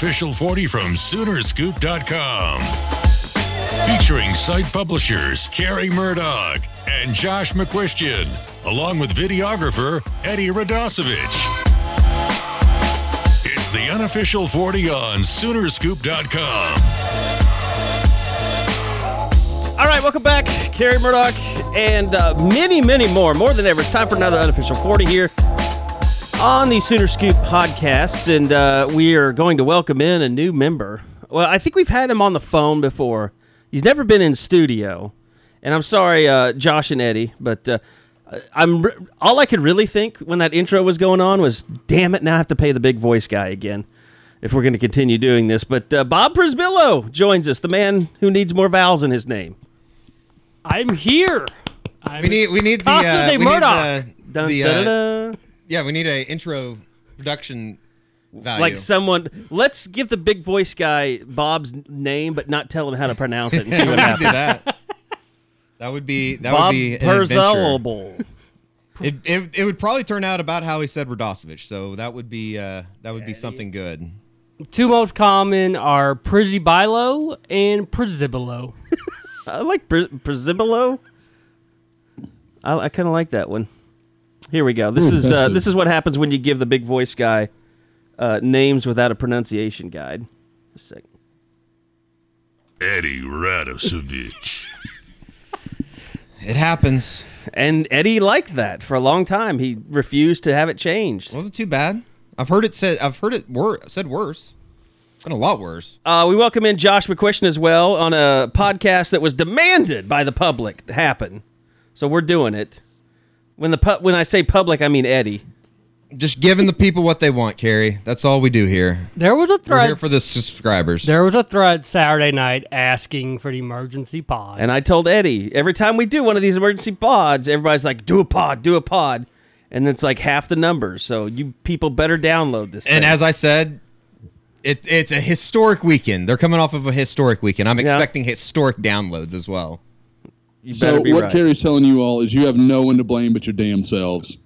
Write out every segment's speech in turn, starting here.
Unofficial 40 from Soonerscoop.com. Featuring site publishers Carey Murdock and Josh McCuistion, along with videographer Eddie Radosevich. It's the unofficial 40 on Soonerscoop.com. All right, welcome back. Carey Murdock and uh, many, many more. More than ever. It's time for another unofficial 40 here on the Sooner Scoop podcast. And uh, we are going to welcome in a new member. Well, I think we've had him on the phone before. He's never been in studio. And I'm sorry, uh, Josh and Eddie, but uh, I'm re- all I could really think when that intro was going on was, damn it, now I have to pay the big voice guy again if we're going to continue doing this. But uh, Bob Przybylo joins us, the man who needs more vowels in his name. I'm here. I'm We need we need the Costa uh, de we need the, Dun, the, uh, dun, dun. Yeah we need a intro production value. Like someone, let's give the big voice guy Bob's name, but not tell him how to pronounce it and see what We need to do happens. that. That would be that Bob would be an adventure. Perzalable. It, it it would probably turn out about how he said Radosevich, so that would be uh, that would be something good. Two most common are Prizibilo and Prizibilo. I like Pre- Prezibilo. I, I kind of like that one. Here we go. This Ooh, is uh, this is what happens when you give the big voice guy uh, names without a pronunciation guide. Just a second. Eddie Radosevich. It happens. And Eddie liked that for a long time. He refused to have it changed. wasn't too bad. I've heard it said I've heard it wor- said worse. Been a lot worse. Uh, we welcome in Josh McCuistion as well on a podcast that was demanded by the public to happen. So we're doing it. When the pu- when I say public, I mean Eddie. Just giving the people what they want, Carey. That's all we do here. There was a We're thread. here for the subscribers. there was a thread Saturday night asking for the emergency pod. And I told Eddie every time we do one of these emergency pods, everybody's like, "Do a pod, do a pod," and it's like half the numbers. So you people better download this. And thing. as I said, it, it's a historic weekend. They're coming off of a historic weekend. I'm Yeah. expecting historic downloads as well. You So be what right. Carey's telling you all is you have no one to blame but your damn selves.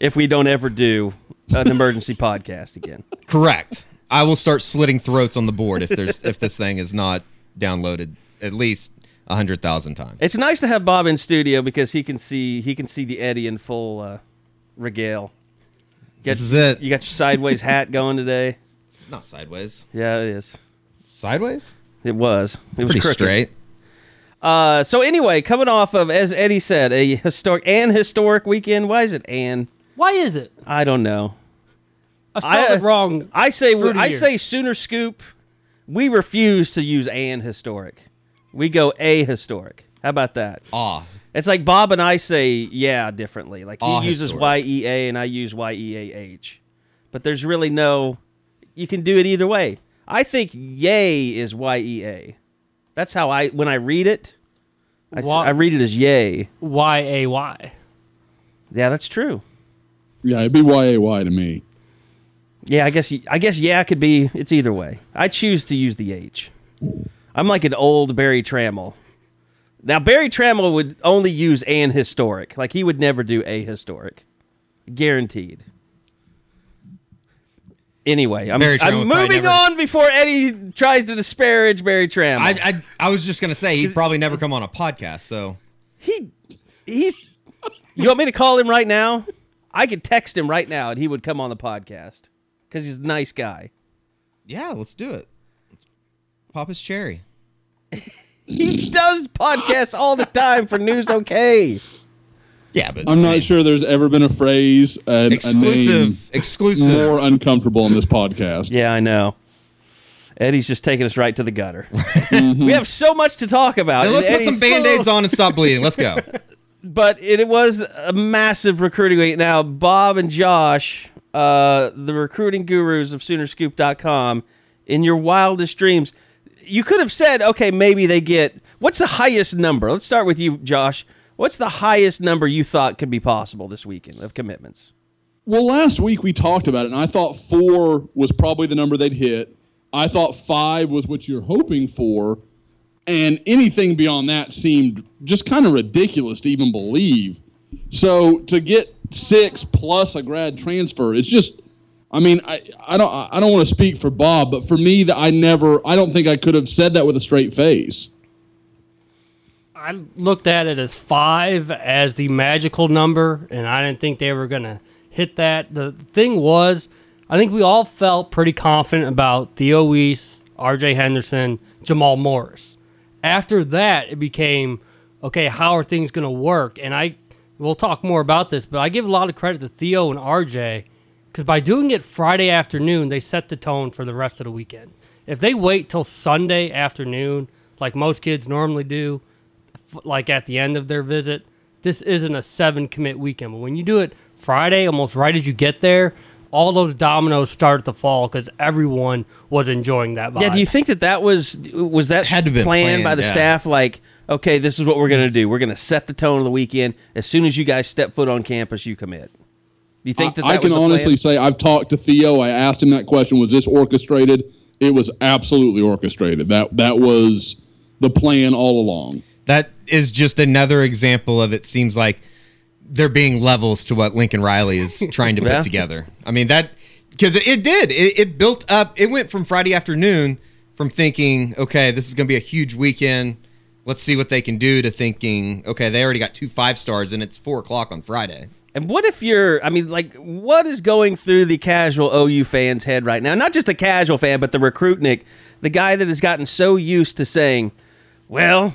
if we don't ever do an emergency podcast again. Correct. I will start slitting throats on the board if there's if this thing is not downloaded at least a hundred thousand times. It's nice to have Bob in studio because he can see he can see the Eddie in full uh, regale. Get, This is it. You got your sideways hat going today. It's not sideways. Yeah, it is. Sideways? It was. It was Pretty crooked. straight. Uh, so anyway, coming off of as Eddie said, a historic and historic weekend. Why is it and? Why is it? I don't know. I spelled I- it wrong. I say I years. say Sooner Scoop. We refuse to use an historic. We go a historic. How about that? Ah. It's like Bob and I say yeah differently. Like he Ah, uses. Y E A and I use Y E A H. But there's really no. You can do it either way. I think yay is Y E A. That's how I when I read it. I, s- Why- I read it as yay. Y A Y. Yeah, that's true. Yeah, it'd be YAY to me. Yeah, I guess y- I guess yeah could be. It's either way. I choose to use the H. I'm like an old Barry Tramel. Now Barry Tramel would only use an historic. Like he would never do a historic. Guaranteed. Anyway, I'm, I'm moving never- on before Eddie tries to disparage Barry Tramel. I, I I was just gonna say he'd probably never come on a podcast, so he he's. You want me to call him right now? I could text him right now, and he would come on the podcast because he's a nice guy. yeah, let's do it. Let's pop his cherry. He does podcasts all the time for News OK. Yeah, but I'm not sure there's ever been a phrase and a name exclusive exclusive. more uncomfortable in this podcast. Yeah, I know. Eddie's just taking us right to the gutter. we have so much to talk about. Now let's put some band-aids on and stop bleeding. Let's go. But it, it was a massive recruiting week. Now, Bob and Josh, uh, the recruiting gurus of Soonerscoop.com, in your wildest dreams, you could have said, okay, maybe they get what's the highest number? Let's start with you, Josh. What's the highest number you thought could be possible this weekend of commitments? Well, last week we talked about it, and I thought four was probably the number they'd hit. I thought five was what you're hoping for, and anything beyond that seemed just kind of ridiculous to even believe. So to get six plus a grad transfer, it's just I mean, I, I don't I don't want to speak for Bob, but for me, that I never I don't think I could have said that with a straight face. I looked at it as five as the magical number, and I didn't think they were going to hit that. The thing was, I think we all felt pretty confident about Theo Wease, RJ Henderson, Jamal Morris. After that, it became okay, how are things going to work? And I, we'll talk more about this, but I give a lot of credit to Theo and RJ because by doing it Friday afternoon, they set the tone for the rest of the weekend. If they wait till Sunday afternoon, like most kids normally do, like at the end of their visit, this isn't a seven commit weekend. But when you do it Friday, almost right as you get there, all those dominoes start to fall because everyone was enjoying that vibe. Yeah, do you think that that was was that Had to be planned, by the yeah. staff? Like, okay, this is what we're gonna do. We're gonna set the tone of the weekend. As soon as you guys step foot on campus, you commit. You think that, I, that I can honestly plan? say I've talked to Theo. I asked him that question: Was this orchestrated? It was absolutely orchestrated. That that was the plan all along. That is just another example of it seems like there being levels to what Lincoln Riley is trying to put together. I mean that because it, it did. It, it built up. It went from Friday afternoon from thinking, okay, this is going to be a huge weekend. Let's see what they can do. To thinking, okay, they already got two five stars and it's four o'clock on Friday. And what if you're, I mean, like, what is going through the casual OU fan's head right now? Not just the casual fan, but the recruit Nick, the guy that has gotten so used to saying, well,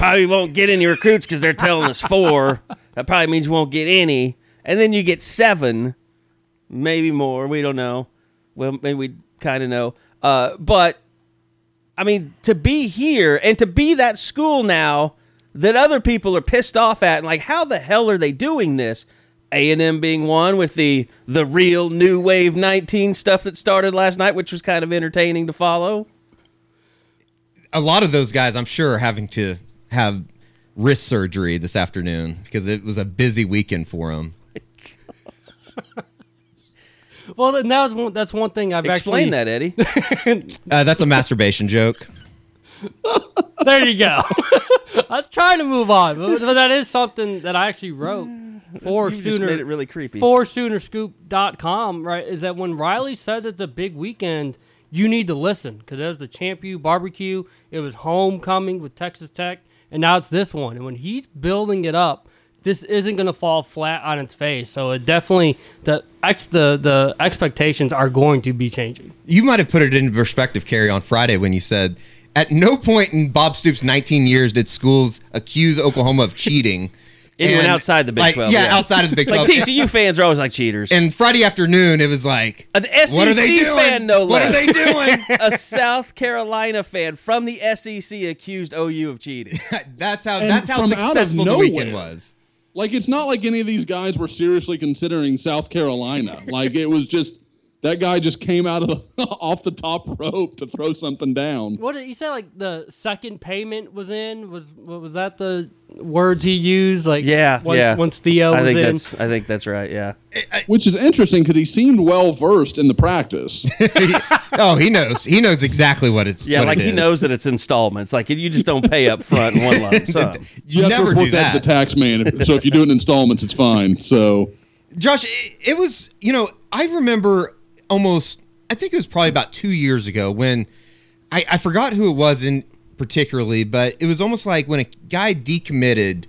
probably won't get any recruits because they're telling us four. That probably means we won't get any. And then you get seven, maybe more. We don't know. Well, maybe we kind of know. Uh, but, I mean, to be here and to be that school now that other people are pissed off at and like, how the hell are they doing this? A&M being one with the the real new wave 19 stuff that started last night which was kind of entertaining to follow. A lot of those guys, I'm sure, are having to have wrist surgery this afternoon because it was a busy weekend for him. well, and that was one, that's one thing I've Explain actually. that, Eddie. Uh, that's a masturbation joke. There you go. I was trying to move on, but, but that is something that I actually wrote for You just Sooner. made it really creepy. for Soonerscoop.com, right, is that when Riley says it's a big weekend, you need to listen because there's the Champ U barbecue. It was homecoming with Texas Tech, and now it's this one. And when he's building it up, this isn't going to fall flat on its face. So it definitely the ex the the expectations are going to be changing. You might have put it into perspective, Carey, on Friday when you said, at no point in Bob Stoops' 19 years did schools accuse Oklahoma of cheating. Anyone And, outside the Big like, 12, Yeah, yeah. outside of the Big 12. like 12. TCU fans are always like cheaters. and Friday afternoon, it was like, An what are they SEC doing? fan, no What are they doing? a South Carolina fan from the SEC accused OU of cheating. that's how And that's how from successful the weekend was. Like it's not like any of these guys were seriously considering South Carolina. Like it was just that guy just came out of the, off the top rope to throw something down. What did you say? Like the second payment was in? Was what was that the words he used? Like Yeah, once, yeah. Once Theo I was think in, that's I think that's right. Yeah. Which is interesting because he seemed well versed in the practice. oh, he knows. He knows exactly what it's. Yeah, what like it he is. knows that it's installments. Like you just don't pay up front in one lump sum. You, You have to never report do that, that. to the tax man. So if you do it in installments, it's fine. So Josh, it, it was, you know, I remember almost, I think it was probably about two years ago when I, I forgot who it was in particularly, but it was almost like when a guy decommitted,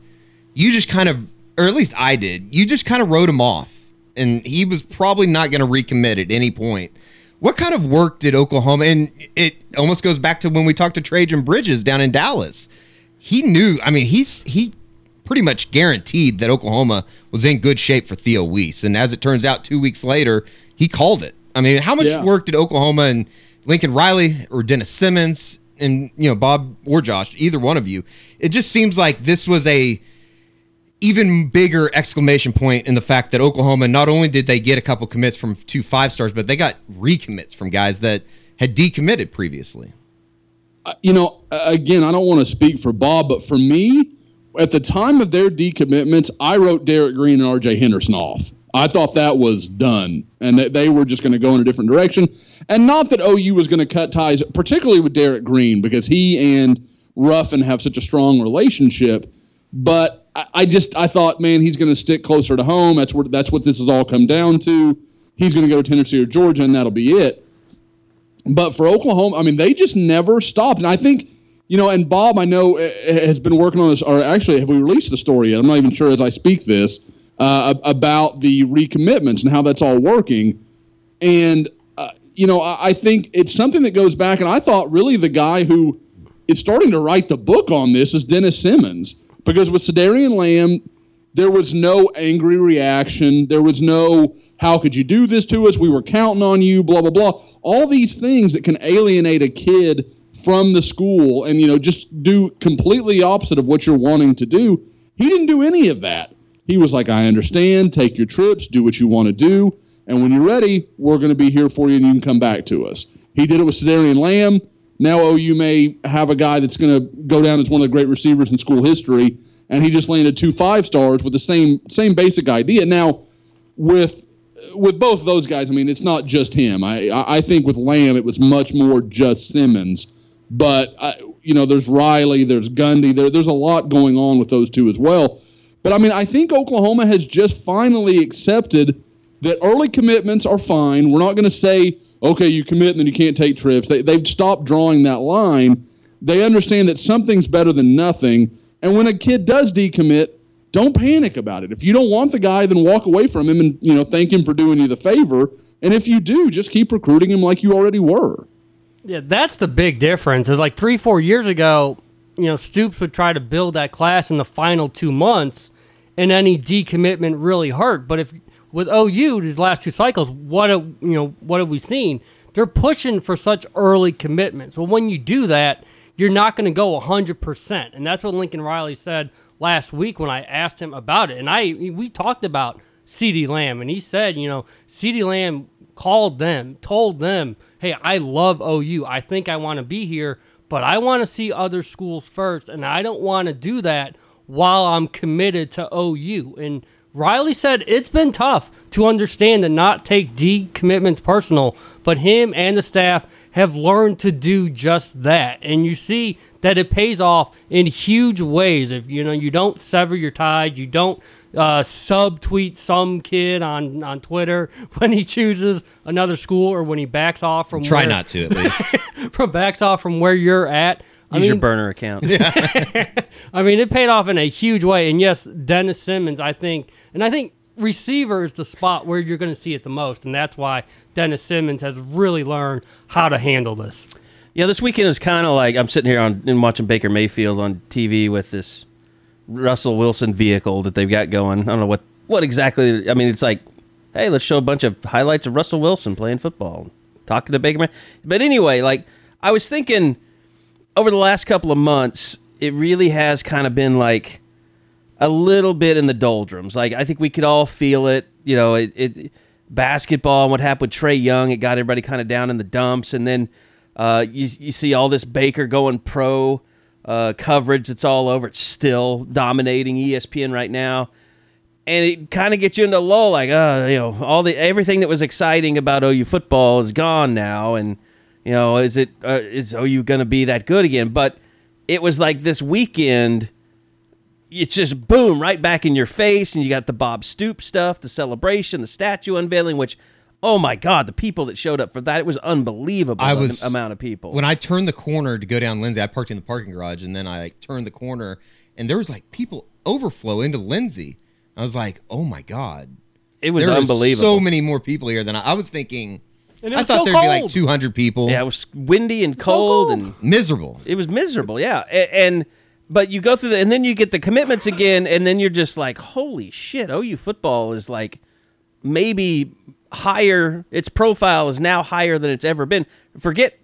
you just kind of, or at least I did, you just kind of wrote him off. And he was probably not going to recommit at any point. What kind of work did Oklahoma, and it almost goes back to when we talked to Trajan Bridges down in Dallas. He knew, I mean, he's, he, pretty much guaranteed that Oklahoma was in good shape for Theo Wease. And as it turns out, two weeks later, he called it. I mean, how much Yeah. work did Oklahoma and Lincoln Riley or Dennis Simmons and you know Bob or Josh, either one of you? It just seems like this was a even bigger exclamation point in the fact that Oklahoma not only did they get a couple commits from two five stars, but they got recommits from guys that had decommitted previously. Uh, you know, again, I don't want to speak for Bob, but for me, at the time of their decommitments, I wrote Derek Green and RJ Henderson off. I thought that was done, and that they were just going to go in a different direction. And not that OU was going to cut ties, particularly with Derek Green, because he and Ruffin have such a strong relationship. But I, I just I thought, man, he's going to stick closer to home. That's what that's what this has all come down to. he's going to go to Tennessee or Georgia, and that'll be it. But for Oklahoma, I mean, they just never stopped. And I think, you know, and Bob, I know, eh, eh, has been working on this, or actually, have we released the story yet? I'm not even sure as I speak this uh, about the recommitments and how that's all working. And, uh, you know, I, I think it's something that goes back, and I thought really the guy who is starting to write the book on this is Dennis Simmons. Because with Cedarian Lamb, there was no angry reaction. There was no, how could you do this to us? We were counting on you, blah, blah, blah. All these things that can alienate a kid from the school and, you know, just do completely opposite of what you're wanting to do. He didn't do any of that. He was like, I understand, take your trips, do what you want to do. And when you're ready, we're going to be here for you and you can come back to us. He did it with Cedarian Lamb. Now OU may have a guy that's going to go down as one of the great receivers in school history and he just landed two five stars with the same same basic idea. Now, with with both those guys, I mean, it's not just him. I I think with Lamb, it was much more just Simmons. But I, you know, there's Riley, there's Gundy, there there's a lot going on with those two as well. But I mean, I think Oklahoma has just finally accepted that early commitments are fine. We're not going to say, okay, you commit and then you can't take trips. They, they've stopped drawing that line. They understand that something's better than nothing. And when a kid does decommit, don't panic about it. If you don't want the guy, then walk away from him and you know thank him for doing you the favor. And if you do, just keep recruiting him like you already were. Yeah, that's the big difference. Is like three, four years ago, you know, Stoops would try to build that class in the final two months, and any decommitment really hurt. But if with OU these last two cycles, what have, you know, what have we seen? They're pushing for such early commitments. Well, when you do that, you're not going to go 100%. And that's what Lincoln Riley said last week when I asked him about it. And I we talked about CeeDee Lamb, and he said, you know, CeeDee Lamb called them, told them, hey, I love OU. I think I want to be here, but I want to see other schools first, and I don't want to do that while I'm committed to OU. And Riley said it's been tough to understand and not take decommitments personal, but him and the staff have learned to do just that. And you see that it pays off in huge ways. If you know you don't sever your ties, you don't uh, subtweet some kid on, on Twitter when he chooses another school or when he backs off from Try where, not to at least. from backs off from where you're at. I Use your burner account. I mean, it paid off in a huge way. And yes, Dennis Simmons, I think, and I think receiver is the spot where you're going to see it the most, and that's why Dennis Simmons has really learned how to handle this. Yeah, this weekend is kind of like I'm sitting here on and watching Baker Mayfield on TV with this Russell Wilson vehicle that they've got going. I don't know what what exactly. I mean, it's like, hey, let's show a bunch of highlights of Russell Wilson playing football, talking to Baker. May- But anyway, like I was thinking over the last couple of months, it really has kind of been like a little bit in the doldrums. Like I think we could all feel it. You know, it, it basketball and what happened with Trae Young. It got everybody kind of down in the dumps, and then uh, you you see all this Baker going pro uh, coverage. It's all over. It's still dominating ESPN right now, and it kind of gets you into a lull. Like, uh, you know, all the everything that was exciting about OU football is gone now, and you know, is it uh, is OU going to be that good again? But it was like this weekend it's just boom right back in your face and you got the bob stoop stuff the celebration the statue unveiling which oh my god the people that showed up for that it was unbelievable I the was- amount of people when I turned the corner to go down Lindsey, I parked in the parking garage, and then I like, turned the corner, and there was like people overflow into Lindsey. I was like, oh my god, it was there was unbelievable so many more people here than I, I was thinking. And I was thought so there'd be like 200 people. yeah it was windy and cold, cold. and miserable. it was miserable yeah A- and but you go through the and then you get the commitments again and then you're just like holy shit OU football is like maybe higher its profile is now higher than it's ever been forget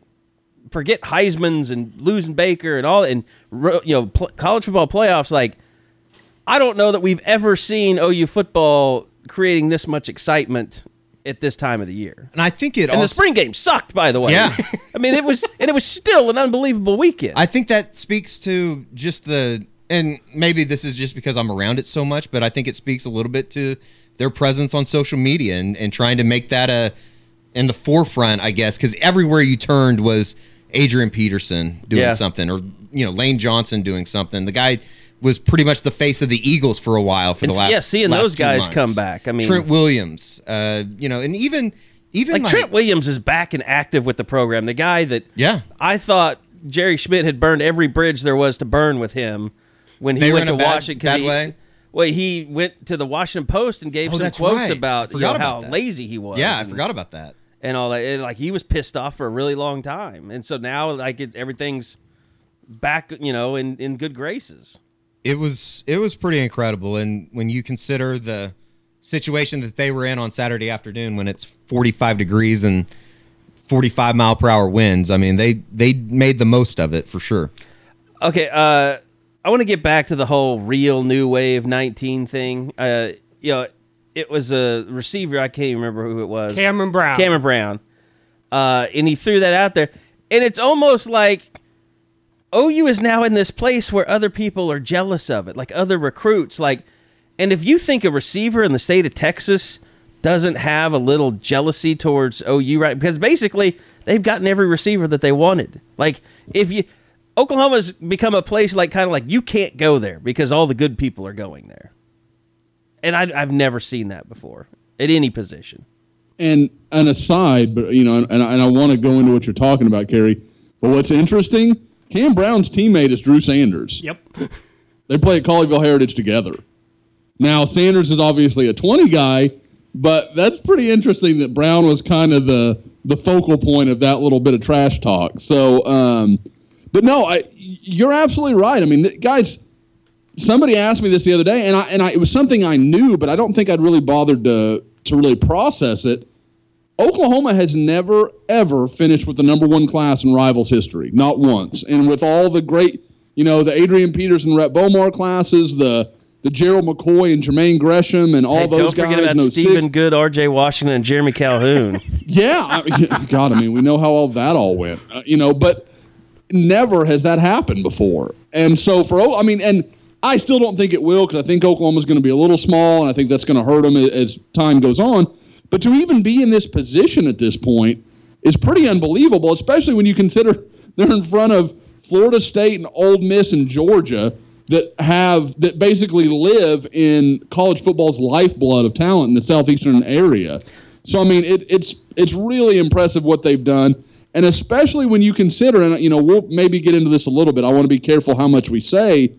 forget Heisman's and losing Baker and all and you know pl- college football playoffs like I don't know that we've ever seen OU football creating this much excitement at this time of the year. And I think it And also, the spring game sucked, by the way. Yeah. I mean, it was, and it was still an unbelievable weekend. I think that speaks to just the, and maybe this is just because I'm around it so much, but I think it speaks a little bit to their presence on social media and, and trying to make that a in the forefront, I guess, because everywhere you turned was Adrian Peterson doing Yeah. something, or you know Lane Johnson doing something. The guy was pretty much the face of the Eagles for a while for And the last. yeah, seeing last those guys months. come back, I mean- Trent Williams, uh, you know, and even even like like, Trent Williams is back and active with the program. The guy that Yeah. I thought Jerry Schmidt had burned every bridge there was to burn with him when he went to bad- Washington. bad he, way? Well, he went to the Washington Post and gave Oh, some quotes right. about you know, about how that. lazy he was. yeah, I forgot about that. and all that. And, like he was pissed off for a really long time, and so now like it, everything's back, you know, in in good graces. it was it was pretty incredible and when you consider the situation that they were in on Saturday afternoon when it's 45 degrees and 45 mile per hour winds I mean they they made the most of it for sure Okay, uh, I want to get back to the whole real new wave 19 thing. Uh, you know, it was a receiver. I can't even remember who it was. Cameron Brown. Cameron Brown. Uh, and he threw that out there. And it's almost like OU is now in this place where other people are jealous of it, like other recruits. Like, and if you think a receiver in the state of Texas doesn't have a little jealousy towards OU, right? Because basically they've gotten every receiver that they wanted. Like, if you Oklahoma's become a place like kind of like you can't go there because all the good people are going there. And I, I've never seen that before at any position. And an aside, but you know, and, I- and I want to go into what you're talking about, Carey. But what's interesting, Cam Brown's teammate is Drew Sanders. Yep. They play at Colleyville Heritage together. Now Sanders is obviously a 20 guy, but that's pretty interesting that Brown was kind of the the focal point of that little bit of trash talk. So, um, but no, I, you're absolutely right. I mean, th- guys, somebody asked me this the other day, and I and I, it was something I knew, but I don't think I'd really bothered to to really process it. Oklahoma has never ever finished with the number one class in rivals history, not once. And with all the great, you know, the Adrian Peterson, Rhett Bomar classes, the the Gerald McCoy and Jermaine Gresham, and all Hey, those don't guys. forget about no Stephen six, Good, R.J. Washington, and Jeremy Calhoun. yeah, I, God, I mean, we know how all that all went, uh, you know, but never has that happened before. And so for, I mean, and I still don't think it will because I think Oklahoma's going to be a little small, and I think that's going to hurt them as, time goes on. But to even be in this position at this point is pretty unbelievable, especially when you consider they're in front of Florida State and Ole Miss and Georgia that have that basically live in college football's lifeblood of talent in the southeastern area. So I mean, it, it's it's really impressive what they've done, and especially when you consider, and you know, we'll maybe get into this a little bit. I want to be careful how much we say.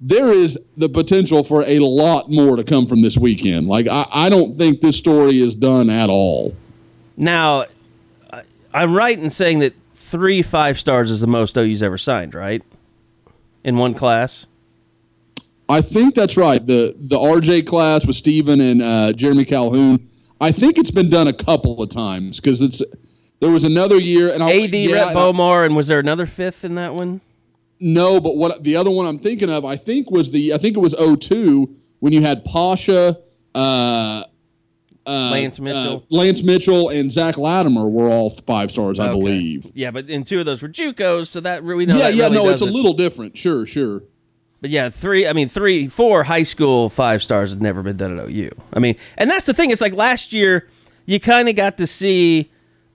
There is the potential for a lot more to come from this weekend. Like I, I don't think this story is done at all. Now, I'm right in saying that three five stars is the most OU's ever signed, right? In one class. I think that's right. The the RJ class with Steven and uh, Jeremy Calhoun. I think it's been done a couple of times because it's there was another year and I, AD yeah, and Bomar, and was there another fifth in that one? No, but what the other one I'm thinking of, I think was the I think it was 02 when you had Pasha, uh, uh, Lance uh, Mitchell. Lance Mitchell, and Zach Latimer were all five stars, I believe. Yeah, but and two of those were JUCOs, so that we know. yeah, yeah, really no, it's a little different. Sure, sure. But yeah, three. I mean, three, four high school five stars had never been done at OU. I mean, and that's the thing. It's like last year, you kind of got to see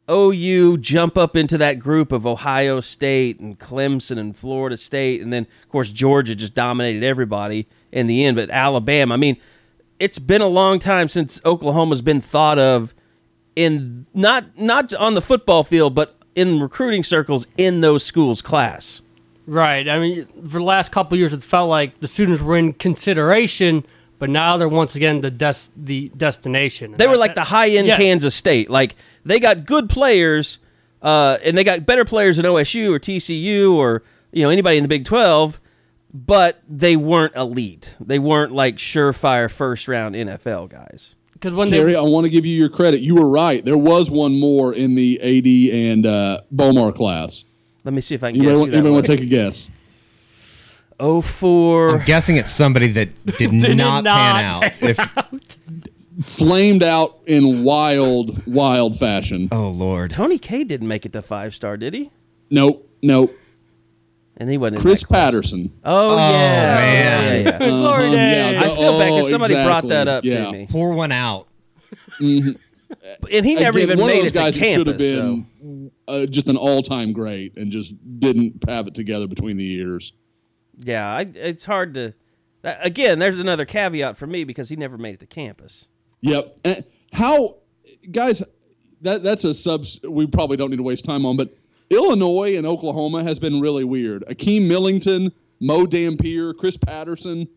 OU jump up into that group of Ohio State and Clemson and Florida State, and then of course Georgia just dominated everybody in the end. But Alabama, I mean, it's been a long time since Oklahoma's been thought of in not not on the football field, but in recruiting circles in those schools' class. Right. I mean, for the last couple of years, it's felt like the students were in consideration, but now they're once again the des- the destination. They were like the high end Yes. Kansas State. Like they got good players, uh, and they got better players than OSU or TCU or you know anybody in the Big Twelve, but they weren't elite. They weren't like surefire first round NFL guys. because when Terry, they I want to give you your credit. You were right. There was one more in the AD and uh, Bomar class. Let me see if I can Anybody, guess. want, anybody want to take a guess? Oh four. I'm guessing it's somebody that did not, not pan out. If, Flamed out in wild, wild fashion. oh Lord, Tony K didn't make it to five star, did he? Nope, nope. And he wasn't. Chris. Patterson. Oh, yeah, man. yeah, yeah. Glory Uh-huh, days. yeah, I feel bad Oh, because somebody brought that up Yeah. to me, pour one out. and he never Again, even one made of those it guys to who should campus. have been uh, just an all-time great and just didn't have it together between the years. Yeah, I, it's hard to. Again, there's another caveat for me because he never made it to campus. Yep. And how, guys? That that's a sub. We probably don't need to waste time on, but Illinois and Oklahoma has been really weird. Akeem Millington, Mo Dampier, Chris Patterson.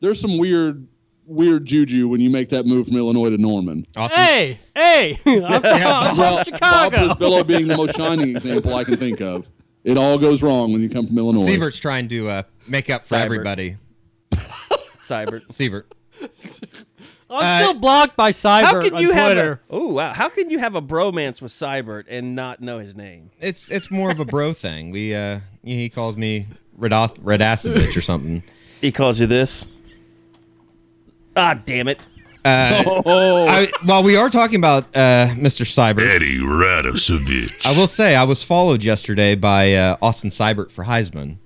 There's some weird, weird juju when you make that move from Illinois to Norman. Austin, Hey, hey, I'm from, I'm Well, from Bob Chicago. Przybylo being the most shining example I can think of. It all goes wrong when you come from Illinois. Siebert's trying to uh, make up for Seibert. everybody. Cybert. Siebert. I'm still blocked by Cyber How can on you have Twitter. a? Oh wow! How can you have a bromance with Cybert and not know his name? It's it's more of a bro thing. We uh, he calls me Redas- Redasovich or something. He calls you this. Ah, damn it! I, while we are talking about uh, Mr. Seibert, Eddie Radosevich. I will say I was followed yesterday by uh, Austin Seibert for Heisman,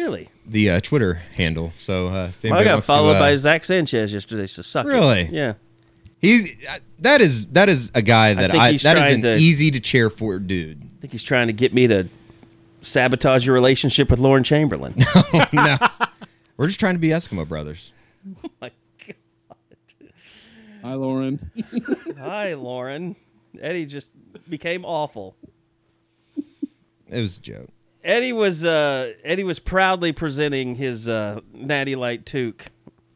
Really? the uh, Twitter handle. So uh, if I got wants to, followed uh, by Zach Sanchez yesterday. So suck. it. Really? Yeah. He's uh, that is that is a guy that think I, that is an to- easy to cheer for dude. I think he's trying to get me to sabotage your relationship with Lauren Chamberlain. no, we're just trying to be Eskimo brothers. Oh My god! Hi, Lauren. Hi, Lauren. Eddie just became awful. It was a joke. Eddie was uh, Eddie was proudly presenting his uh, Natty Light toque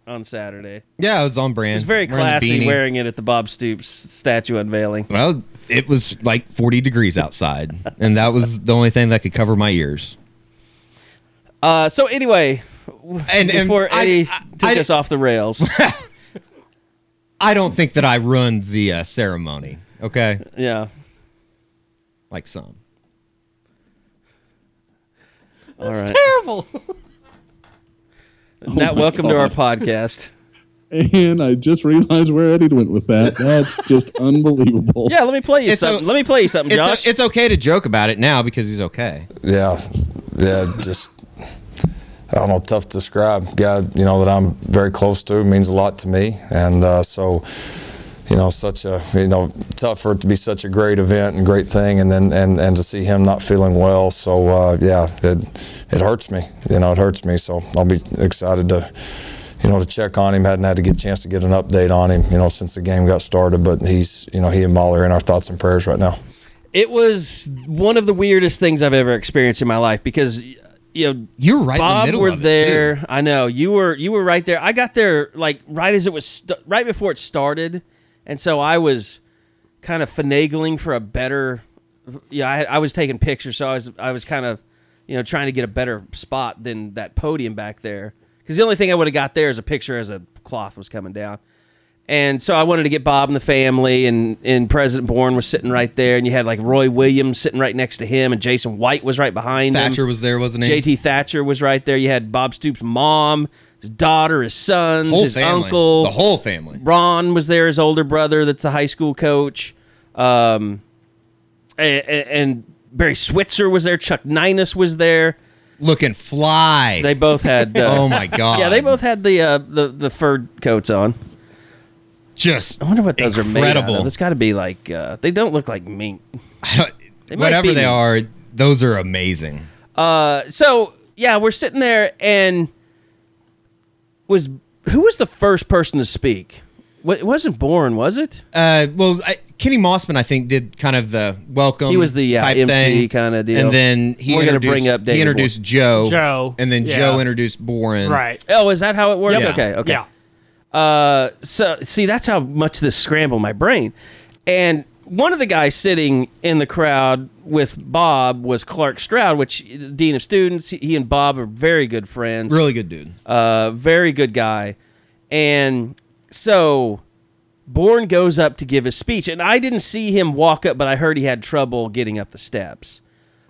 on Saturday. Yeah, it was on brand. He was very classy wearing it at the Bob Stoops statue unveiling. Well, it was like 40 degrees outside, and that was the only thing that could cover my ears. Uh, so anyway, And, and before I- Eddie I, took I, us off the rails, I don't think that I ruined the uh, ceremony. Okay, yeah. like some. All right. Terrible. Nat, my welcome to our podcast. And I just realized where Eddie went with that. That's just unbelievable. Yeah, let me play you It's something. o- let me play you something, It's, Josh. it's okay to joke about it now because he's okay. Yeah, yeah, just I don't know, tough to describe. Guy, you know that I'm very close to means a lot to me, and uh, so you know, such a you know, tough for it to be such a great event and great thing, and then and and to see him not feeling well. So uh, yeah, it it hurts me. You know, it hurts me. So I'll be excited to. You know, to check on him, hadn't had to get a chance to get an update on him, you know, since the game got started. But he's, you know, he and Molly are in our thoughts and prayers right now. it was one of the weirdest things I've ever experienced in my life because you know you're right in the Bob middle were of it, there. too. I know you were. You were right there. I got there like right as it was st- right before it started, and so I was kind of finagling for a better. Yeah, I, I was taking pictures, so I was I was kind of you know trying to get a better spot than that podium back there. Because the only thing I would have got there is a picture as a cloth was coming down. And so I wanted to get Bob and the family, and, and President Boren was sitting right there, and you had like Roy Williams sitting right next to him, and Jason White was right behind him. Thatcher was there, wasn't he? JT Thatcher was right there. You had Bob Stoops' mom, his daughter, his sons, whole his family. uncle. The whole family. Ron was there, his older brother, that's the high school coach. Um, and, and Barry Switzer was there. Chuck Ninus was there. Looking fly. They both had. Uh, oh my god. Yeah, they both had the uh, the the fur coats on. just I wonder what those are made out incredible. of. It's got to be like uh, they don't look like mink. They Whatever they me. are, those are amazing. Uh, so yeah, we're sitting there, and was who was the first person to speak? It wasn't Boren, was it? Uh, well, I, Kenny Mossman, I think, did kind of the welcome. He was the, yeah, type MC thing, kinda deal. and then he We're gonna introduced, bring up he introduced Joe, Joe, and then yeah. Joe introduced Boren. Right. Oh, is that how it worked? Yep. Okay, okay. Yeah. Uh, so see, that's how much this scrambled my brain. And one of the guys sitting in the crowd with Bob was Clarke Stroud, which dean of students. He- and Bob are very good friends. Really good dude. Uh, very good guy. And so Boren goes up to give his speech, and I didn't see him walk up, but I heard he had trouble getting up the steps.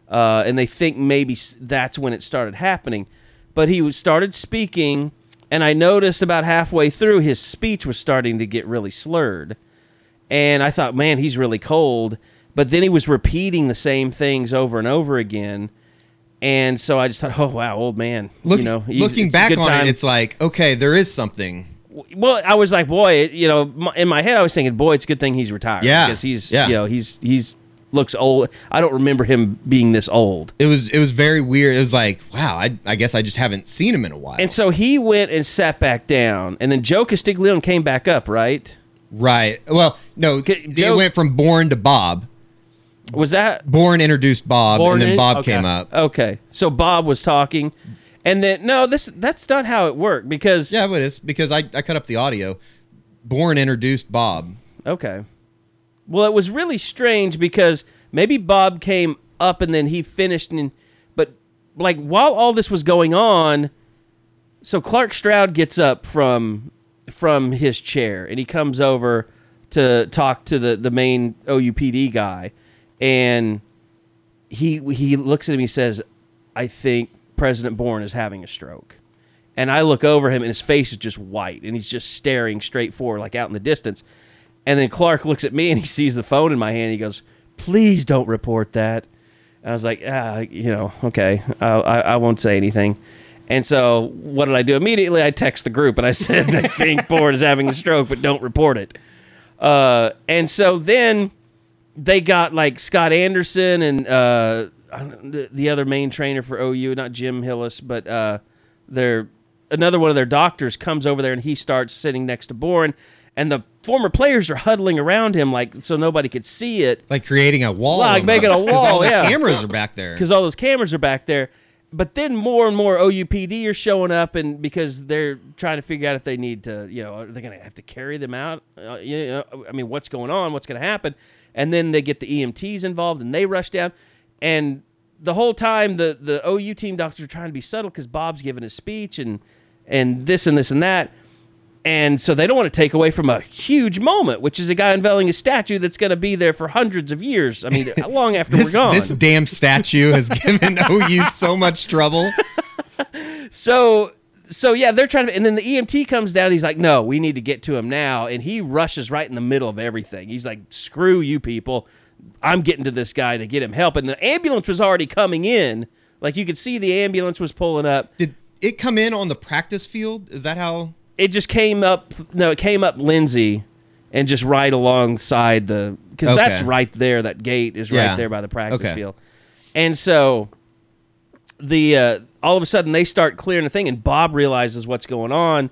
Uh, and they think maybe that's when it started happening. But he was started speaking, and I noticed about halfway through his speech was starting to get really slurred. And I thought, man, he's really cold. But then he was repeating the same things over and over again. And so I just thought, oh wow, old man. Look, you know, looking back on time. it, it's like okay, there is something. well, I was like, boy, you know, in my head, I was thinking, boy, it's a good thing he's retired. Yeah, because he's, yeah. you know, he's he's looks old. I don't remember him being this old. It was it was very weird. It was like, wow, I, I guess I just haven't seen him in a while. And so he went and sat back down, and then Joe Castiglione came back up, right? Right. Well, no, Okay, it went from Boren to Bob. Was that Boren introduced Bob, Boren and then in? Bob Okay. came up. okay? So Bob was talking, and then no, this that's not how it worked because Yeah, it is because I, I cut up the audio. Boren introduced Bob. Okay. Well, it was really strange because maybe Bob came up and then he finished, and but like while all this was going on, so Clark Stroud gets up from from his chair and he comes over to talk to the the main OUPD guy, and he he looks at him. He says, "I think President Boren is having a stroke." And I look over him, and his face is just white, and he's just staring straight forward, like out in the distance. And then Clark looks at me, and he sees the phone in my hand. He goes, "Please don't report that." I was like, ah, you know, okay, I, I, I won't say anything. And so, what did I do immediately? I text the group, and I said, "I think Boren is having a stroke, but don't report it." Uh, and so then they got like Scott Anderson and uh, the- the other main trainer for OU, not Jim Hillis, but uh, their another one of their doctors comes over there and he starts sitting next to Boren, and the former players are huddling around him like so nobody could see it Like creating a wall. Like making a wall, All the yeah. cameras are back there. because all those cameras are back there. But then more and more OUPD are showing up, and because they're trying to figure out if they need to, you know, are they going to have to carry them out? Uh, you know, I mean, what's going on? What's going to happen? And then they get the EMTs involved, and they rush down. And the whole time, the the OU team doctors are trying to be subtle because Bob's giving a speech and and this and this and that. And so they don't want to take away from a huge moment, which is a guy unveiling a statue that's going to be there for hundreds of years. I mean, long after this, we're gone. this damn statue has given OU so much trouble. So so yeah, they're trying to and then the EMT comes down, he's like, No, we need to get to him now. And he rushes right in the middle of everything. He's like, Screw you people. I'm getting to this guy to get him help. And the ambulance was already coming in. Like you could see the ambulance was pulling up. Did it come in on the practice field? Is that how? It just came up no, it came up Lindsey and just right alongside the because Okay. that's right there. That gate is right Yeah. there by the practice Okay. field. And so the uh, all of a sudden they start clearing the thing, and Bob realizes what's going on,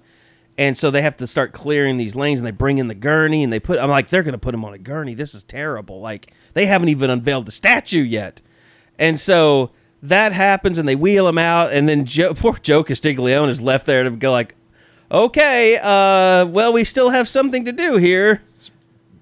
and so they have to start clearing these lanes, and they bring in the gurney, and they put. I'm like, they're going to put him on a gurney. This is terrible. Like they haven't even unveiled the statue yet, and so that happens, and they wheel him out, and then Joe, poor Joe Castiglione is left there to go like, okay, uh, well, we still have something to do here.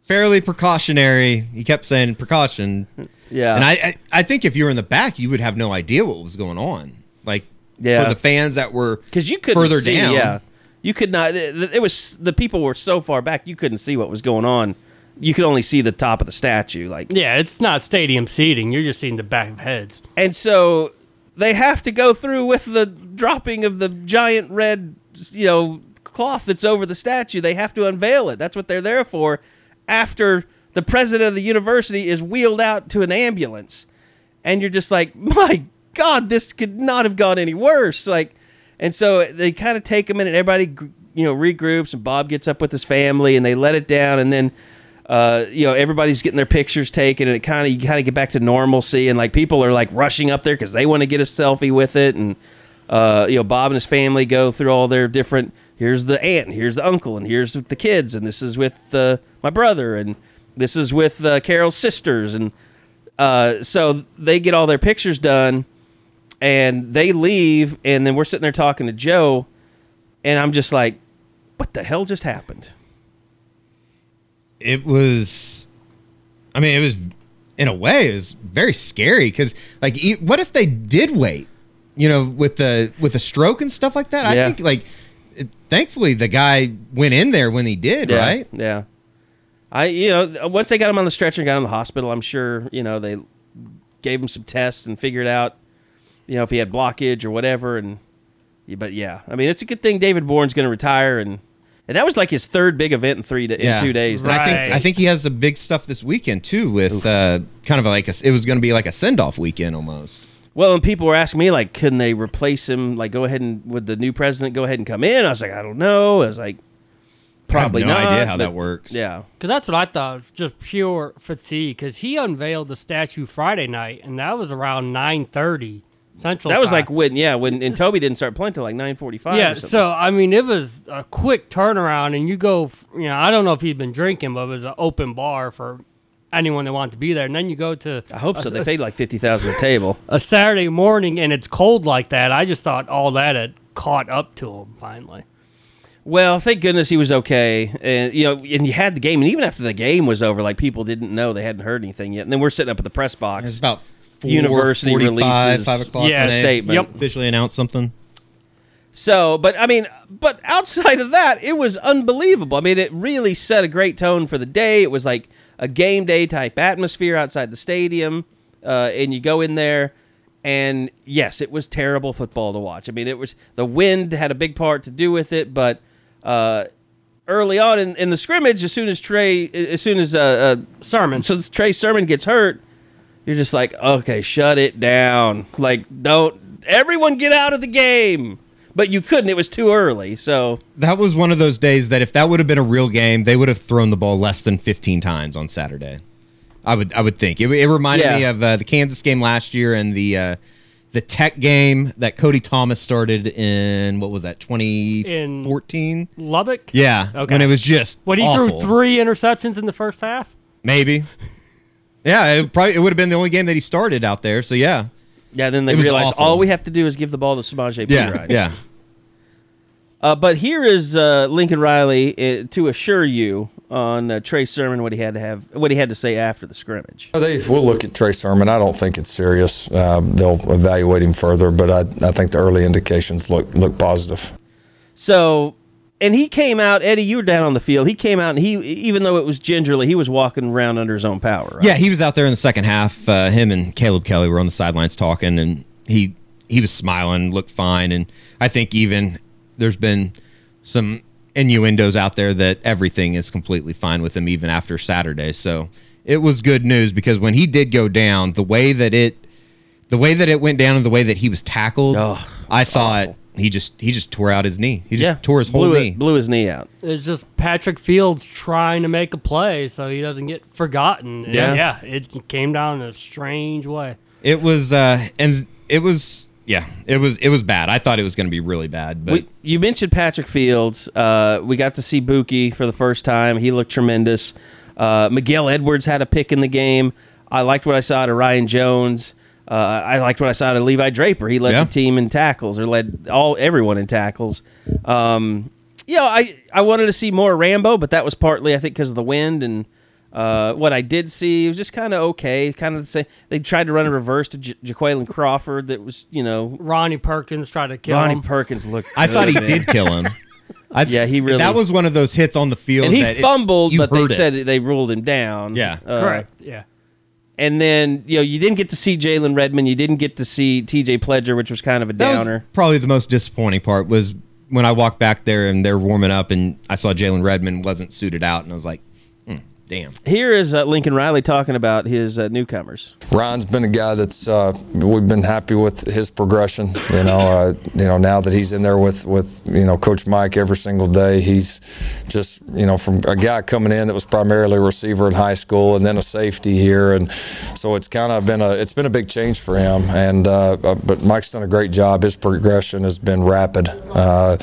Fairly precautionary. He kept saying precaution. Yeah, And I, I, I think if you were in the back, you would have no idea what was going on. Like Yeah. for the fans that were because you couldn't further see, down. Yeah, you could not. It, it was the people were so far back, you couldn't see what was going on. You could only see the top of the statue, like, Yeah, it's not stadium seating. You're just seeing the back of heads. and so they have to go through with the dropping of the giant red, you know, cloth that's over the statue. They have to unveil it. That's what they're there for. After the president of the university is wheeled out to an ambulance, and you're just like, my God, this could not have gone any worse. Like, and so they kind of take a minute. Everybody, you know, regroups, and Bob gets up with his family, and they let it down, and then. Uh, you know, everybody's getting their pictures taken, and it kind of you kind of get back to normalcy, and like people are like rushing up there because they want to get a selfie with it, and uh, you know, Bob and his family go through all their different. Here's the aunt, and here's the uncle, and here's the kids, and this is with uh, my brother, and this is with uh, Carol's sisters, and uh, so they get all their pictures done, and they leave, and then we're sitting there talking to Joe, and I'm just like, what the hell just happened? it was i mean it was in a way it was very scary because like what if they did wait you know with the with the stroke and stuff like that Yeah. i think like it, thankfully the guy went in there when he did Yeah, right Yeah. I you know once they got him on the stretcher and got him to the hospital, I'm sure you know they gave him some tests and figured out you know if he had blockage or whatever. And but yeah, I mean it's a good thing David Boren's going to retire and and that was like his third big event in three da- in two days. And i think i think he has the big stuff this weekend too with uh kind of like a, it was going to be like a send-off weekend almost Well, and people were asking me like, couldn't they replace him? Like, go ahead and would the new president go ahead and come in? I was like, I don't know. I was like, Probably I have no not. idea how but- that works. Yeah. Because that's what I thought, was just pure fatigue. Because he unveiled the statue Friday night, and that was around 9.30 Central That was time. like when, yeah, when and Toby didn't start playing till like nine forty-five. Yeah, or something. so I mean, it was a quick turnaround, and you go, you know, I don't know if he'd been drinking, but it was an open bar for anyone that wanted to be there. And then you go to I hope so. They a- paid like fifty thousand a table. a Saturday morning, and it's cold like that. I just thought all that had caught up to him finally. Well, thank goodness he was okay. And you know, and you had the game, and even after the game was over, like people didn't know they hadn't heard anything yet. And then we're sitting up at the press box. It's about four, University 45, releases five o'clock. Yeah, when they statement. Yep. Officially announced something. So, but I mean, but outside of that, it was unbelievable. I mean, it really set a great tone for the day. It was like a game day type atmosphere outside the stadium, uh, and you go in there, and yes, it was terrible football to watch. I mean, it was the wind had a big part to do with it, but uh, early on in, in the scrimmage, as soon as Trey, as soon as uh, uh, Sermon. so Trey Sermon gets hurt, you're just like, okay, shut it down. Like, don't everyone get out of the game. But you couldn't. It was too early. So That was one of those days that if that would have been a real game, they would have thrown the ball less than 15 times on Saturday. I would I would think it, it reminded Yeah. me of uh, the Kansas game last year and the uh, the Tech game that Cody Thomas started in what was that 2014? Lubbock. Yeah, Okay. when it was just When he awful. threw three interceptions in the first half. maybe. Yeah, it probably it would have been the only game that he started out there. So yeah, yeah, then they It was realized awful. all we have to do is give the ball to Samaje yeah, Perine. yeah. Uh, but here is uh, Lincoln Riley uh, to assure you on uh, Trey Sermon what he had to have what he had to say after the scrimmage. They will look at Trey Sermon. I don't think it's serious. Um, they'll evaluate him further, but I, I think the early indications look look positive. So, and he came out. Eddie, you were down on the field. He came out and he, even though it was gingerly, he was walking around under his own power. Right? Yeah, he was out there in the second half. Uh, him and Caleb Kelly were on the sidelines talking, and he he was smiling, looked fine, and I think even there's been some innuendos out there that everything is completely fine with him even after Saturday. So it was good news because when he did go down, the way that it the way that it went down and the way that he was tackled, Oh, I thought he just he just tore out his knee. He just yeah, tore his whole blew, knee. It, blew his knee out. It's just Patrick Fields trying to make a play so he doesn't get forgotten. And Yeah. yeah, it came down in a strange way. It was uh and it was yeah, it was it was bad. I thought it was going to be really bad, but We, you mentioned Patrick Fields. Uh, we got to see Buki for the first time. He looked tremendous. Uh, Miguel Edwards had a pick in the game. I liked what I saw to Ryan Jones. Uh, I liked what I saw of Levi Draper. He led Yeah. the team in tackles, or led all everyone in tackles. Um, you know, I I wanted to see more Rambo, but that was partly I think because of the wind and. Uh, what I did see was just kind of okay, kind of the same. They tried to run a reverse to J- Jaquayln Crawford. That was, you know, Ronnie Perkins tried to kill him. Ronnie him. Perkins looked. I thought he man. did kill him. I, Yeah, he really- That was one of those hits on the field. and he that fumbled, but they it. said they ruled him down. Yeah. Uh, Correct. Yeah. And then you know you didn't get to see Jalen Redmond, you didn't get to see T.J. Pledger, which was kind of a that downer. probably the most disappointing part was when I walked back there and they're warming up and I saw Jalen Redmond wasn't suited out and I was like, damn. Here is uh, Lincoln Riley talking about his uh, newcomers. Ryan's been a guy that's uh, we've been happy with his progression. You know, uh, you know now that he's in there with with you know Coach Mike every single day, he's just you know from a guy coming in that was primarily a receiver in high school and then a safety here, and so it's kind of been a it's been a big change for him. And uh, uh, but Mike's done a great job. His progression has been rapid, uh,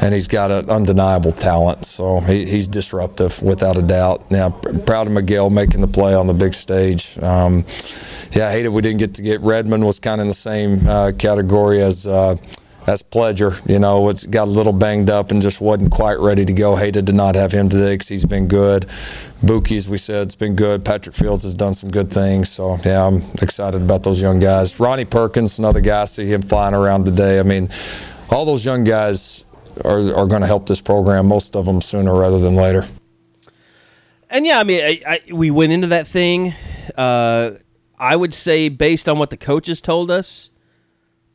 and he's got an undeniable talent. So he, he's disruptive without a doubt. Now proud of Miguel making the play on the big stage. Um, yeah, I hated we didn't get to get Redmond was kind of in the same uh, category as uh, as Pledger. You know, it's got a little banged up and just wasn't quite ready to go. Hated to not have him today because he's been good. Buki, as we said, it's been good. Patrick Fields has done some good things. So yeah, I'm excited about those young guys. Ronnie Perkins, another guy. I see him flying around today. I mean, all those young guys are are going to help this program. Most of them sooner rather than later. And yeah, I mean, I, I, we went into that thing. Uh, I would say, based on what the coaches told us,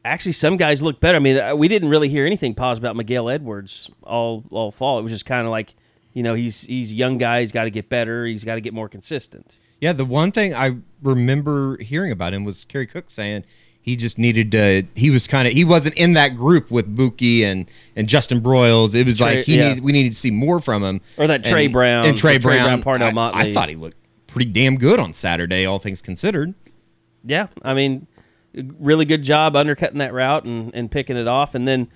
actually, some guys look better. I mean, uh, we didn't really hear anything positive about Miguel Edwards all all fall. It was just kind of like, you know, he's he's a young guy. He's got to get better. He's got to get more consistent. Yeah, the one thing I remember hearing about him was Kerry Cooks saying He just needed to. He was kind of. He wasn't in that group with Buki and and Justin Broiles. It was Trey- like he yeah. needed. We needed to see more from him. Or that Trey And- Brown- and Trey the Tre Brown. Brown, Parnell I- Motley. I, thought he looked pretty damn good on Saturday, all things considered. Yeah, I mean, really good job undercutting that route and, and picking it off, and then,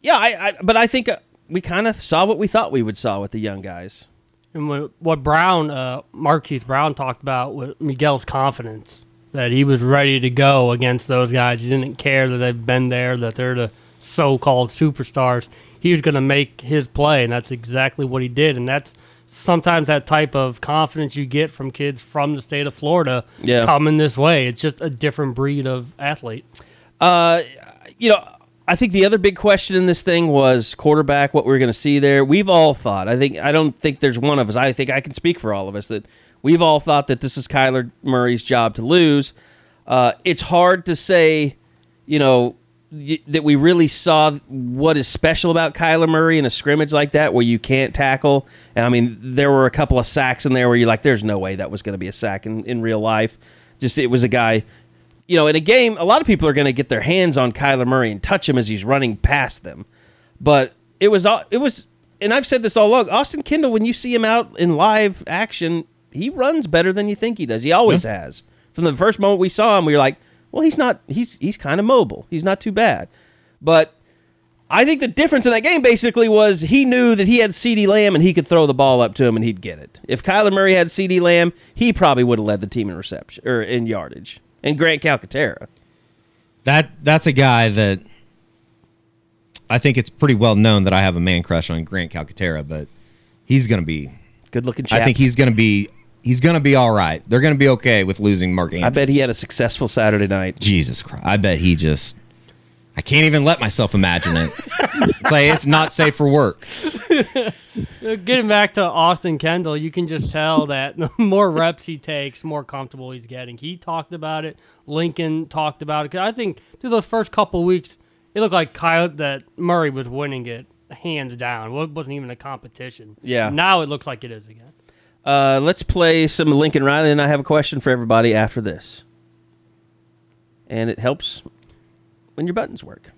yeah, I, I but I think uh, we kind of saw what we thought we would saw with the young guys. And what, what Brown, uh, Marquise Brown talked about was Miguel's confidence that he was ready to go against those guys. He didn't care that they've been there, that they're the so-called superstars. He was going to make his play, and that's exactly what he did. And that's sometimes that type of confidence you get from kids from the state of Florida Yeah. coming this way. It's just a different breed of athlete. Uh, you know, I think the other big question in this thing was quarterback. What we are going to see there. We've all thought. I think I don't think there's one of us. I think I can speak for all of us that we've all thought that this is Kyler Murray's job to lose. Uh, it's hard to say, you know, y- that we really saw what is special about Kyler Murray in a scrimmage like that where you can't tackle. And I mean, there were a couple of sacks in there where you're like, there's no way that was going to be a sack in, in real life. Just it was a guy you know, in a game, a lot of people are going to get their hands on Kyler Murray and touch him as he's running past them. But it was, it was, and I've said this all along. Austin Kendall, when you see him out in live action, he runs better than you think he does. He always has. From the first moment we saw him, we were like, well, he's not. He's he's kind of mobile. He's not too bad. But I think the difference in that game basically was he knew that he had CeeDee Lamb and he could throw the ball up to him and he'd get it. If Kyler Murray had CeeDee Lamb, he probably would have led the team in reception or in yardage. And Grant Calcaterra. That that's a guy that I think it's pretty well known that I have a man crush on Grant Calcaterra, but he's going to be. Good looking chap. I think he's going to be. He's going to be all right. They're going to be okay with losing Mark Andrews. I bet he had a successful Saturday night. Jesus Christ! I bet he just. I can't even let myself imagine it. it's like it's not safe for work. Getting back to Austin Kendall, you can just tell that the more reps he takes, more comfortable he's getting. He talked about it. Lincoln talked about it. 'Cause I think through those first couple weeks, it looked like Kyle that Murray was winning it hands down. It wasn't even a competition. Yeah. Now it looks like it is again. Uh, let's play some Lincoln Riley, and I have a question for everybody after this. And it helps when your buttons work.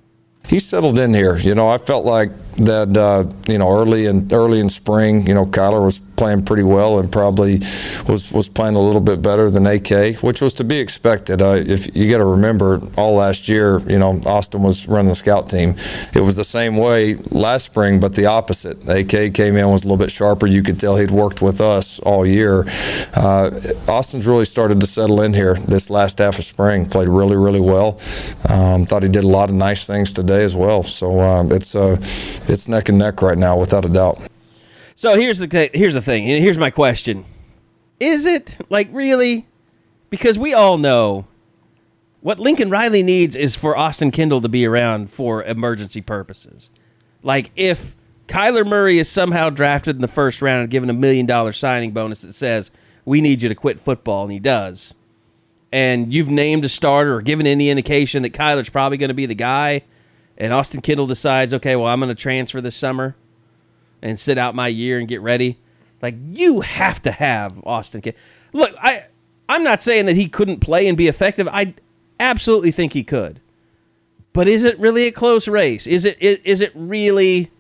he settled in here. You know, I felt like that. Uh, you know, early in early in spring, you know, Kyler was playing pretty well and probably was was playing a little bit better than AK, which was to be expected. Uh, if you got to remember, all last year, you know, Austin was running the scout team. It was the same way last spring, but the opposite. AK came in was a little bit sharper. You could tell he'd worked with us all year. Uh, Austin's really started to settle in here this last half of spring. Played really, really well. Um, thought he did a lot of nice things today as well. So um, it's uh, it's neck and neck right now, without a doubt. So here's the here's the thing. Here's my question: Is it like really? Because we all know what Lincoln Riley needs is for Austin Kendall to be around for emergency purposes. Like if Kyler Murray is somehow drafted in the first round and given a million dollar signing bonus that says we need you to quit football, and he does, and you've named a starter or given any indication that Kyler's probably going to be the guy, and Austin Kendall decides, okay, well I'm going to transfer this summer and sit out my year and get ready. Like you have to have Austin. K- Look, I I'm not saying that he couldn't play and be effective. I absolutely think he could. But is it really a close race? Is it is, is it really?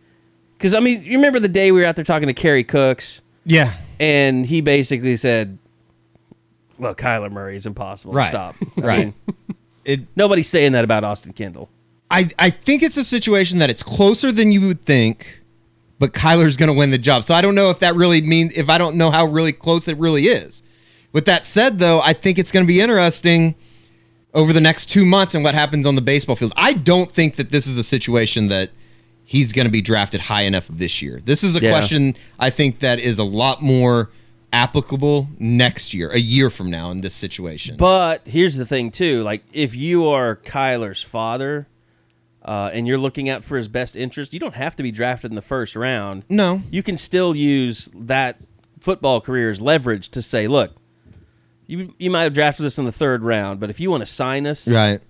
Because I mean, you remember the day we were out there talking to Kerry Cooks, Yeah. and he basically said, "Well, Kyler Murray is impossible Right. to stop." Right. mean, It. nobody's saying that about Austin Kendall. I I think it's a situation that it's closer than you would think, but Kyler's going to win the job. So I don't know if that really means if I don't know how really close it really is. With that said, though, I think it's going to be interesting over the next two months and what happens on the baseball field. I don't think that this is a situation that he's going to be drafted high enough this year. This is a Yeah. question I think that is a lot more applicable next year, a year from now in this situation. But here's the thing, too. Like, if you are Kyler's father uh, and you're looking out for his best interest, you don't have to be drafted in the first round. no, You can still use that football career as leverage to say, look, you, you might have drafted us in the third round, but if you want to sign us, right.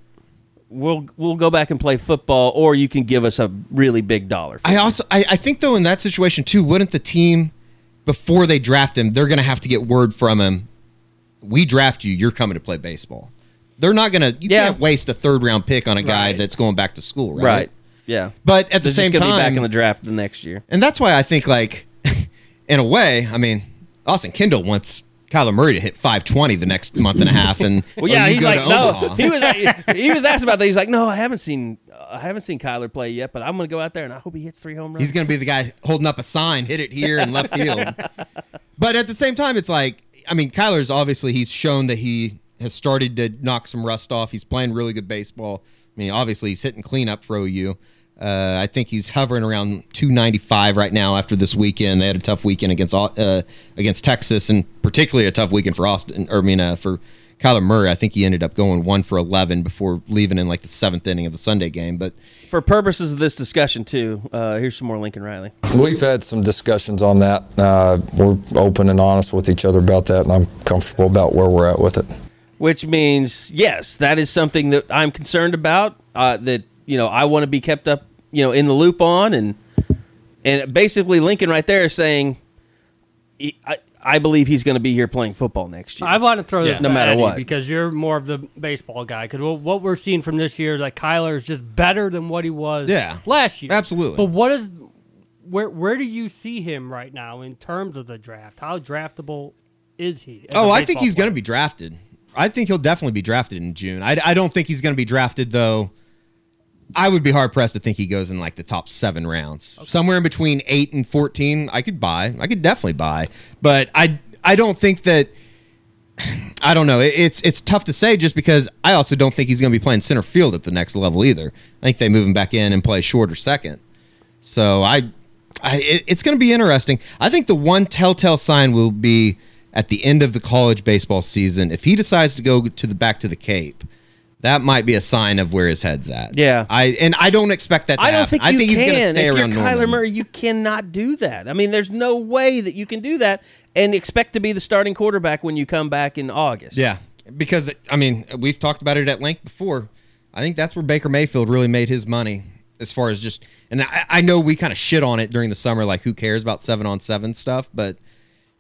we'll we'll go back and play football, or you can give us a really big dollar. I also I, I think though in that situation too, wouldn't the team before they draft him, they're gonna have to get word from him, we draft you, you're coming to play baseball. They're not gonna. You Yeah. can't waste a third round pick on a guy Right. that's going back to school, right? Right. Yeah. But at the They're same just gonna time, be back in the draft the next year. and that's why I think like, in a way, I mean, Austin Kendall wants Kyler Murray to hit 520 the next month and a half, and Well, yeah, he's like, no. Omaha. He was he was asked about that. He's like, no, I haven't seen uh, I haven't seen Kyler play yet, but I'm gonna go out there and I hope he hits three home runs. He's going to be the guy holding up a sign, hit it here in left field. But at the same time, it's like, I mean, Kyler's obviously he's shown that he has started to knock some rust off. He's playing really good baseball. I mean, obviously he's hitting cleanup for OU. Uh, I think he's hovering around 295 right now after this weekend. They had a tough weekend against uh, against Texas, and particularly a tough weekend for Austin. Or I mean, uh, for Kyler Murray. I think he ended up going one for 11 before leaving in like the seventh inning of the Sunday game. But For purposes of this discussion too, uh, here's some more Lincoln Riley. We've had some discussions on that. Uh, we're open and honest with each other about that, and I'm comfortable about where we're at with it. Which means yes, that is something that I'm concerned about. Uh, that you know I want to be kept up, you know, in the loop on, and and basically Lincoln right there is saying, I, I believe he's going to be here playing football next year. I want to throw this No matter Eddie what. because you're more of the baseball guy. Because what we're seeing from this year is that Kyler is just better than what he was Yeah, last year. absolutely. But what is where where do you see him right now in terms of the draft? How draftable is he? Oh, I think he's going to be drafted. I think he'll definitely be drafted in June. I, I don't think he's going to be drafted though. I would be hard pressed to think he goes in like the top seven rounds, somewhere in between eight and fourteen. I could buy. I could definitely buy, but I I don't think that. I don't know. It- It's it's tough to say just because I also don't think he's going to be playing center field at the next level either. I think they move him back in and play short or second. So I, I it, it's going to be interesting. I think the one telltale sign will be at the end of the college baseball season if he decides to go to the back to the Cape. That might be a sign of where his head's at. Yeah. I and I don't expect that. To I don't happen. think I think can. he's going to stay if around you're Norman. Kyler Murray, you cannot do that. I mean, there's no way that you can do that and expect to be the starting quarterback when you come back in August. Yeah, because I mean we've talked about it at length before. I think that's where Baker Mayfield really made his money as far as just. And I, I know we kind of shit on it during the summer, like who cares about seven on seven stuff, but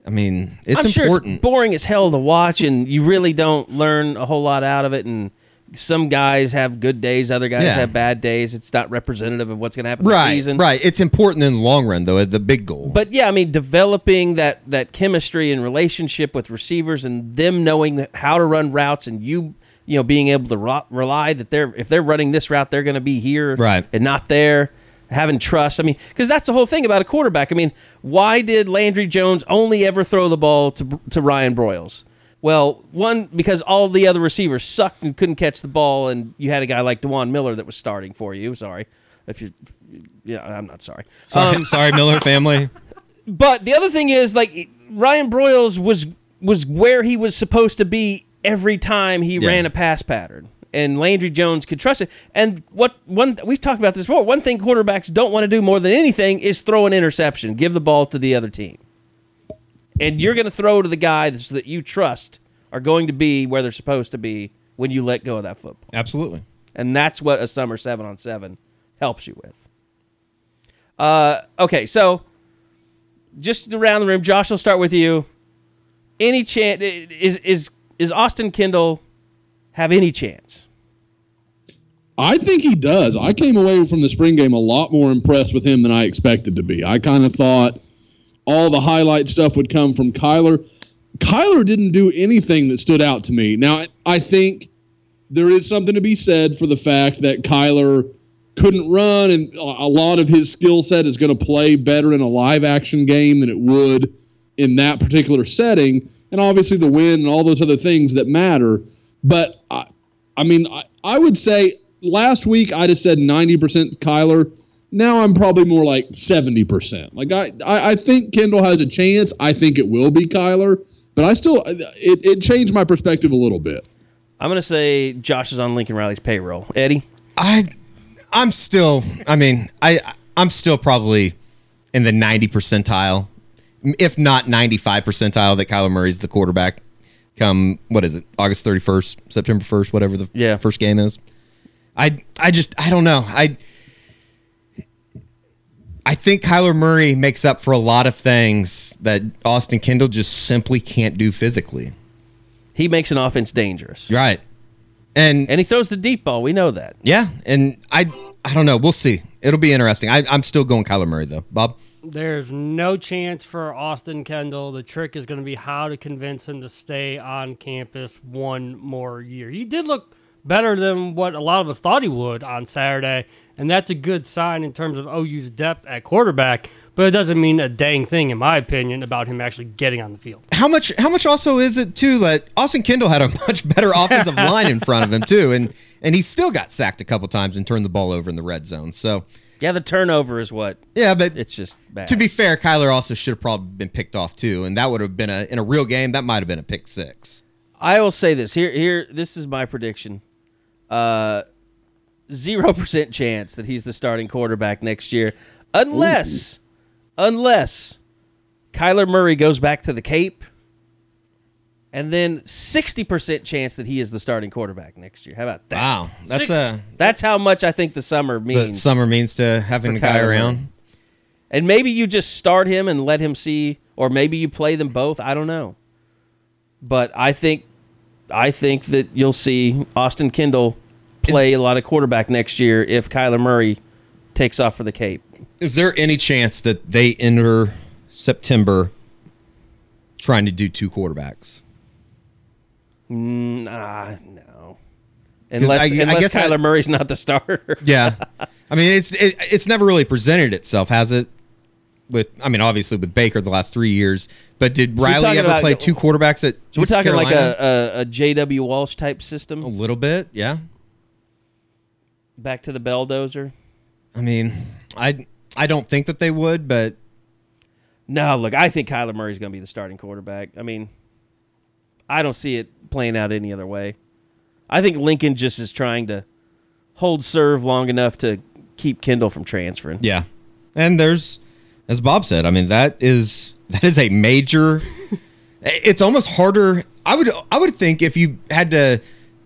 I mean it's I'm sure important. it's boring as hell to watch, and you really don't learn a whole lot out of it. And some guys have good days, other guys Yeah. have bad days. It's not representative of what's going to happen the right, season. right. It's important in the long run, though. The big goal. But yeah, I mean, developing that that chemistry and relationship with receivers, and them knowing how to run routes, and you you know being able to ro- rely that they're if they're running this route, they're going to be here, Right. and not there. Having trust. I mean, because that's the whole thing about a quarterback. I mean, why did Landry Jones only ever throw the ball to to Ryan Broyles? Well, one because all the other receivers sucked and couldn't catch the ball, and you had a guy like DeJuan Miller that was starting for you. Sorry, if you, yeah, I'm not sorry. sorry, um, sorry, Miller family. But the other thing is, like Ryan Broyles was was where he was supposed to be every time he Yeah. ran a pass pattern, and Landry Jones could trust it. And what one we've talked about this before. One thing quarterbacks don't want to do more than anything is throw an interception, give the ball to the other team, and you're going to throw to the guy that you trust are going to be where they're supposed to be when you let go of that football. Absolutely. And that's what a summer seven on seven helps you with. Uh, okay, so just around the room, Josh, will start with you. Any chance is is is Austin Kendall have any chance? I think he does. I came away from the spring game a lot more impressed with him than I expected to be. I kind of thought all the highlight stuff would come from Kyler. Kyler didn't do anything that stood out to me. Now, I think there is something to be said for the fact that Kyler couldn't run, and a lot of his skill set is going to play better in a live action game than it would in that particular setting. And obviously, the win and all those other things that matter. But I, I mean, I, I would say last week I'd have said 90% Kyler. Now I'm probably more like 70%. Like I, I, I think Kendall has a chance. I think it will be Kyler, but I still it, it changed my perspective a little bit. I'm gonna say Josh is on Lincoln Riley's payroll. Eddie, I, I'm still. I mean, I, I'm still probably in the 90 percentile, if not 95 percentile, that Kyler Murray's the quarterback. Come what is it? August 31st, September 1st, whatever the Yeah. first game is. I, I just, I don't know. I. I think Kyler Murray makes up for a lot of things that Austin Kendall just simply can't do physically. he makes an offense dangerous. Right. And, And he throws the deep ball. We know that. yeah, and I I don't know. We'll see. It'll be interesting. I, I'm still going Kyler Murray though. Bob. There's no chance for Austin Kendall. The trick is going to be how to convince him to stay on campus one more year. He did look better than what a lot of us thought he would on Saturday, and that's a good sign in terms of OU's depth at quarterback. But it doesn't mean a dang thing, in my opinion, about him actually getting on the field. How much? How much also is it too that Austin Kendall had a much better offensive line in front of him too, and and he still got sacked a couple times and turned the ball over in the red zone. So Yeah, the turnover is what yeah, but it's just bad. to be fair, Kyler also should have probably been picked off too, and that would have been a in a real game that might have been a pick six. I will say this here. Here, this is my prediction. Uh, Zero percent chance that he's the starting quarterback next year, unless, unless Kyler Murray goes back to the Cape, and then sixty percent chance that he is the starting quarterback next year. How about that? Wow, that's Six- a That's how much I think the summer the means. summer means to having for the guy Kyler around. Murray. And maybe you just start him and let him see, or maybe you play them both. I don't know. But I think, I think that you'll see Austin Kendall play a lot of quarterback next year if Kyler Murray takes off for the Cape. Is there any chance that they enter September trying to do two quarterbacks? Nah, no. Unless, I- I unless guess Kyler I- Murray's not the starter. Yeah, I mean it's it, it's never really presented itself, has it? With I mean, obviously with Baker the last three years, but did Riley ever about- play two quarterbacks at? We're talking like Carolina? a, a, a J.W. Walsh type system. a little bit, yeah. Back to the Belldozer. I mean, I I don't think that they would, but No, look, I think Kyler Murray's going to be the starting quarterback. I mean, I don't see it playing out any other way. I think Lincoln just is trying to hold serve long enough to keep Kendall from transferring. yeah. And there's, as Bob said, I mean that is that is a major. it's almost harder. I would I would think if you had to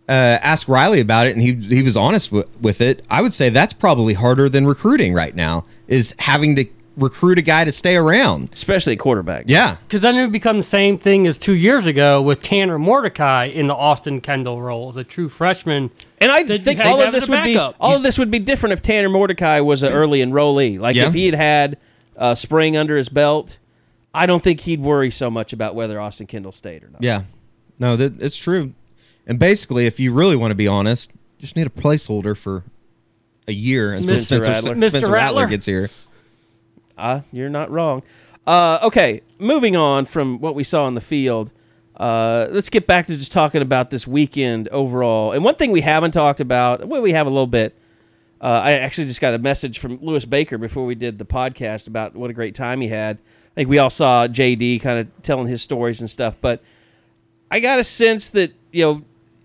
uh, ask Riley about it and he he was honest with, with it, I would say that's probably harder than recruiting right now. Is having to recruit a guy to stay around. Especially at quarterback. Yeah. Because then it would become the same thing as two years ago with Tanner Mordecai in the Austin Kendall role, the true freshman. And I think all of this would be backup. all of this would be different if Tanner Mordecai was an early enrollee. Like Yeah. if he had had uh, spring under his belt, I don't think he'd worry so much about whether Austin Kendall stayed or not. Yeah. No, that it's true. And basically, if you really want to be honest, you just need a placeholder for a year until Mr. Spencer, Rattler. Spencer Mr. Rattler Rattler. gets here. Uh, you're not wrong. Uh, okay, moving on from what we saw on the field, uh, let's get back to just talking about this weekend overall. And one thing we haven't talked about, well, we have a little bit. Uh, I actually just got a message from Lewis Baker before we did the podcast about what a great time he had. I think we all saw JD kind of telling his stories and stuff, but I got a sense that you know,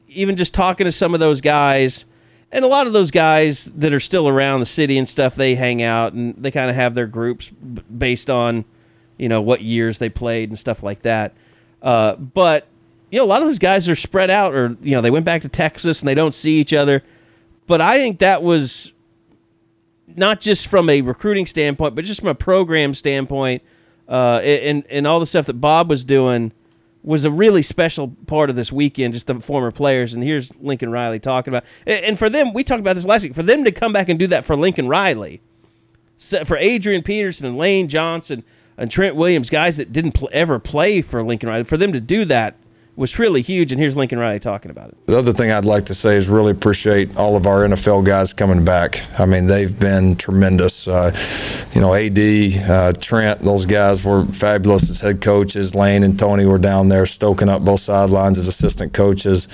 even just talking to some of those guys, and a lot of those guys that are still around the city and stuff, they hang out and they kind of have their groups based on, you know, what years they played and stuff like that. Uh, but you know, a lot of those guys are spread out, or you know, they went back to Texas and they don't see each other. But I think that was not just from a recruiting standpoint, but just from a program standpoint, uh, and and all the stuff that Bob was doing was a really special part of this weekend. Just the former players, and here's Lincoln Riley talking about. And for them, we talked about this last week. For them to come back and do that for Lincoln Riley, for Adrian Peterson and Lane Johnson and Trent Williams, guys that didn't ever play for Lincoln Riley, for them to do that was really huge. And here's Lincoln Riley talking about it. The other thing I'd like to say is really appreciate all of our NFL guys coming back. I mean, they've been tremendous. Uh, you know, AD, uh, Trent, those guys were fabulous as head coaches. Lane and Tony were down there stoking up both sidelines as assistant coaches.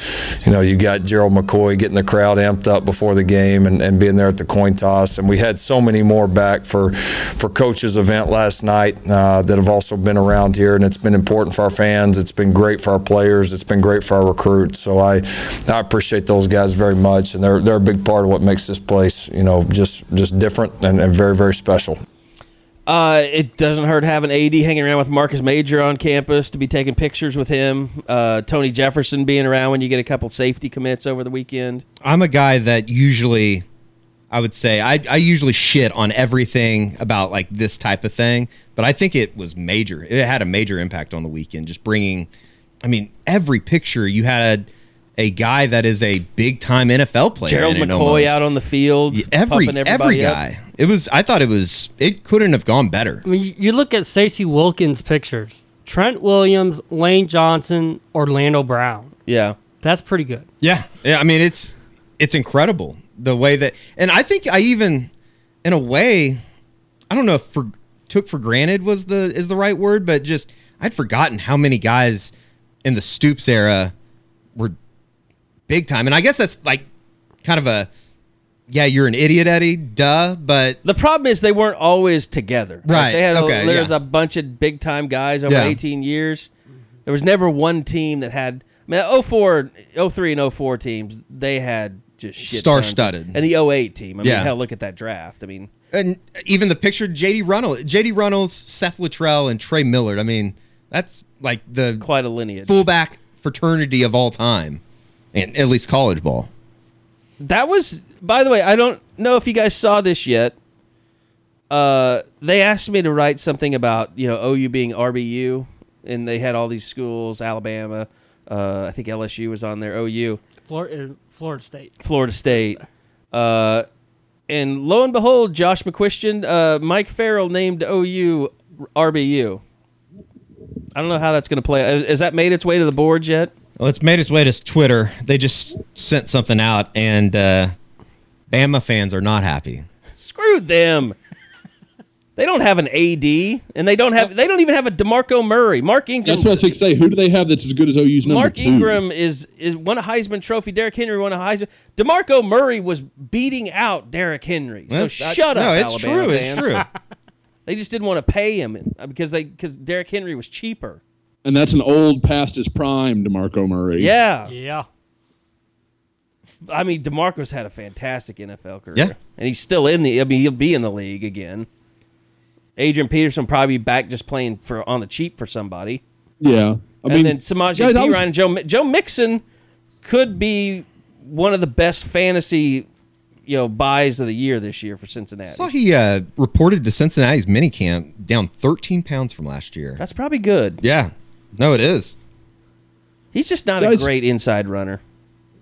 You know, you got Gerald McCoy getting the crowd amped up before the game and, and being there at the coin toss. And we had so many more back for, for coaches event last night uh, that have also been around here. And it's been important for our fans. It's been great for our players. It's been great for our recruits. So I, I appreciate those guys very much, and they're they're a big part of what makes this place, you know, just just different and, and very very special. Uh, it doesn't hurt having AD hanging around with Marcus Major on campus to be taking pictures with him. Uh, Tony Jefferson being around when you get a couple safety commits over the weekend. I'm a guy that usually, I would say, I, I usually shit on everything about like this type of thing, but I think it was major. It had a major impact on the weekend. Just bringing, I mean, every picture you had a guy that is a big time NFL player. Gerald McCoy almost. out on the field, every every everybody up. guy. It was. I thought it was. It couldn't have gone better. I mean, you- you look at Stacey Wilkins' pictures. Trent Williams, Lane Johnson, Orlando Brown. Yeah, That's pretty good. Yeah, yeah. I mean, it's it's incredible the way that, and I think I even, in a way, I don't know if for took for granted was the is the right word, but just I'd forgotten how many guys in the Stoops era were big time, and I guess that's like kind of a yeah, you're an idiot, Eddie, duh, but The problem is they weren't always together. Like, Right, they had a, okay, there's yeah. a bunch of big time guys over Yeah. 18 years. There was never one team that had. I mean, 04, 03 and 04 teams, they had just shit. Star-studded. And the 08 team. I mean, Yeah. hell, look at that draft. I mean, and even the picture JD Runnels, JD Runnels, Seth Littrell, and Trey Millard. I mean, that's like the quite a lineage. fullback fraternity of all time, and at least college ball. That was, by the way, I don't know if you guys saw this yet. Uh, they asked me to write something about you know OU being RBU, and they had all these schools, Alabama, uh, I think LSU was on there, OU, Florida, Florida State. Florida State, uh, and lo and behold, Josh McCuistion, uh, Mike Farrell named OU RBU. I don't know how that's going to play. Has that made its way to the boards yet? Well, it's made its way to Twitter. They just sent something out, and uh, Bama fans are not happy. Screw them. They don't have an AD, and they don't have. They don't even have a Demarco Murray. Mark Ingram. That's what I was going to say. Who do they have that's as good as OU's number Mark two? Ingram is is won a Heisman Trophy. Derrick Henry won a Heisman. Demarco Murray was beating out Derrick Henry. So Well, shut I- up, No, it's Alabama true. fans. It's true. They just didn't want to pay him uh, because they because Derrick Henry was cheaper. And that's an old past his prime, DeMarco Murray. Yeah, Yeah. I mean Demarco's had a fantastic NFL career. Yeah. and he's still in the. I mean he'll be in the league again. Adrian Peterson probably be back just playing for on the cheap for somebody. Yeah. I and mean, then Samaje guys, I P. was- Ryan and Joe Joe Mixon could be one of the best fantasy, you know, buys of the year this year for Cincinnati. saw he uh, reported to Cincinnati's minicamp down 13 pounds from last year. That's probably good. Yeah, no, it is. He's just not Guys- a great inside runner.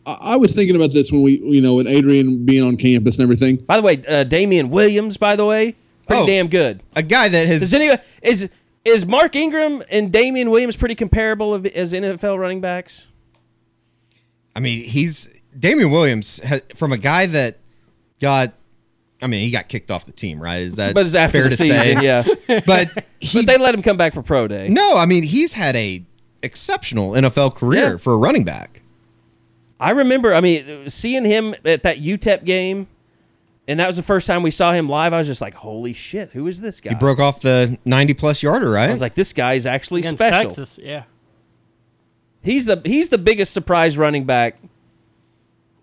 I, I was thinking about this when we, you know, with Adrian being on campus and everything. By the way, uh, Damien Williams, by the way, pretty Oh. damn good. A guy that has Does any is is Mark Ingram and Damien Williams pretty comparable of, as NFL running backs? I mean, he's Damien Williams ha from a guy that got. I mean, he got kicked off the team, right? Is that But it's after fair the to season, say? yeah. But he but they let him come back for pro day. no. I mean, he's had a exceptional NFL career Yeah. for a running back. I remember, I mean, seeing him at that UTEP game, and that was the first time we saw him live. I was just like, "Holy shit, who is this guy?" He broke off the 90 plus yarder, right? I was like, "This guy's actually Against special." Texas. Yeah. He's the he's the biggest surprise running back,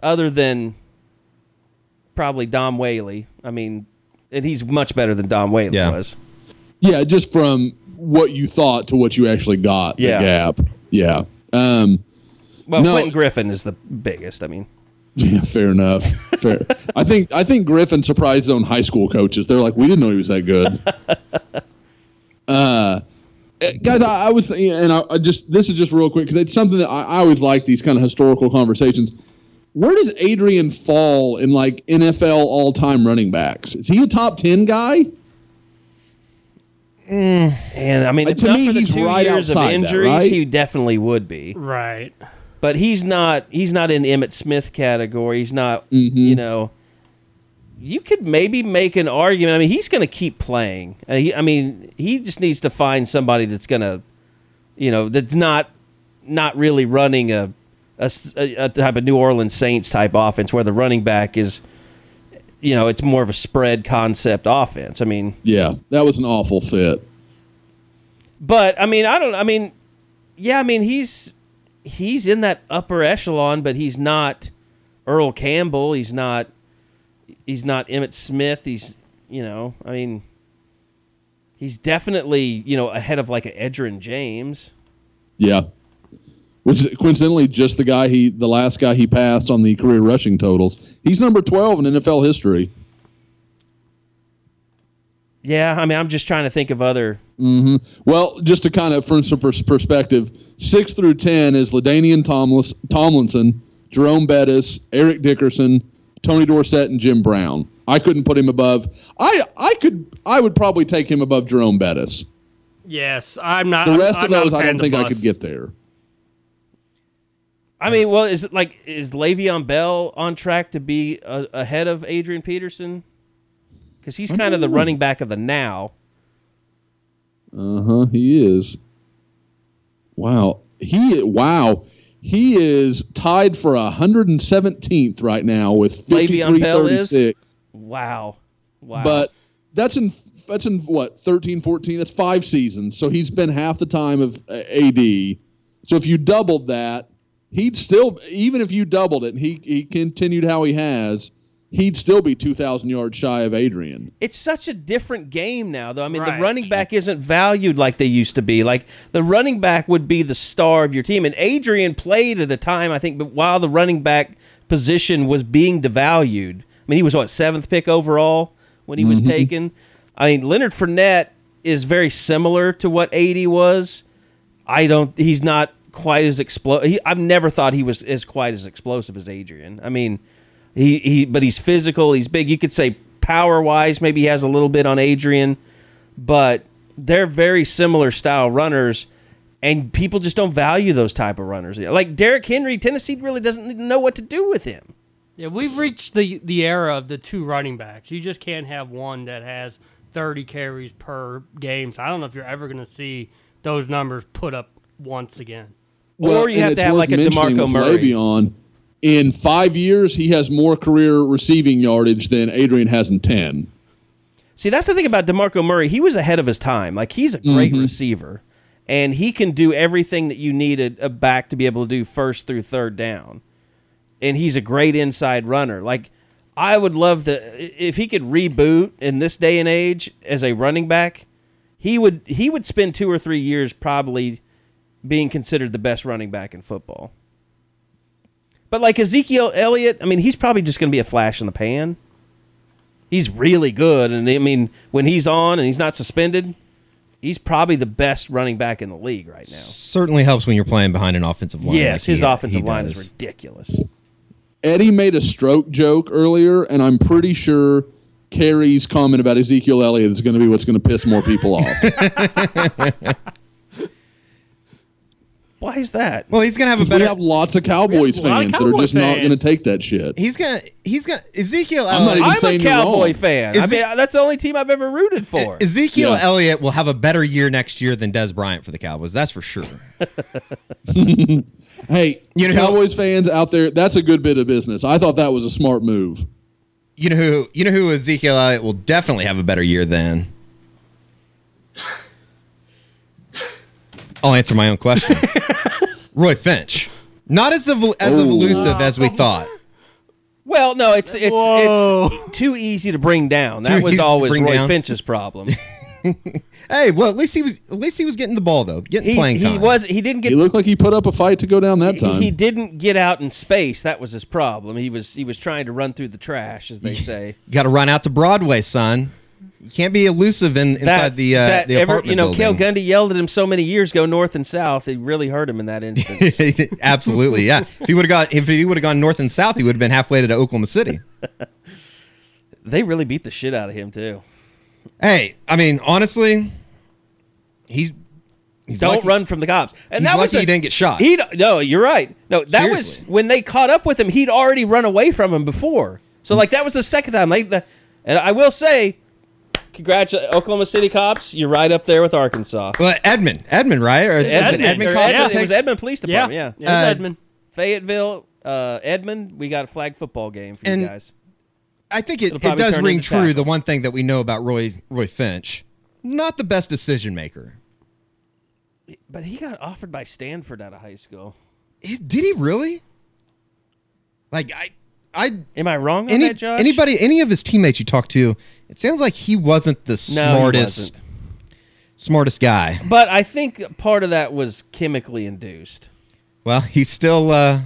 other than probably Dom Whaley. I mean, and he's much better than Dom Whaley Yeah. was. Yeah, just from what you thought to what you actually got, Yeah. the gap. Yeah. Um, Well, No. Quentin Griffin is the biggest. I mean, yeah, fair enough. Fair. I think I think Griffin surprised his own high school coaches. They're like, we didn't know he was that good. uh, eh, guys, I, I was and I, I just this is just real quick because it's something that I, I always like these kind of historical conversations. Where does Adrian fall in like NFL all time running backs? Is he a top ten guy? and I mean, Uh, to me, for the he's two right years of outside that, right? he definitely would be. Right. but he's not he's not in Emmitt Smith category. He's not Mm-hmm. you know. You could maybe make an argument. I mean, he's going to keep playing. Uh, he, I mean, he just needs to find somebody that's going to, you know, that's not not really running a, a a type of New Orleans Saints type offense where the running back is, you know, it's more of a spread concept offense. I mean, Yeah, that was an awful fit. but I mean, I don't. I mean, yeah. I mean, he's he's in that upper echelon, but he's not Earl Campbell. He's not. He's not Emmitt Smith. He's you know. I mean, he's definitely you know ahead of like a Edgerrin James. Yeah. Which is coincidentally just the guy he the last guy he passed on the career rushing totals. He's number twelve in NFL history. Yeah, I mean, I'm just trying to think of other. Mm-hmm. Well, just to kind of from some pers- perspective, six through ten is Ladainian Tomlis- Tomlinson, Jerome Bettis, Eric Dickerson, Tony Dorsett, and Jim Brown. I couldn't put him above. I I could I would probably take him above Jerome Bettis. Yes, I'm not. The I'm- rest I'm of those, I don't think the I could get there. I mean, well, is it like is Le'Veon Bell on track to be uh, ahead of Adrian Peterson? Because he's kind of the running back of the now. Uh huh. He is. Wow. He wow. He is tied for 117th right now with Le'Veon Bell is? 53-36. Wow, wow. But that's in that's in what 13, 14. That's five seasons. So he's been half the time of AD. So if you doubled that, he'd still even if you doubled it and he he continued how he has, he'd still be 2,000 yards shy of Adrian. it's such a different game now, though. I mean, Right. the running back isn't valued like they used to be. Like the running back would be the star of your team, and Adrian played at a time I think, but while the running back position was being devalued. I mean, he was what seventh pick overall when he was mm-hmm. taken. I mean, Leonard Fournette is very similar to what AD was. I don't. He's not quite as explosive. I've never thought he was as quite as explosive as Adrian. I mean, he he, but he's physical. He's big. You could say power wise, maybe he has a little bit on Adrian, but they're very similar style runners, and people just don't value those type of runners. Like Derrick Henry, Tennessee really doesn't know what to do with him. Yeah, we've reached the the era of the two running backs. You just can't have one that has 30 carries per game. So I don't know if you're ever going to see those numbers put up once again. Or you have to have like a DeMarco Murray. Le'Veon, in five years, he has more career receiving yardage than Adrian has in ten. See, that's the thing about DeMarco Murray. He was ahead of his time. Like he's a great mm-hmm. receiver, and he can do everything that you need a, a back to be able to do first through third down. And he's a great inside runner. Like I would love to if he could reboot in this day and age as a running back. He would he would spend two or three years probably being considered the best running back in football. But like Ezekiel Elliott, I mean, he's probably just going to be a flash in the pan he's really good. And I mean, when he's on and he's not suspended, he's probably the best running back in the league right now. Certainly helps when you're playing behind an offensive line. Yes, like his he- offensive he line does. is ridiculous. Eddie made a stroke joke earlier, and I'm pretty sure Carey's comment about Ezekiel Elliott is going to be what's going to piss more people off. Why is that? Well, he's gonna have a better. we better. have lots of Cowboys We have lot of fans that are Cowboy just not going to take that shit. he's gonna. He's gonna. Ezekiel. I'm not Elliott- even I'm a saying you're Cowboy wrong. fan. I Is mean, it- that's the only team I've ever rooted for. Ezekiel Yeah. Elliott will have a better year next year than Dez Bryant for the Cowboys. That's for sure. Hey, You know who- Cowboys fans out there, that's a good bit of business. I thought that was a smart move. You know who? You know who Ezekiel Elliott will definitely have a better year than. I'll answer my own question. Roy Finch, not as ev- as Oh. elusive as we thought. well, no, it's it's Whoa. it's too easy to bring down. That Too was to always bring Roy down. Finch's problem. Hey, well, at least he was at least he was getting the ball though, getting he playing he was he didn't get He looked like he put up a fight to go down that time. he didn't get out in space. That was his problem. He was he was trying to run through the trash, as they say. You got to run out to Broadway, son. You can't be elusive in, inside the uh, that the ever- apartment you know, building. Gundy yelled at him so many years ago, north and south. It really hurt him in that instance. Absolutely, yeah. If he would have got if he would have gone north and south, he would have been halfway to Oklahoma City. they really beat the shit out of him too. Hey, I mean, honestly, he's, he's Don't lucky- run from the cops. And He's that was a- he didn't get shot. He no, you're right. No, that Seriously. was when they caught up with him. He'd already run away from him before. So like that was the second time. Like the, and I will say, congratulations, Oklahoma City cops. You're right up there with Arkansas. Well, Edmond, Edmond, right? Or Edmond, Edmond, or Cobb Edmond, that it was Edmond Police Department. Yeah, yeah, Uh, Edmond. Fayetteville, uh, Edmond. We got a flag football game for And- you guys. I think it, It'll it probably does ring true. tackle. The one thing that we know about Roy Roy Finch, not the best decision maker. But he got offered by Stanford out of high school. Eh, Did he really? Like I, I Am I wrong on any that, Josh? anybody any of his teammates you talked to, it sounds like he wasn't the No, he smartest wasn't. smartest guy. But I think part of that was chemically induced. Well, he's still uh,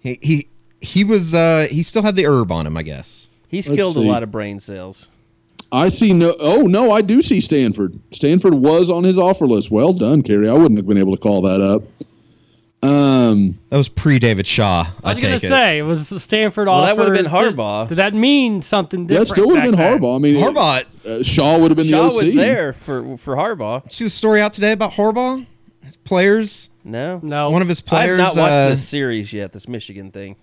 he he he was uh, he still had the herb on him, I guess. He's Let's killed a lot of brain cells. I see no. Oh no, I do see Stanford. Stanford was on his offer list. Well done, Carey. I wouldn't have been able to call that up. Um, That was pre David Shaw. I was gonna it. say it was a Stanford Well, offer. that would've been Harbaugh. Did, that mean something different? that still would have been back then? Harbaugh. I mean, Harbaugh. uh, Shaw would have been Shaw the OC. was there for for Harbaugh. See the story out today about Harbaugh? His players. No, No, One of his players. I've not watched uh, this series yet. This Michigan thing.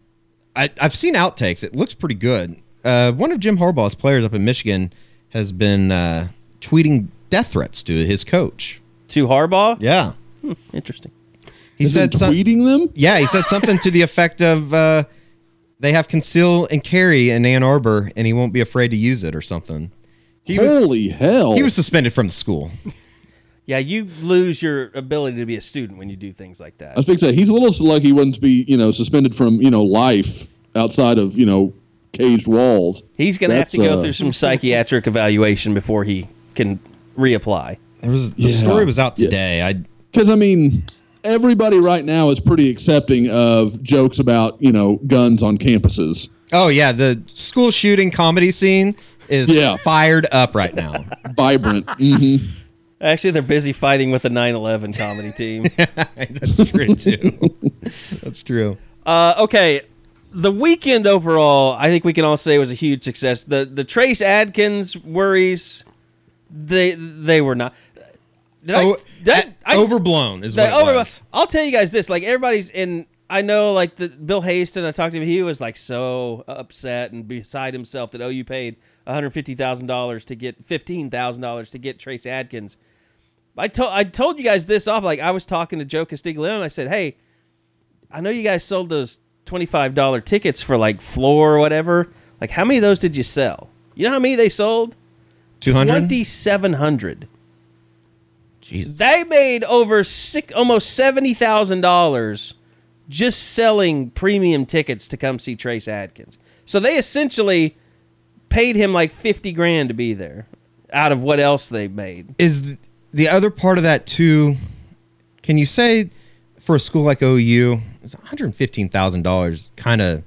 I, I've seen outtakes. It looks pretty good. Uh, one of Jim Harbaugh's players up in Michigan has been uh, tweeting death threats to his coach. To Harbaugh. Yeah, Interesting. He Is said it some- tweeting them? Yeah, he said something to the effect of uh, they have conceal and carry in Ann Arbor, and he won't be afraid to use it or something. He was Holy hell! he was suspended from the school. Yeah, you lose your ability to be a student when you do things like that. I was going to say he's a little lucky he wouldn't be you know suspended from you know life outside of you know caged walls. He's going to have to go uh, through some psychiatric evaluation before he can reapply. There was the Yeah. story was out Yeah. today. I Because I mean, everybody right now is pretty accepting of jokes about you know guns on campuses. oh yeah, the school shooting comedy scene is Yeah. fired up right now. Vibrant. hmm Actually, they're busy fighting with the 9/11 comedy team. That's true too. That's true. Uh, okay, the weekend overall, I think we can all say was a huge success. The the Trace Adkins worries, they they were not. Did I- did I- I- overblown is the what it was. I'll tell you guys this: like everybody's in. I know, like the Bill Haisten. I talked to him. He was like so upset and beside himself that OU paid one hundred fifty thousand dollars to get fifteen thousand dollars to get Trace Adkins. I told I told you guys this off. Like I was talking to Joe Castiglione. I said, "Hey, I know you guys sold those twenty five dollar tickets for like floor or whatever. Like, how many of those did you sell? You know how many they sold? Two hundred. Twenty seven hundred. Jesus. They made over six, almost seventy thousand dollars just selling premium tickets to come see Trace Adkins. So they essentially paid him like fifty grand to be there, out of what else they made. Is the other part of that too? Can you say for a school like OU, it's one hundred fifteen thousand dollars? Kind of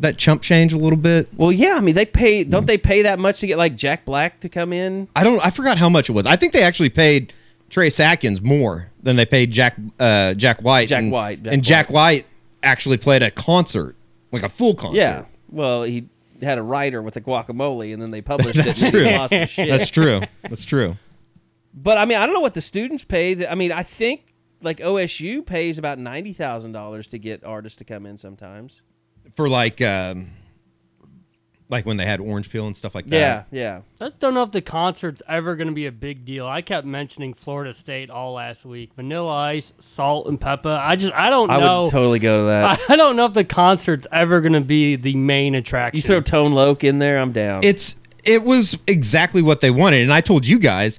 that chump change a little bit. Well, yeah, I mean they pay. Don't they pay that much to get like Jack Black to come in? I don't. I forgot how much it was. I think they actually paid Trace Adkins more than they paid Jack uh, Jack White. Jack and, White, Jack and Jack White actually played a concert, like a full concert. Yeah. Well, he had a writer with a guacamole, and then they published it. That's and true. That's true. That's true. But I mean, I don't know what the students paid. I mean, I think like OSU pays about ninety thousand dollars to get artists to come in sometimes. For like, um, like when they had Orange Peel and stuff like that. Yeah, yeah. I just don't know if the concert's ever going to be a big deal. I kept mentioning Florida State all last week. Vanilla Ice, Salt-N-Pepa. I just I don't know. I know. would totally go to that. I don't know if the concert's ever going to be the main attraction. you throw Tone Loc in there, I'm down. it's it was exactly what they wanted and i told you guys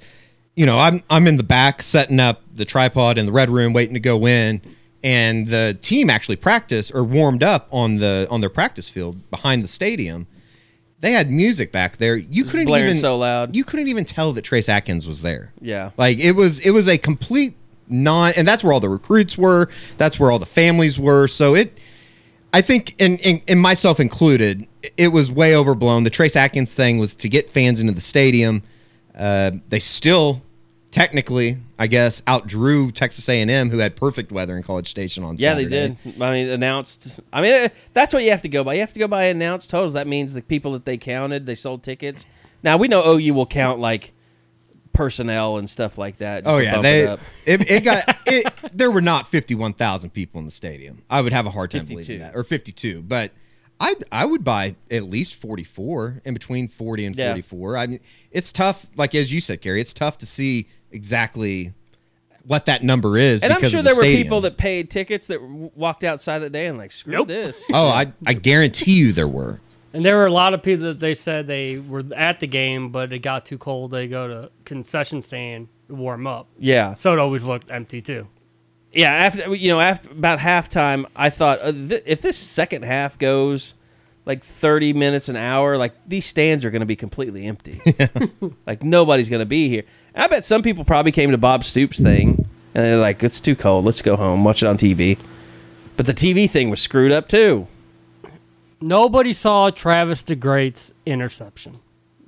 you know i'm i'm in the back setting up the tripod in the red room waiting to go in and the team actually practiced or warmed up on the on their practice field behind the stadium they had music back there you couldn't blaring even so loud. you couldn't even tell that trace adkins was there yeah. like it was it was a complete non and that's where all the recruits were that's where all the families were so it I think, and, and, and myself included, it was way overblown. The Trace Adkins thing was to get fans into the stadium. Uh, they still, technically, I guess, outdrew Texas A&M, who had perfect weather in College Station on Saturday. Yeah, Saturday. they did. I mean, announced. I mean, eh, that's what you have to go by. You have to go by announced totals. That means the people that they counted, they sold tickets. Now we know OU will count like personnel and stuff like that. Oh yeah, they it it, it got it. There were not fifty one thousand people in the stadium. I would have a hard time 52. believing that, or fifty two. But I I would buy at least forty four, in between forty and Yeah. forty four. I mean, it's tough. Like as you said, Gary, it's tough to see exactly what that number is. And I'm sure the there were people that paid tickets that walked outside that day and like, screw this. Oh, I I guarantee you there were. And there were a lot of people that they said they were at the game, but it got too cold. They go to concession stand warm up. Yeah, So it always looked empty too. Yeah. After you know, after about halftime, I thought uh, th- if this second half goes like 30 minutes an hour, like these stands are going to be completely empty. like nobody's going to be here. I bet some people probably came to Bob Stoops thing and they're like, "It's too cold. Let's go home. Watch it on TV." But the TV thing was screwed up too. Nobody saw Travis DeGreat's interception.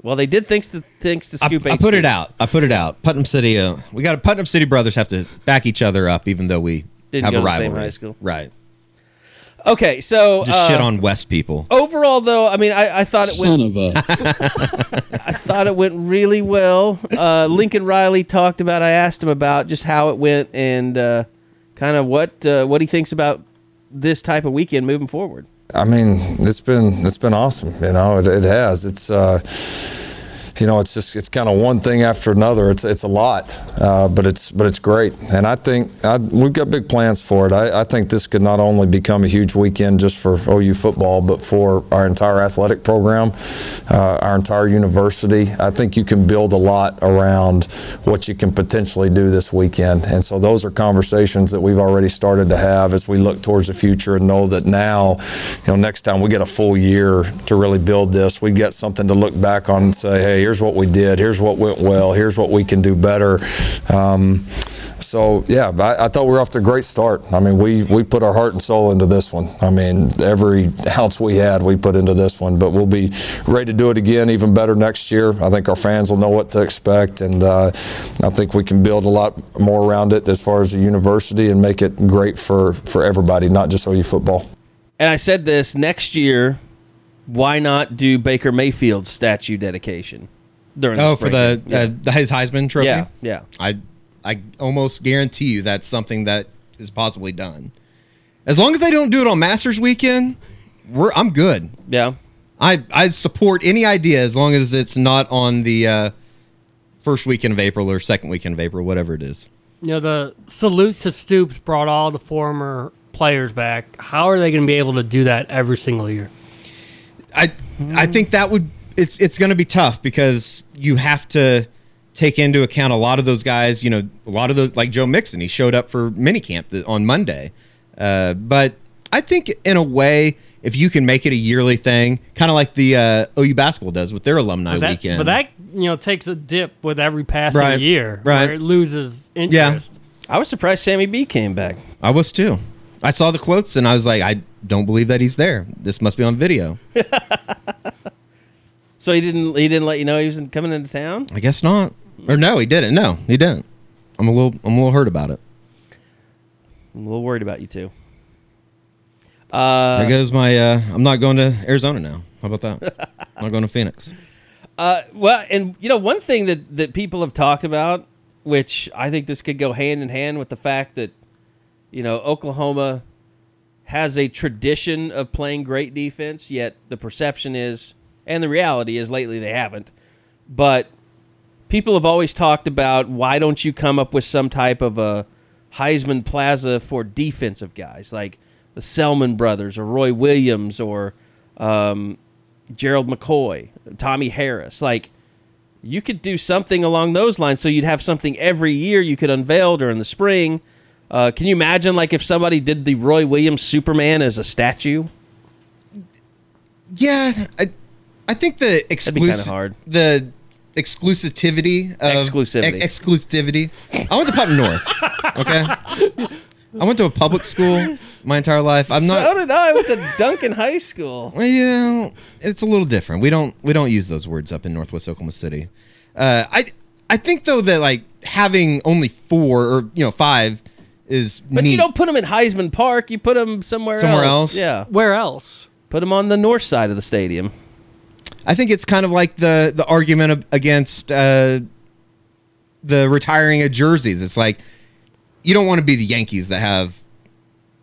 Well, they did thanks to thanks to I, Scoop. I put it out. I put it out. Putnam City. Uh, we got a Putnam City brothers have to back each other up, even though we Didn't have go a to the same rivalry. high school. Right. Okay, so Just uh, shit on West people. overall, though, I mean, I, I thought it went. Son of a. I thought it went really well. Uh, Lincoln Riley talked about. I asked him about just how it went and uh, kind of what uh, what he thinks about this type of weekend moving forward. I mean, it's been it's been awesome. You know, it, it has. It's uh, you know, it's just it's kind of one thing after another. It's it's a lot, uh, but it's but it's great. And I think I, we've got big plans for it. I, I think this could not only become a huge weekend just for OU football, but for our entire athletic program, uh, our entire university. I think you can build a lot around what you can potentially do this weekend. And so those are conversations that we've already started to have as we look towards the future and know that now, you know, next time we get a full year to really build this, we've got something to look back on and say, hey, here's what we did, here's what went well, here's what we can do better. Um, so yeah, I, I thought we were off to a great start. I mean, we we put our heart and soul into this one. I mean, every ounce we had, we put into this one. But we'll be ready to do it again, even better next year. I think our fans will know what to expect, and uh, I think we can build a lot more around it as far as the university and make it great for for everybody, not just OU football. And I said this next year. Why not do Baker Mayfield's statue dedication during? Oh, the for the spring game? uh, the his Heisman trophy. yeah, yeah. I I almost guarantee you that's something that is possibly done. As long as they don't do it on Masters weekend, we're I'm good. Yeah. I I support any idea as long as it's not on the uh, first weekend of April or second weekend of April, whatever it is. You know, the salute to Stoops brought all the former players back. How are they going to be able to do that every single year? I I think that would it's it's going to be tough because you have to take into account a lot of those guys. You know, a lot of those like Joe Mixon. He showed up for minicamp th- on Monday, uh, but I think in a way, if you can make it a yearly thing, kind of like the uh, OU basketball does with their alumni But that, weekend. but that you know takes a dip with every passing Right, year, right. where it loses interest. Yeah. I was surprised Sammy B came back. I was too. I saw the quotes and I was like, I don't believe that he's there. This must be on video. So he didn't. He didn't let you know he was in- coming into town. I guess not. Or no, he didn't. No, he didn't. I'm a little I'm a little hurt about it. I'm a little worried about you too. Uh, There goes my. Uh, I'm not going to Arizona now. How about that? I'm not going to Phoenix. Uh, well, and you know, one thing that that people have talked about, which I think this could go hand in hand with the fact that, you know, Oklahoma has a tradition of playing great defense, yet the perception is, and the reality is, lately they haven't. But people have always talked about why don't you come up with some type of a Heisman Plaza for defensive guys like the Selmon brothers or Roy Williams or um, Gerald McCoy, Tommie Harris. Like you could do something along those lines, so you'd have something every year you could unveil during the spring. Uh, can you imagine, like, if somebody did the Roy Williams Superman as a statue? Yeah, I, I think the exclusive hard. the exclusivity of Exclusivity. ex- exclusivity. I went to Putnam North. Okay, I went to a public school my entire life. I'm so not. did I. I went to Duncan High School. Well, yeah, it's a little different. We don't we don't use those words up in Northwest Oklahoma City. Uh, I I think though that like having only four or you know five is But neat. you don't put them in Heisman Park. You put them somewhere, Somewhere else. else? Yeah, Where else? put them on the north side of the stadium. I think it's kind of like the the argument against uh, the retiring of jerseys. It's like you don't want to be the Yankees that have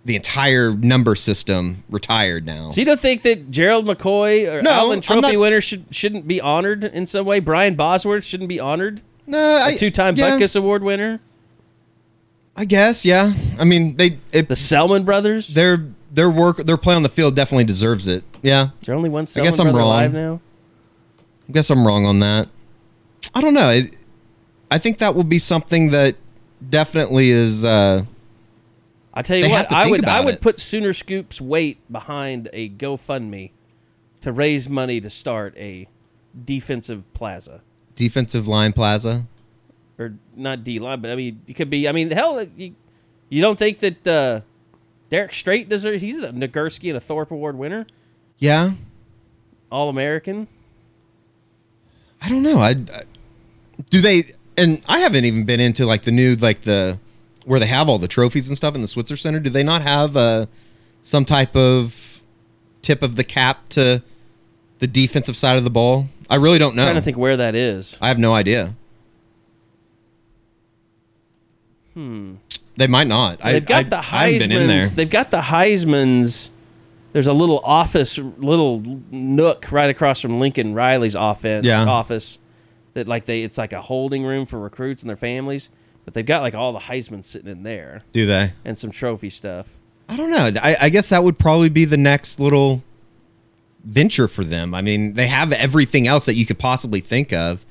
the entire number system retired now. So you don't think that Gerald McCoy or No, Allen Trophy not- winner should shouldn't be honored in some way? Brian Bosworth shouldn't be honored. no, A I, two-time yeah, Butkus Award winner. I guess, yeah. I mean, they it, The Selmon brothers. their their work, their play on the field definitely deserves it. Yeah, Is there only one I guess I'm brother wrong. alive now? I guess I'm wrong on that. I don't know. It, I think that will be something that definitely is. Uh, I tell you what, I would I would it. put Sooner Scoop's weight behind a GoFundMe to raise money to start a defensive plaza. defensive line plaza. Or not D line, but I mean it could be I mean hell you, you don't think that uh, Derrick Strait deserves he's a Nagurski and a Thorpe Award winner? Yeah, All American. I don't know. I, I do they and I haven't even been into like the new like the where they have all the trophies and stuff in the Switzer Center. Do they not have uh, some type of tip of the cap to the defensive side of the ball? I really don't know. I'm trying to think where that is. I have no idea. Hmm. They might not. I, They've got I, the I haven't been in there. Heisman's. They've got the Heisman's. There's a little office, little nook right across from Lincoln Riley's offense Yeah. office. That like they, it's like a holding room for recruits and their families. But they've got like all the Heisman sitting in there Do they? and some trophy stuff. I don't know. I, I guess that would probably be the next little venture for them. I mean, they have everything else that you could possibly think of.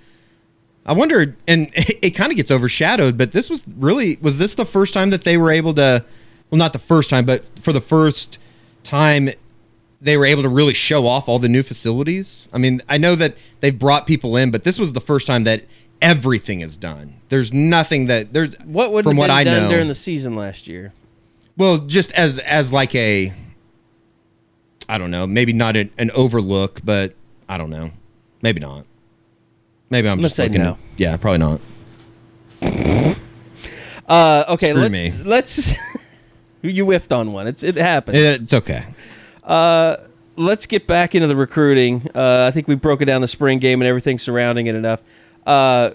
I wonder, and it, it kind of gets overshadowed, but this was really, was this the first time that they were able to, well, not the first time, but for the first time they were able to really show off all the new facilities? I mean, I know that they've brought people in, but this was the first time that everything is done. There's nothing that, there's, What would from have what I done know, during the season last year? well, just as as like a, I don't know, maybe not an, an overlook, but I don't know, maybe not. Maybe I'm gonna just say looking. no. Yeah, probably not. Uh, okay, Screw let's me. let's. you whiffed on one. It's it happens. It's okay. let's get back into the recruiting. Uh, I think we broke it down the spring game and everything surrounding it enough. Uh,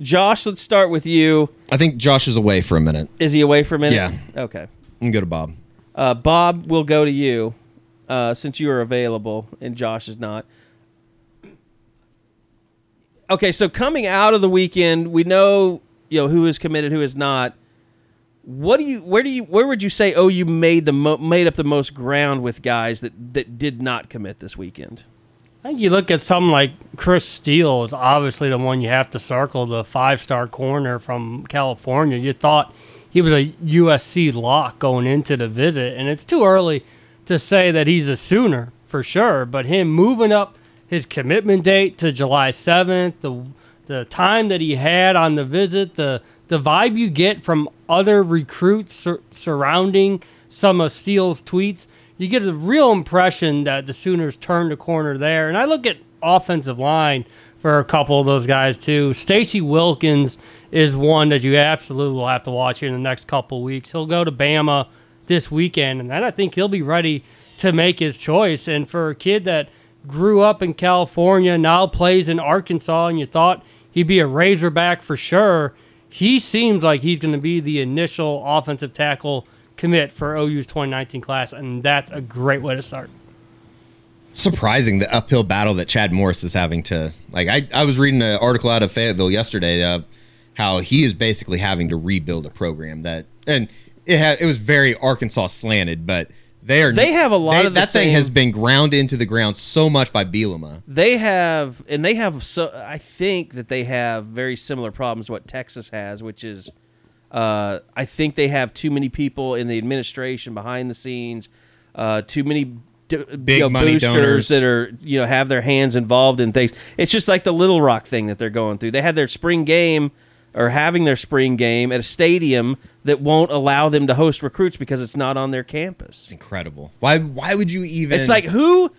Josh, let's start with you. I think Josh is away for a minute. Is he away for a minute? Yeah. Okay. You can go to Bob. Uh, Bob, we'll go to you uh, since you are available and Josh is not. Okay, so coming out of the weekend, we know you know who is committed, who is not. What do you? Where do you? Where would you say? Oh, you made the mo- made up the most ground with guys that that did not commit this weekend. I think you look at something like Chris Steele is obviously the one you have to circle, the five star corner from California. You thought he was a USC lock going into the visit, and it's too early to say that he's a Sooner for sure. But him moving up his commitment date to July seventh, the the time that he had on the visit, the the vibe you get from other recruits sur- surrounding some of Steele's tweets, you get a real impression that the Sooners turned a corner there. And I look at offensive line for a couple of those guys too. Stacy Wilkins is one that you absolutely will have to watch here in the next couple of weeks. He'll go to Bama this weekend, and then I think he'll be ready to make his choice. And for a kid that grew up in California, now plays in Arkansas, and you thought he'd be a Razorback for sure, he seems like he's going to be the initial offensive tackle commit for OU's 2019 class, and that's a great way to start. surprising the uphill battle that Chad Morris is having to like I, I was reading an article out of Fayetteville yesterday uh, how he is basically having to rebuild a program that and it had it was very Arkansas slanted but they are They have a lot they- of that thing has been ground into the ground so much by Bielema They have, and they have. So I think that they have very similar problems to what Texas has, which is, uh, I think they have too many people in the administration behind the scenes, uh, too many Big you know, money boosters donors. that are you know have their hands involved in things. It's just like the Little Rock thing that they're going through. They had their spring game or having their spring game at a stadium that won't allow them to host recruits because it's not on their campus. it's incredible why why would you even It's like who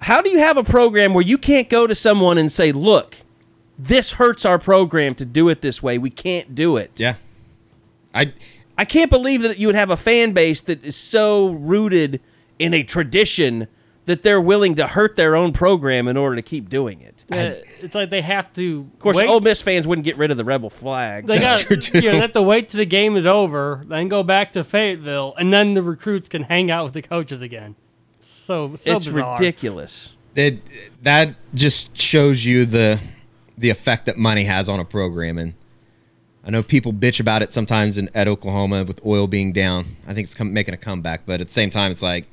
how do you have a program where you can't go to someone and say, "Look, this hurts our program to do it this way. We can't do it." yeah I I can't believe that you would have a fan base that is so rooted in a tradition that they're willing to hurt their own program in order to keep doing it. Of Uh, it's like they have to. Of course, wait. Ole Miss fans wouldn't get rid of the rebel flag. They got true, too. you know, they have to wait till the game is over, then go back to Fayetteville, and then the recruits can hang out with the coaches again. So so it's bizarre. ridiculous. it that just shows you the the effect that money has on a program and I know people bitch about it sometimes in at Oklahoma with oil being down. I think it's come, making a comeback, but at the same time, it's like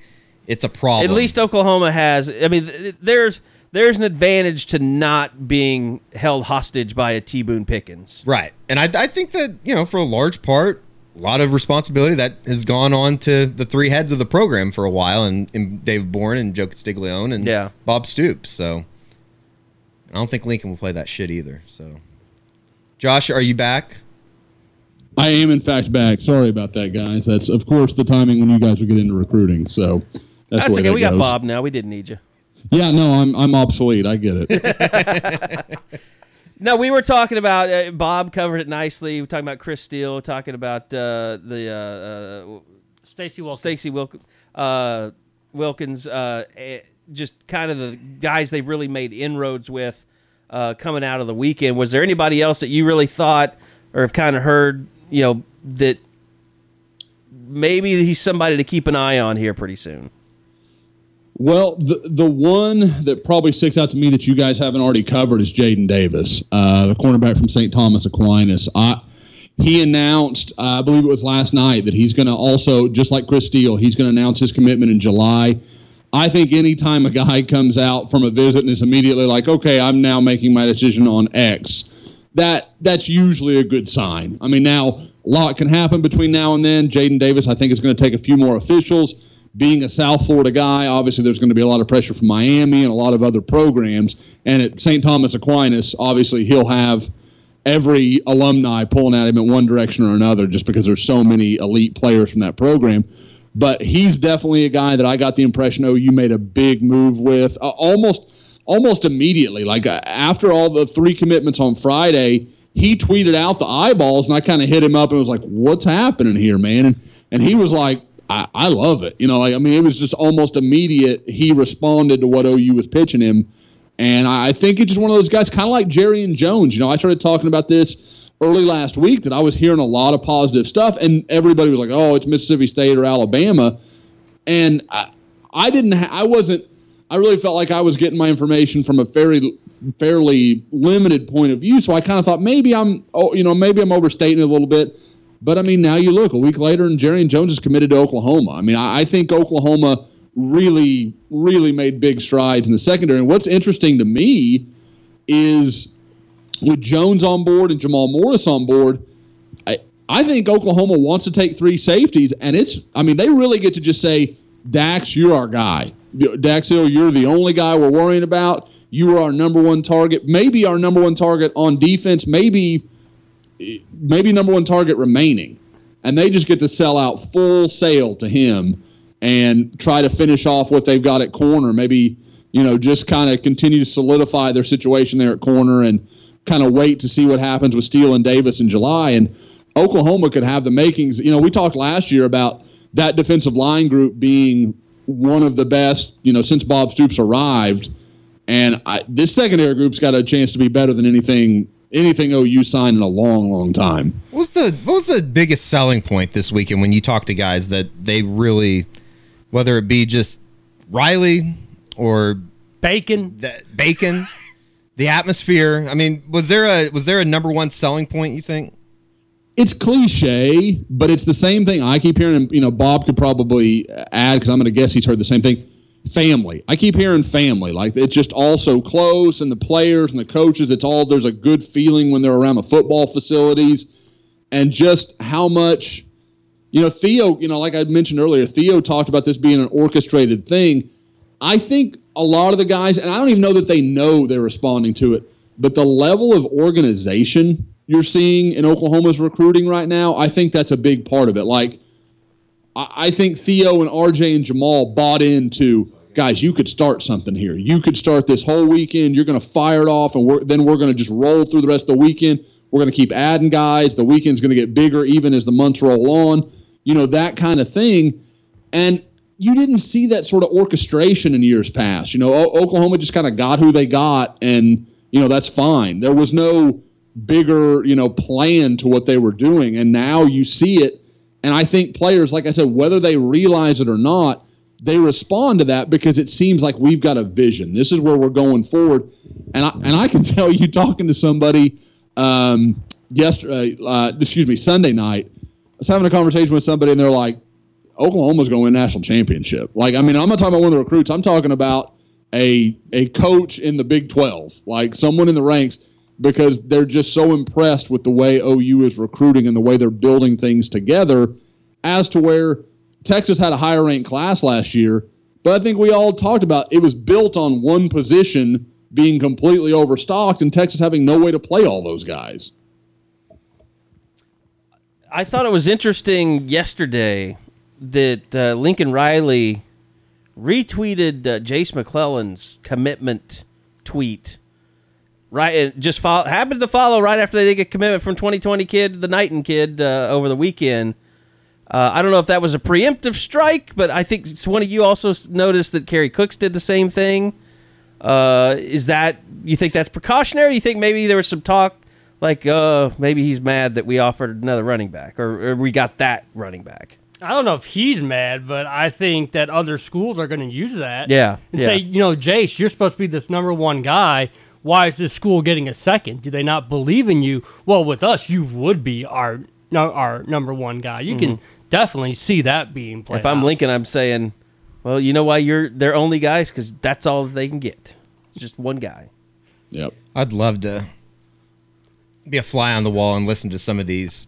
it's a problem. At least Oklahoma has. I mean, there's there's an advantage to not being held hostage by a T. Boone Pickens. right, and I, I think that you know for a large part, a lot of responsibility that has gone on to the three heads of the program for a while, and, and Dave Boren and Joe Castiglione and Yeah. Bob Stoops. So I don't think Lincoln will play that shit either. So, Josh, are you back? I am in fact back. Sorry about that, guys. That's of course the timing when you guys would get into recruiting. So that's, That's the way okay. that We got. Bob now. We didn't need you. Yeah, no, I'm I'm obsolete. I get it. No, we were talking about uh, Bob covered it nicely. We were talking about Chris Steele, talking about uh, the uh, uh, Stacy Wilkins. Stacy Wilk- uh, Wilkins, uh, eh, just kind of the guys they've really made inroads with uh, coming out of the weekend. Was there anybody else that you really thought or have kind of heard, you know, that maybe he's somebody to keep an eye on here pretty soon? Well, the the one that probably sticks out to me that you guys haven't already covered is Jaden Davis, uh, the cornerback from St. Thomas Aquinas. I, he announced, uh, I believe it was last night, that he's going to also, just like Chris Steele, he's going to announce his commitment in July. I think anytime a guy comes out from a visit and is immediately like, okay, I'm now making my decision on X, that that's usually a good sign. I mean, now a lot can happen between now and then. Jaden Davis, I think, is going to take a few more officials. Being a South Florida guy, obviously there's going to be a lot of pressure from Miami and a lot of other programs. And at St. Thomas Aquinas, obviously he'll have every alumni pulling at him in one direction or another just because there's so many elite players from that program. But he's definitely a guy that I got the impression oh you made a big move with uh, almost almost immediately. Like uh, after all the three commitments on Friday, he tweeted out the eyeballs, and I kind of hit him up and was like, "What's happening here, man?" And and he was like, I, I love it. You know, like I mean, it was just almost immediate. He responded to what OU was pitching him, and I think it's just one of those guys, kind of like Jarrian Jones. You know, I started talking about this early last week that I was hearing a lot of positive stuff, and everybody was like, "Oh, it's Mississippi State or Alabama," and I, I didn't. Ha- I wasn't. I really felt like I was getting my information from a fairly fairly limited point of view. So I kind of thought maybe I'm, oh, you know, maybe I'm overstating it a little bit. But I mean, now you look a week later, and Jarrian Jones is committed to Oklahoma. I mean, I, I think Oklahoma really, really made big strides in the secondary. And what's interesting to me is with Jones on board and Jamal Morris on board, I, I think Oklahoma wants to take three safeties, and it's I mean they really get to just say, Dax, you're our guy. Dax Hill, you're the only guy we're worrying about. You are our number one target, maybe our number one target on defense, maybe maybe number one target remaining. And they just get to sell out full sale to him and try to finish off what they've got at corner. Maybe, you know, just kind of continue to solidify their situation there at corner and kind of wait to see what happens with Steele and Davis in July. And Oklahoma could have the makings. You know, we talked last year about that defensive line group being one of the best, you know, since Bob Stoops arrived. And I, this secondary group's got a chance to be better than anything anything OU signed in a long, long time. What was the what was the biggest selling point this weekend when you talk to guys that they really, whether it be just Riley or Bacon. the bacon, the atmosphere? I mean, was there a was there a number one selling point? You think? It's cliche, but it's the same thing I keep hearing. And you know, Bob could probably add because I'm going to guess he's heard the same thing. Family. I keep hearing family. Like it's just all so close, and the players and the coaches. It's all there's a good feeling when they're around the football facilities, and just how much you know, Theo, you know, like I mentioned earlier, Theo talked about this being an orchestrated thing. I think a lot of the guys, and I don't even know that they know they're responding to it, but the level of organization you're seeing in Oklahoma's recruiting right now, I think that's a big part of it. Like, I think Theo and RJ and Jamal bought into guys. You could start something here. You could start this whole weekend. You're going to fire it off, and we're, then we're going to just roll through the rest of the weekend. We're going to keep adding guys. The weekend's going to get bigger even as the months roll on. You know that kind of thing. And you didn't see that sort of orchestration in years past. You know, o- Oklahoma just kind of got who they got, and you know that's fine. There was no bigger, you know, plan to what they were doing, and now you see it. And I think players, like I said, whether they realize it or not, they respond to that because it seems like we've got a vision. This is where we're going forward. And I, and I can tell you, talking to somebody um, yesterday, uh, excuse me, Sunday night, I was having a conversation with somebody, and they're like, Oklahoma's going to win national championship. Like, I mean, I'm not talking about one of the recruits. I'm talking about a a coach in the Big 12, like someone in the ranks, because they're just so impressed with the way OU is recruiting and the way they're building things together, as to where Texas had a higher ranked class last year. But I think we all talked about it was built on one position being completely overstocked and Texas having no way to play all those guys. I thought it was interesting yesterday that uh, Lincoln Riley retweeted uh, Jase McClellan's commitment tweet. Right, and just follow, happened to follow right after they get commitment from 2020 kid, the Knighton kid, uh, over the weekend. Uh, I don't know if that was a preemptive strike, but I think one of you also noticed that Kerry Cooks did the same thing. Uh, is that you think that's precautionary? You think maybe there was some talk like, uh, maybe he's mad that we offered another running back, or, or we got that running back? I don't know if he's mad, but I think that other schools are going to use that. Yeah, And yeah. say, you know, Jase, you're supposed to be this number one guy. Why is this school getting a second? Do they not believe in you? Well, with us, you would be our no, our number one guy. You can definitely see that being played. If I'm out. Lincoln, I'm saying, well, you know why you're their only guys because that's all they can get. It's just one guy. Yep. I'd love to be a fly on the wall and listen to some of these,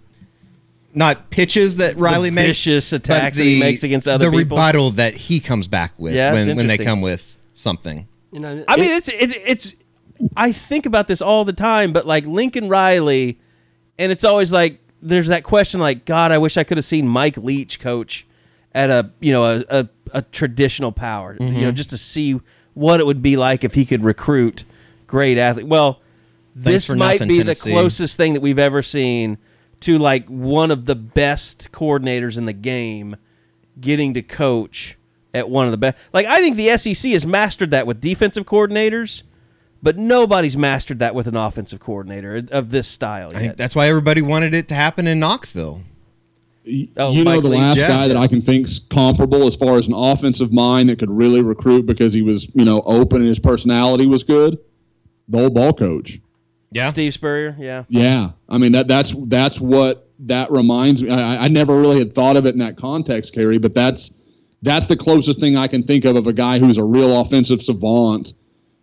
not pitches that Riley makes, vicious but attacks that he makes against other people. the people. rebuttal that he comes back with Yeah, when, when they come with something. you know, I mean, it's it's it's. I think about this all the time, but like Lincoln Riley, and it's always like there's that question, like God, I wish I could have seen Mike Leach coach at a you know a a, a traditional power, you Mm-hmm. know, just to see what it would be like if he could recruit great athlete. Well, this might nothing, be Tennessee. the closest thing that we've ever seen to like one of the best coordinators in the game getting to coach at one of the best. Like I think the SEC has mastered that with defensive coordinators, but nobody's mastered that with an offensive coordinator of this style I yet. think that's why everybody wanted it to happen in Knoxville. Oh, you know Mike the Leach, last yeah. guy that I can think's comparable as far as an offensive mind that could really recruit because he was, you know, open and his personality was good. The old ball coach. Yeah. Steve Spurrier, yeah. Yeah, I mean that that's that's what that reminds me. I, I never really had thought of it in that context, Kerry, but that's that's the closest thing I can think of of a guy who's a real offensive savant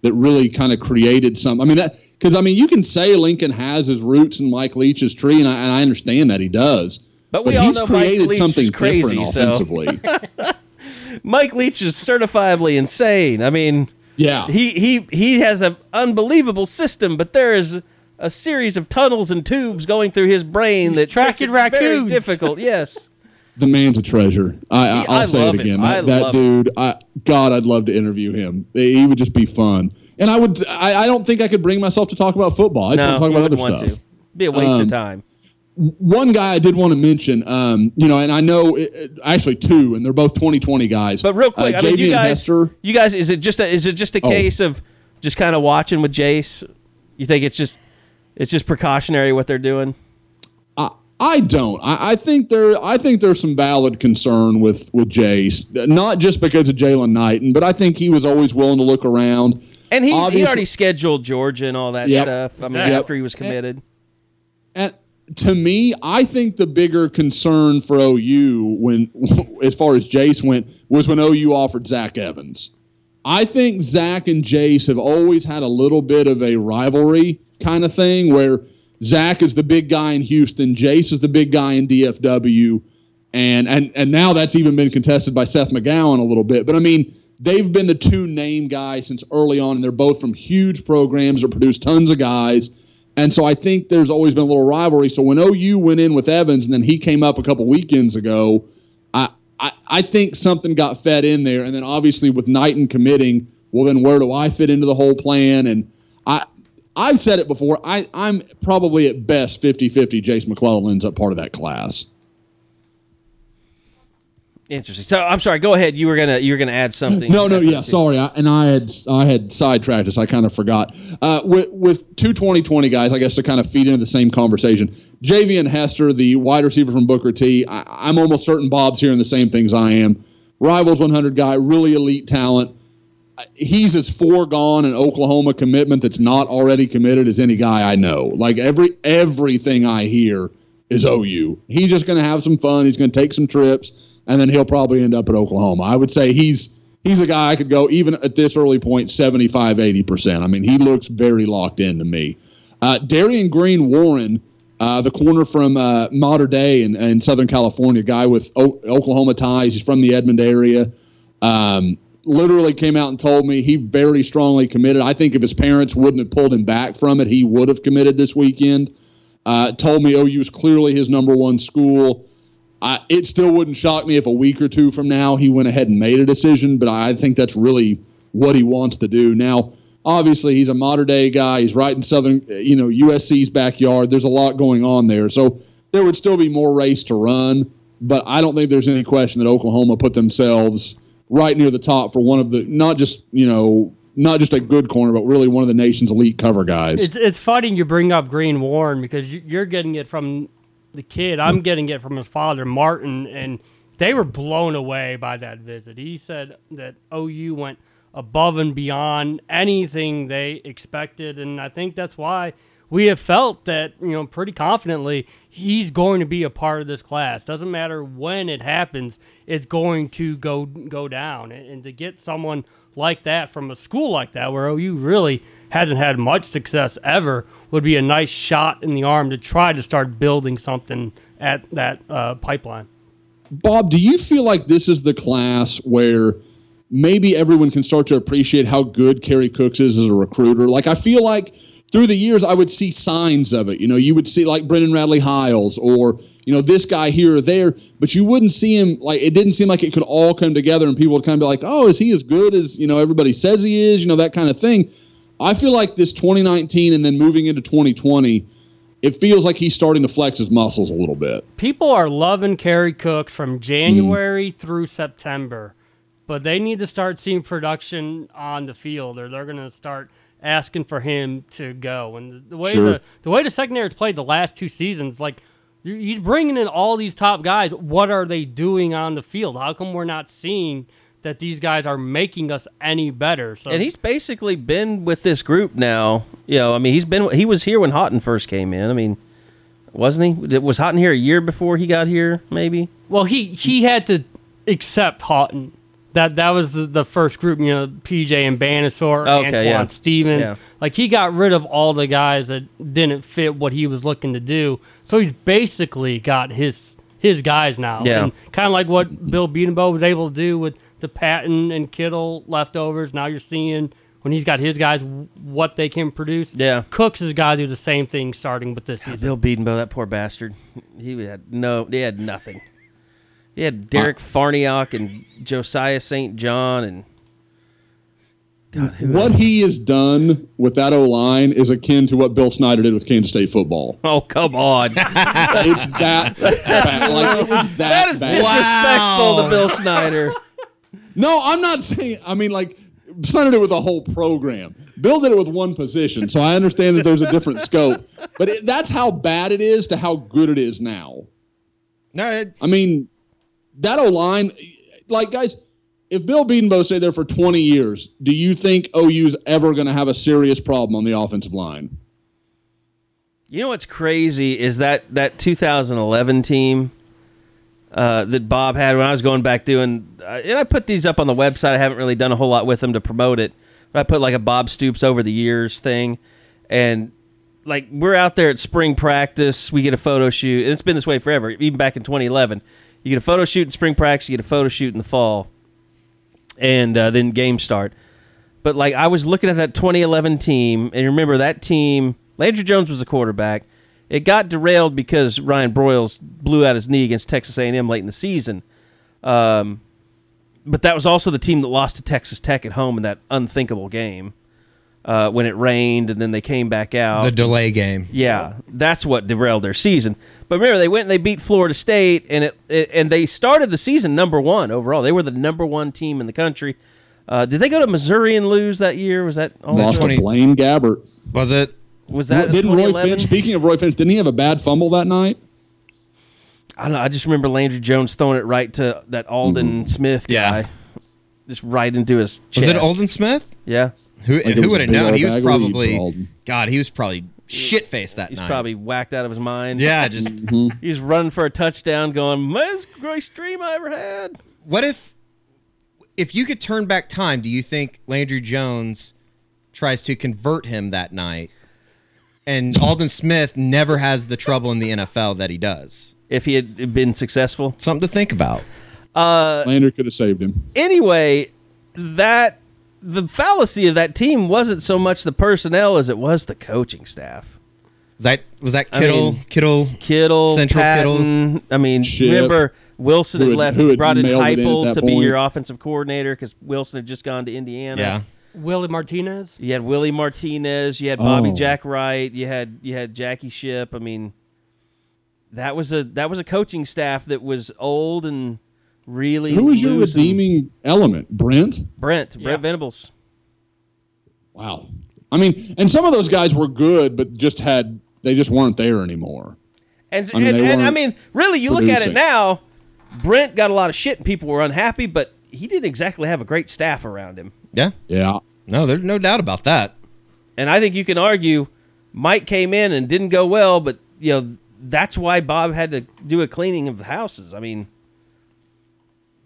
that really kind of created some. I mean that because I mean you can say Lincoln has his roots in Mike Leach's tree, and I, and I understand that he does. But we all he's know Mike created Leach something is crazy, different so- offensively. Mike Leach is certifiably insane. I mean, yeah, he he he has an unbelievable system, but there is a series of tunnels and tubes going through his brain He's that tracking makes it very difficult. Yes. The man's a treasure. I, I, He- I'll I say it again. That, dude, I, God, I'd love to interview him. He would just be fun. And I would. I, I don't think I could bring myself to talk about football. I just no, want to talk about other stuff. to. Be a waste Um, of time. One guy I did want to mention, um, you know, and I know it, it- actually two, and they're both 2020 guys. But real quick, uh, I mean, you and guys, Hester. you guys, is it just a, is it just a Oh. case of just kind of watching with Jase? You think it's just it's just precautionary what they're doing? I, I don't. I, I think there. I think there's some valid concern with with Jase, not just because of Jalen Knighton, but I think he was always willing to look around. And he, he already scheduled Georgia and all that Yep. stuff. I mean, Yep. after he was committed. And to me, I think the bigger concern for OU when, as far as Jase went, was when OU offered Zach Evans. I think Zach and Jase have always had a little bit of a rivalry kind of thing where Zach is the big guy in Houston, Jase is the big guy in DFW, and and and now that's even been contested by Seth McGowan a little bit. But I mean, they've been the two name guys since early on, and they're both from huge programs that produce tons of guys. And so I think there's always been a little rivalry. So when OU went in with Evans and then he came up a couple weekends ago, I, I, I think something got fed in there. And then obviously with Knighton committing, well, then where do I fit into the whole plan? And I, I've said it before. I, I'm probably at best 50 50 Jase McClellan ends up part of that class. Interesting. So I'm sorry. Go ahead. You were gonna you were gonna add something. No, no, yeah, sorry, I, and I had I had sidetracked this. I kind of forgot. Uh, with with two 2020 guys, I guess to kind of feed into the same conversation. JV and Hester, the wide receiver from Booker T. I, I'm almost certain Bob's hearing the same things I am. Rivals 100 guy, really elite talent. He's as foregone an Oklahoma commitment that's not already committed as any guy I know. Like every everything I hear is OU. He's just going to have some fun. He's going to take some trips, and then he'll probably end up at Oklahoma. I would say he's he's a guy I could go even at this early point 75, 80 percent. I mean, he looks very locked in to me. Uh, Darian Green Warren, uh, the corner from uh, Mater Dei in, in Southern California, guy with o- Oklahoma ties. He's from the Edmond area. Um, literally came out and told me he very strongly committed. I think if his parents wouldn't have pulled him back from it, he would have committed this weekend. Uh, told me OU is clearly his number one school. I, it still wouldn't shock me if a week or two from now he went ahead and made a decision, but I think that's really what he wants to do. Now, obviously, he's a Mater Dei guy. He's right in Southern, you know, USC's backyard. There's a lot going on there. So there would still be more race to run, but I don't think there's any question that Oklahoma put themselves right near the top for one of the, not just, you know, not just a good corner, but really one of the nation's elite cover guys. It's it's funny you bring up Green Warren because you- you're getting it from the kid. I'm mm. getting it from his father, Martin, and they were blown away by that visit. He said that OU went above and beyond anything they expected, and I think that's why we have felt that you know pretty confidently he's going to be a part of this class. Doesn't matter when it happens, it's going to go go down, and, and to get someone like that from a school like that where OU really hasn't had much success ever would be a nice shot in the arm to try to start building something at that uh, pipeline. Bob, do you feel like this is the class where maybe everyone can start to appreciate how good Kerry Cooks is as a recruiter? Like, I feel like through the years, I would see signs of it. You know, you would see like Brendan Radley Hiles or, you know, this guy here or there, but you wouldn't see him like it didn't seem like it could all come together and people would kind of be like, oh, is he as good as, you know, everybody says he is, you know, that kind of thing. I feel like this 2019 and then moving into 2020, it feels like he's starting to flex his muscles a little bit. People are loving Kerry Cook from January mm. through September, but they need to start seeing production on the field, or they're going to start asking for him to go. And the, way Sure. the the way the secondary's played the last two seasons, like he's bringing in all these top guys. What are they doing on the field? How come we're not seeing that these guys are making us any better? So And he's basically been with this group now. You know, I mean, he's been he was here when Houghton first came in. I mean, wasn't he? Was Houghton here a year before he got here? Maybe. Well, he he had to accept Houghton. That that was the, the first group, you know, PJ and Banisaur, Okay, Antoine yeah. Stevens. Yeah. Like he got rid of all the guys that didn't fit what he was looking to do. So he's basically got his his guys now. Yeah. kind of like what Bill Bedenbaugh was able to do with the Patton and Kittle leftovers. Now you're seeing when he's got his guys what they can produce. Yeah. Cooks has got to do the same thing starting with this season. Bill Bedenbaugh, that poor bastard. He had no. He had nothing. He had Derek Farniok and Josiah St. John and God, who What he has done with that O line is akin to what Bill Snyder did with Kansas State football. Oh come on! It's that bad. Like it was that, that is bad. disrespectful to Bill Snyder. No, I'm not saying. I mean, like Snyder did it with a whole program. Bill did it with one position, so I understand that there's a different scope. But it, that's how bad it is to how good it is now. No, it, I mean, that O line, like guys, if Bill Bedenbaugh stayed there for 20 years, do you think OU's ever going to have a serious problem on the offensive line? You know what's crazy is that that 2011 team uh, that Bob had when I was going back doing, uh, and I put these up on the website. I haven't really done a whole lot with them to promote it, but I put like a Bob Stoops over the years thing, and like we're out there at spring practice, we get a photo shoot, and it's been this way forever. Even back in 2011, you get a photo shoot in spring practice, you get a photo shoot in the fall, and uh, then games start. But like I was looking at that 2011 team, and remember that team, Landry Jones was a quarterback. It got derailed because Ryan Broyles blew out his knee against Texas A&M late in the season. Um, but that was also the team that lost to Texas Tech at home in that unthinkable game uh, when it rained, and then they came back out. the delay game. Yeah, that's what derailed their season. But remember, they went and they beat Florida State, and it, it and they started the season number one overall. They were the number one team in the country. Uh, did they go to Missouri and lose that year? Was that also, Lost to 20 Blaine Gabbert. Was it? was that didn't Roy Finch? Speaking of Roy Finch, didn't he have a bad fumble that night? I don't know. I just remember Landry Jones throwing it right to that Aldon Smith guy, Yeah. just right into his Was it Aldon Smith? Yeah, Who, it who would have known? He was bag of weed for probably God. He was probably shit faced that night. he's night. probably whacked out of his mind. yeah. Just he's running for a touchdown, going, "Best greatest dream I ever had." what if if you could turn back time? Do you think Landry Jones tries to convert him that night, and Aldon Smith never has the trouble in the NFL that he does? If he had been successful, Something to think about. Uh, Landry could have saved him. anyway, that the fallacy of that team wasn't so much the personnel as it was the coaching staff. Was that was that Kittle? mean, Kittle, Kittle, Central Patton. I mean, Ship. remember Wilson had had- left, had brought in mailed in at Heupel that to be your offensive coordinator because Wilson had just gone to Indiana. Yeah. Willie Martinez. You had Willie Martinez. You had Bobby Oh. Jack Wright. You had you had Jackie Shipp. I mean, that was a that was a coaching staff that was old and really. Who was your redeeming element? Brent? Brent Brent Yeah. Venables. Wow. I mean, and some of those guys were good, but just had they just weren't there anymore. And I mean, and, and I mean, really, you look at it now. Brent got a lot of shit and people were unhappy, but he didn't exactly have a great staff around him. Yeah. Yeah. No, there's no doubt about that. And I think you can argue Mike came in and didn't go well, but you know that's why Bob had to do a cleaning of the houses. I mean,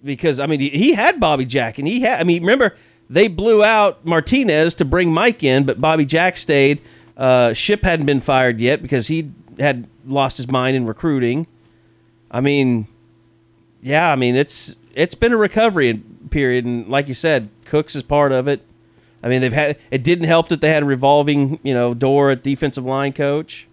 because I mean he, had Bobby Jack and he had. I mean, remember they blew out Martinez to bring Mike in, but Bobby Jack stayed. Uh, Shipp hadn't been fired yet because he had lost his mind in recruiting. I mean, yeah, I mean it's it's been a recovery period, and like you said, Cooks is part of it. I mean, they've had it didn't help that they had a revolving, you know, door at defensive line coach.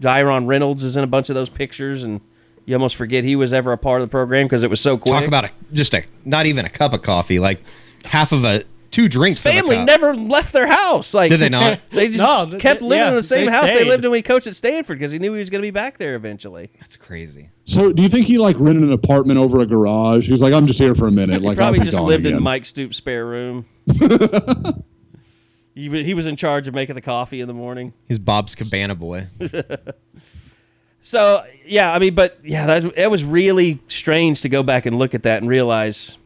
Diron Reynolds is in a bunch of those pictures, and you almost forget he was ever a part of the program because it was so quick. Talk about a just a not even a cup of coffee, like half of a two drinks. His of a family cup. never left their house. Like Did they not? They just No, th- kept th- living yeah, in the same they house they lived in when he coached at Stanford because he knew he was going to be back there eventually. That's crazy. So, do you think he like rented an apartment over a garage? He's like, I'm just here for a minute. He Like, I'll probably be just gone lived again. in Mike Stoops' spare room. he, he was in charge of making the coffee in the morning. He's Bob's Cabana boy. So yeah, I mean, but yeah, that was, it was really strange to go back and look at that and realize,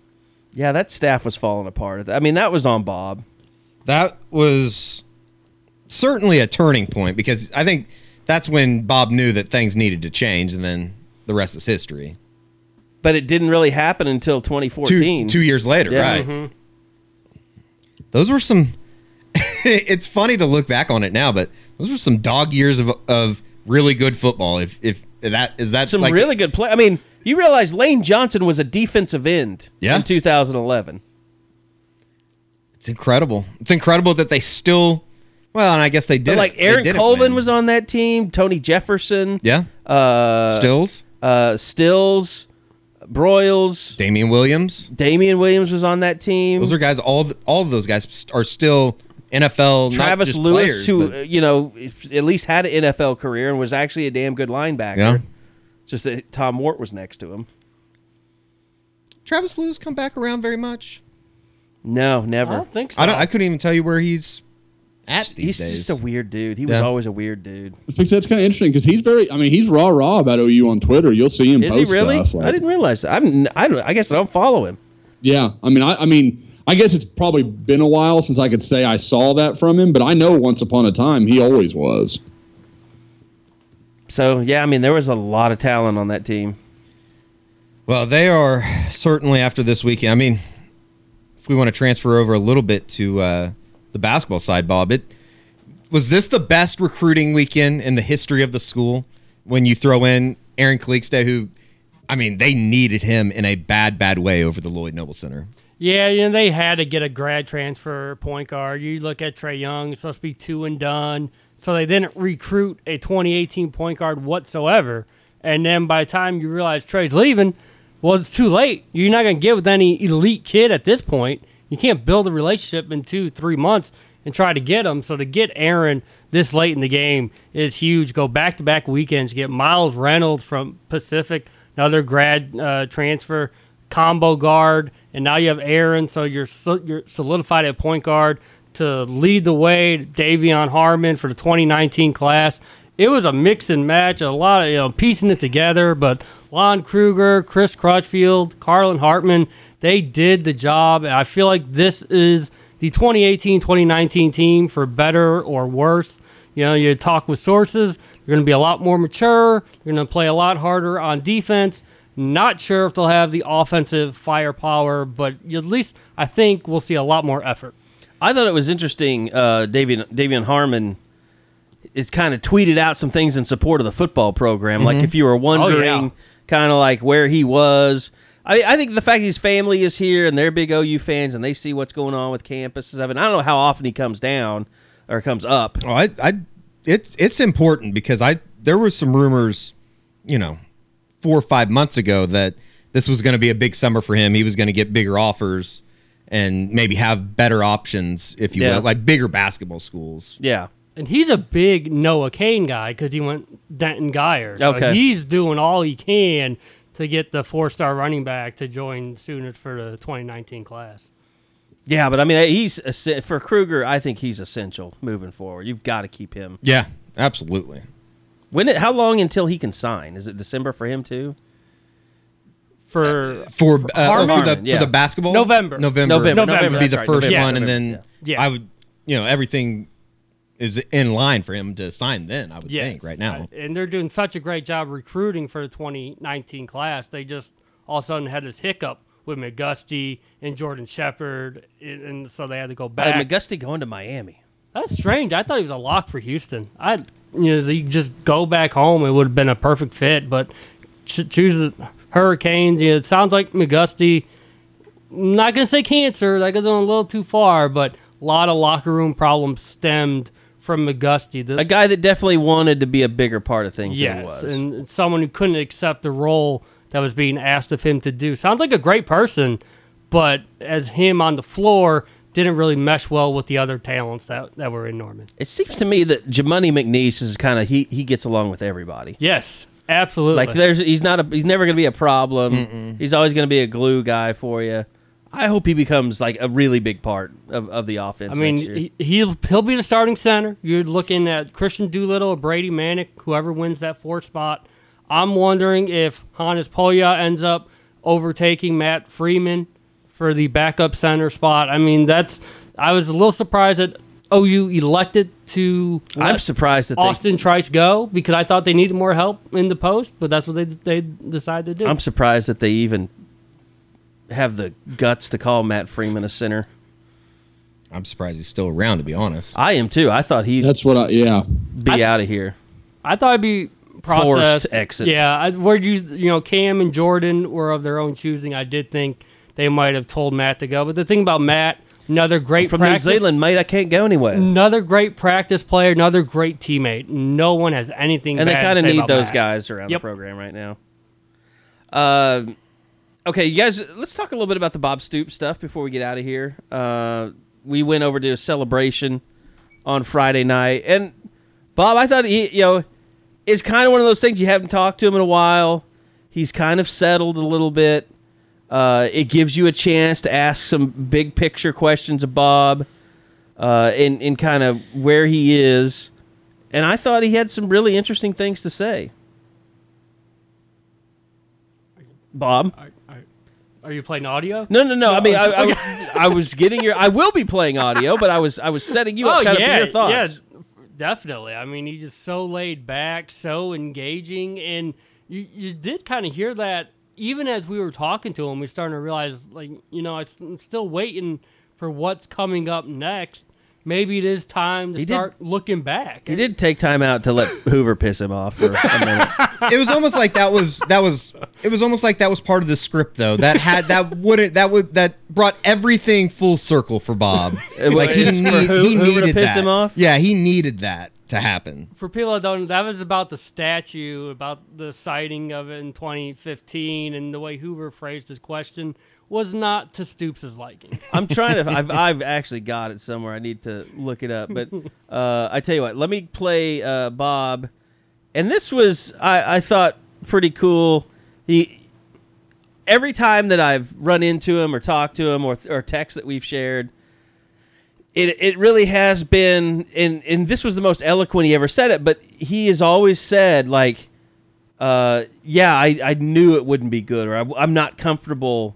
yeah, that staff was falling apart. I mean, that was on Bob. that was certainly a turning point because I think that's when Bob knew that things needed to change, and then the rest is history. But it didn't really happen until 2014. two years later, Yeah. Mm-hmm. right? Those were some. it's funny to look back on it now, but those were some dog years of of really good football. If if that is that Some like, really good play. I mean, you realize Lane Johnson was a defensive end Yeah. in 2011. It's incredible. It's incredible that they still. Well, and I guess they But did. like Aaron Colvin was on that team. Tony Jefferson. Yeah. Uh, Stills. uh, Stills, Broyles, Damien Williams. Damien Williams was on that team. Those are guys. All all of those guys are still NFL. not Travis just Lewis, players, who but- uh, you know at least had an NFL career and was actually a damn good linebacker. Yeah. Just that Tom Wort was next to him. Travis Lewis come back around very much. No, I never. don't think so. I don't. I couldn't even tell you where he's at these He's days. just a weird dude. He was always a weird dude. I think that's kind of interesting because he's very. I mean, he's raw raw about OU on Twitter. You'll see him Is he post really? stuff. like- I didn't realize that. I'm. I don't. I guess I don't follow him. Yeah, I mean, I, I mean, I guess it's probably been a while since I could say I saw that from him, but I know once upon a time he always was. So yeah, I mean, there was a lot of talent on that team. Well, they are certainly after this weekend. I mean, if we want to transfer over a little bit to uh, the basketball side, Bob, it was this the best recruiting weekend in the history of the school when you throw in Aaron Calixte, who, I mean, they needed him in a bad, bad way over the Lloyd Noble Center. Yeah, you know, they had to get a grad transfer point guard. You look at Trae Young, it's supposed to be two and done. So they didn't recruit a 2018 point guard whatsoever. And then by the time you realize Trae's leaving, well, it's too late. You're not going to get with any elite kid at this point. You can't build a relationship in two, three months and try to get him. So to get Aaron this late in the game is huge. Go back to back weekends. Get Miles Reynolds from Pacific, another grad uh, transfer, combo guard, and now you have Aaron. So you're so, you're solidified at point guard to lead the way. De'Vion Harmon for the 2019 class. It was a mix and match, a lot of you know piecing it together. But Lon Kruger, Chris Crutchfield, Carlin Hartman, they did the job. I feel like this is the 2018-2019 team for better or worse. You know, you talk with sources, they're going to be a lot more mature. They're going to play a lot harder on defense. Not sure if they'll have the offensive firepower, but at least I think we'll see a lot more effort. I thought it was interesting. Uh, De'Vion De'Vion Harmon is kind of tweeted out some things in support of the football program. Like if you were wondering, yeah. kind of like where he was. I, I think the fact his family is here and they're big OU fans and they see what's going on with campus. I mean, I don't know how often he comes down or comes up. Oh, I, I, it's it's important because I there were some rumors, you know, four or five months ago that this was going to be a big summer for him. He was going to get bigger offers and maybe have better options, if you Yeah. will, like bigger basketball schools. Yeah. And he's a big Noah Cain guy because he went Denton Guyer. So Okay. he's doing all he can to get the four star running back to join Sooners for the 2019 class. Yeah, but I mean, he's for Kruger. I think he's essential moving forward. You've got to keep him. Yeah, absolutely. When? It, how long until he can sign? Is it December for him too? For For uh, Harmon? for the Yeah. for the basketball November. November November, November, would be the right, first November, one, and then yeah. I would you know everything is in line for him to sign. Then I would yes, think right now. uh, and they're doing such a great job recruiting for the 2019 class. They just all of a sudden had this hiccup with McGusty and Jordan Shepherd, and, and so they had to go Uh, back. McGusty going to Miami. That's strange. I thought he was a lock for Houston. I, you know, you just go back home. It would have been a perfect fit, but ch- choose the Hurricanes. You know, it sounds like McGusty. Not gonna say cancer. That goes a little too far, but a lot of locker room problems stemmed from McGusty. The, A guy that definitely wanted to be a bigger part of things than he yes, was. and someone who couldn't accept the role that was being asked of him to do. Sounds like a great person, but as him on the floor, didn't really mesh well with the other talents that, that were in Norman. it seems to me that Jamuni McNeace is kind of he he gets along with everybody. Yes, absolutely. Like there's he's not a he's never going to be a problem. He's always going to be a glue guy for you. I hope he becomes like a really big part of, of the offense. I mean, next year. he, he'll he'll be the starting center. You're looking at Kristian Doolittle or Brady Manek, whoever wins that fourth spot. I'm wondering if Hannes Polla ends up overtaking Matt Freeman for the backup center spot. I mean, that's I was a little surprised that OU elected to I'm surprised that they, Austin Trice go because I thought they needed more help in the post, but that's what they they decided to do. I'm surprised that they even have the guts to call Matt Freeman a center. I'm surprised he's still around. To be honest, I am too. I thought he'd That's what I. Yeah. be out of here. I thought it'd be processed. Forced exit. Yeah, I, where you you know Cam and Jordan were of their own choosing. I did think they might have told Matt to go, but the thing about Matt, another great From practice, New Zealand, mate, I can't go anywhere. another great practice player, another great teammate. No one has anything. and they kind of need those Matt. guys around Yep. the program right now. Uh, okay, you guys, let's talk a little bit about the Bob Stoops stuff before we get out of here. Uh, we went over to a celebration on Friday night, and Bob, I thought he, you know, it's kind of one of those things you haven't talked to him in a while. He's kind of settled a little bit. Uh, it gives you a chance to ask some big picture questions of Bob, uh, in in kind of where he is and I thought he had some really interesting things to say. Bob? Are, you playing audio? No, no, no. I mean, I, I, was- I was getting your. I will be playing audio, but I was I was setting you up oh kind yeah, of for your thoughts. yeah, definitely. I mean, he's just so laid back, so engaging, and you you did kind of hear that even as we were talking to him. We're starting to realize, like, you know, it's, I'm still waiting for what's coming up next. Maybe it is time to He did- start looking back. He did take time out to let Hoover piss him off for a minute. it was almost like that was that was it was almost like that was part of the script though. That had that wouldn't that would that brought everything full circle for Bob. It like he, was for need, Hoo- he Hoover to needed piss that. him off? Yeah, he needed that to happen. for people that don't, that was about the statue, about the sighting of it in 2015, and the way Hoover phrased his question was not to Stoops' liking. I'm trying to. I've, I've actually got it somewhere. I need to look it up. But uh, I tell you what. Let me play uh, Bob. And this was I, I thought pretty cool. He every time that I've run into him or talked to him or or text that we've shared. It, it really has been and, and this was the most eloquent he ever said it but he has always said like uh, yeah I, I knew it wouldn't be good or I, i'm not comfortable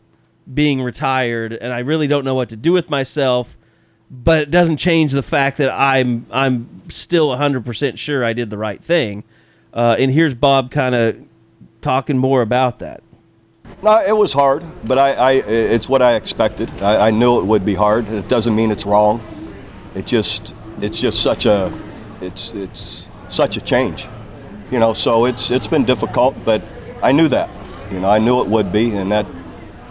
being retired and I really don't know what to do with myself. But it doesn't change the fact that I'm I'm still 100% sure I did the right thing. Uh, and here's Bob kind of talking more about that. No, it was hard, but I, I it's what I expected. I, I knew it would be hard. It doesn't mean it's wrong. It just it's just such a it's it's such a change, you know. So it's it's been difficult, but I knew that. You know, I knew it would be, and that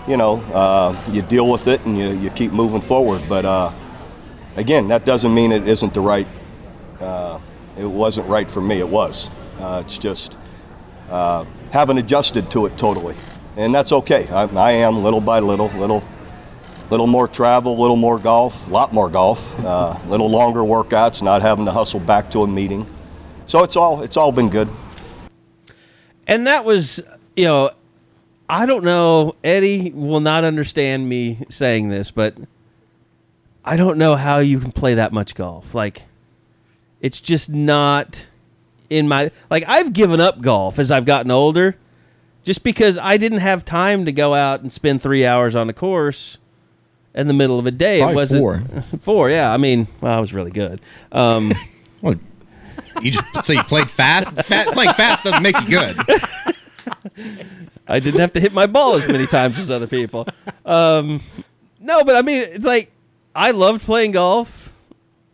you know uh, you deal with it and you, you keep moving forward. But uh, again, that doesn't mean it isn't the right. Uh, it wasn't right for me. It was. Uh, it's just uh, haven't adjusted to it totally, and that's okay. I, I am little by little, little, little more travel, little more golf, a lot more golf, uh, little longer workouts, not having to hustle back to a meeting. So it's all it's all been good. And that was, you know, I don't know. Eddie will not understand me saying this, but I don't know how you can play that much golf. Like, it's just not in my. Like, I've given up golf as I've gotten older just because I didn't have time to go out and spend three hours on a course in the middle of a day. Probably it wasn't four. four, yeah. I mean, well, I was really good. Um, Well, you just so you played fast. Fa- playing fast doesn't make you good. I didn't have to hit my ball as many times as other people. Um, no, but I mean, it's like I loved playing golf,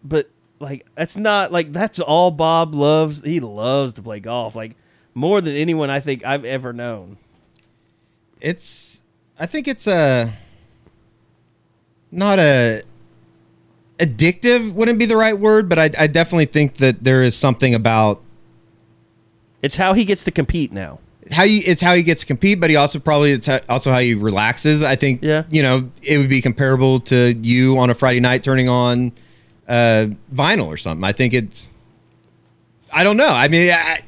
but like that's not like that's all Bob loves. He loves to play golf, like more than anyone I think I've ever known. It's. I think it's a. Not a. Addictive wouldn't be the right word, but I, I definitely think that there is something about It's how he gets to compete now. how you it's how he gets to compete, but he also probably it's how- also how he relaxes. I think Yeah. you know it would be comparable to you on a Friday night turning on uh, vinyl or something. I think it's I don't know. I mean, I,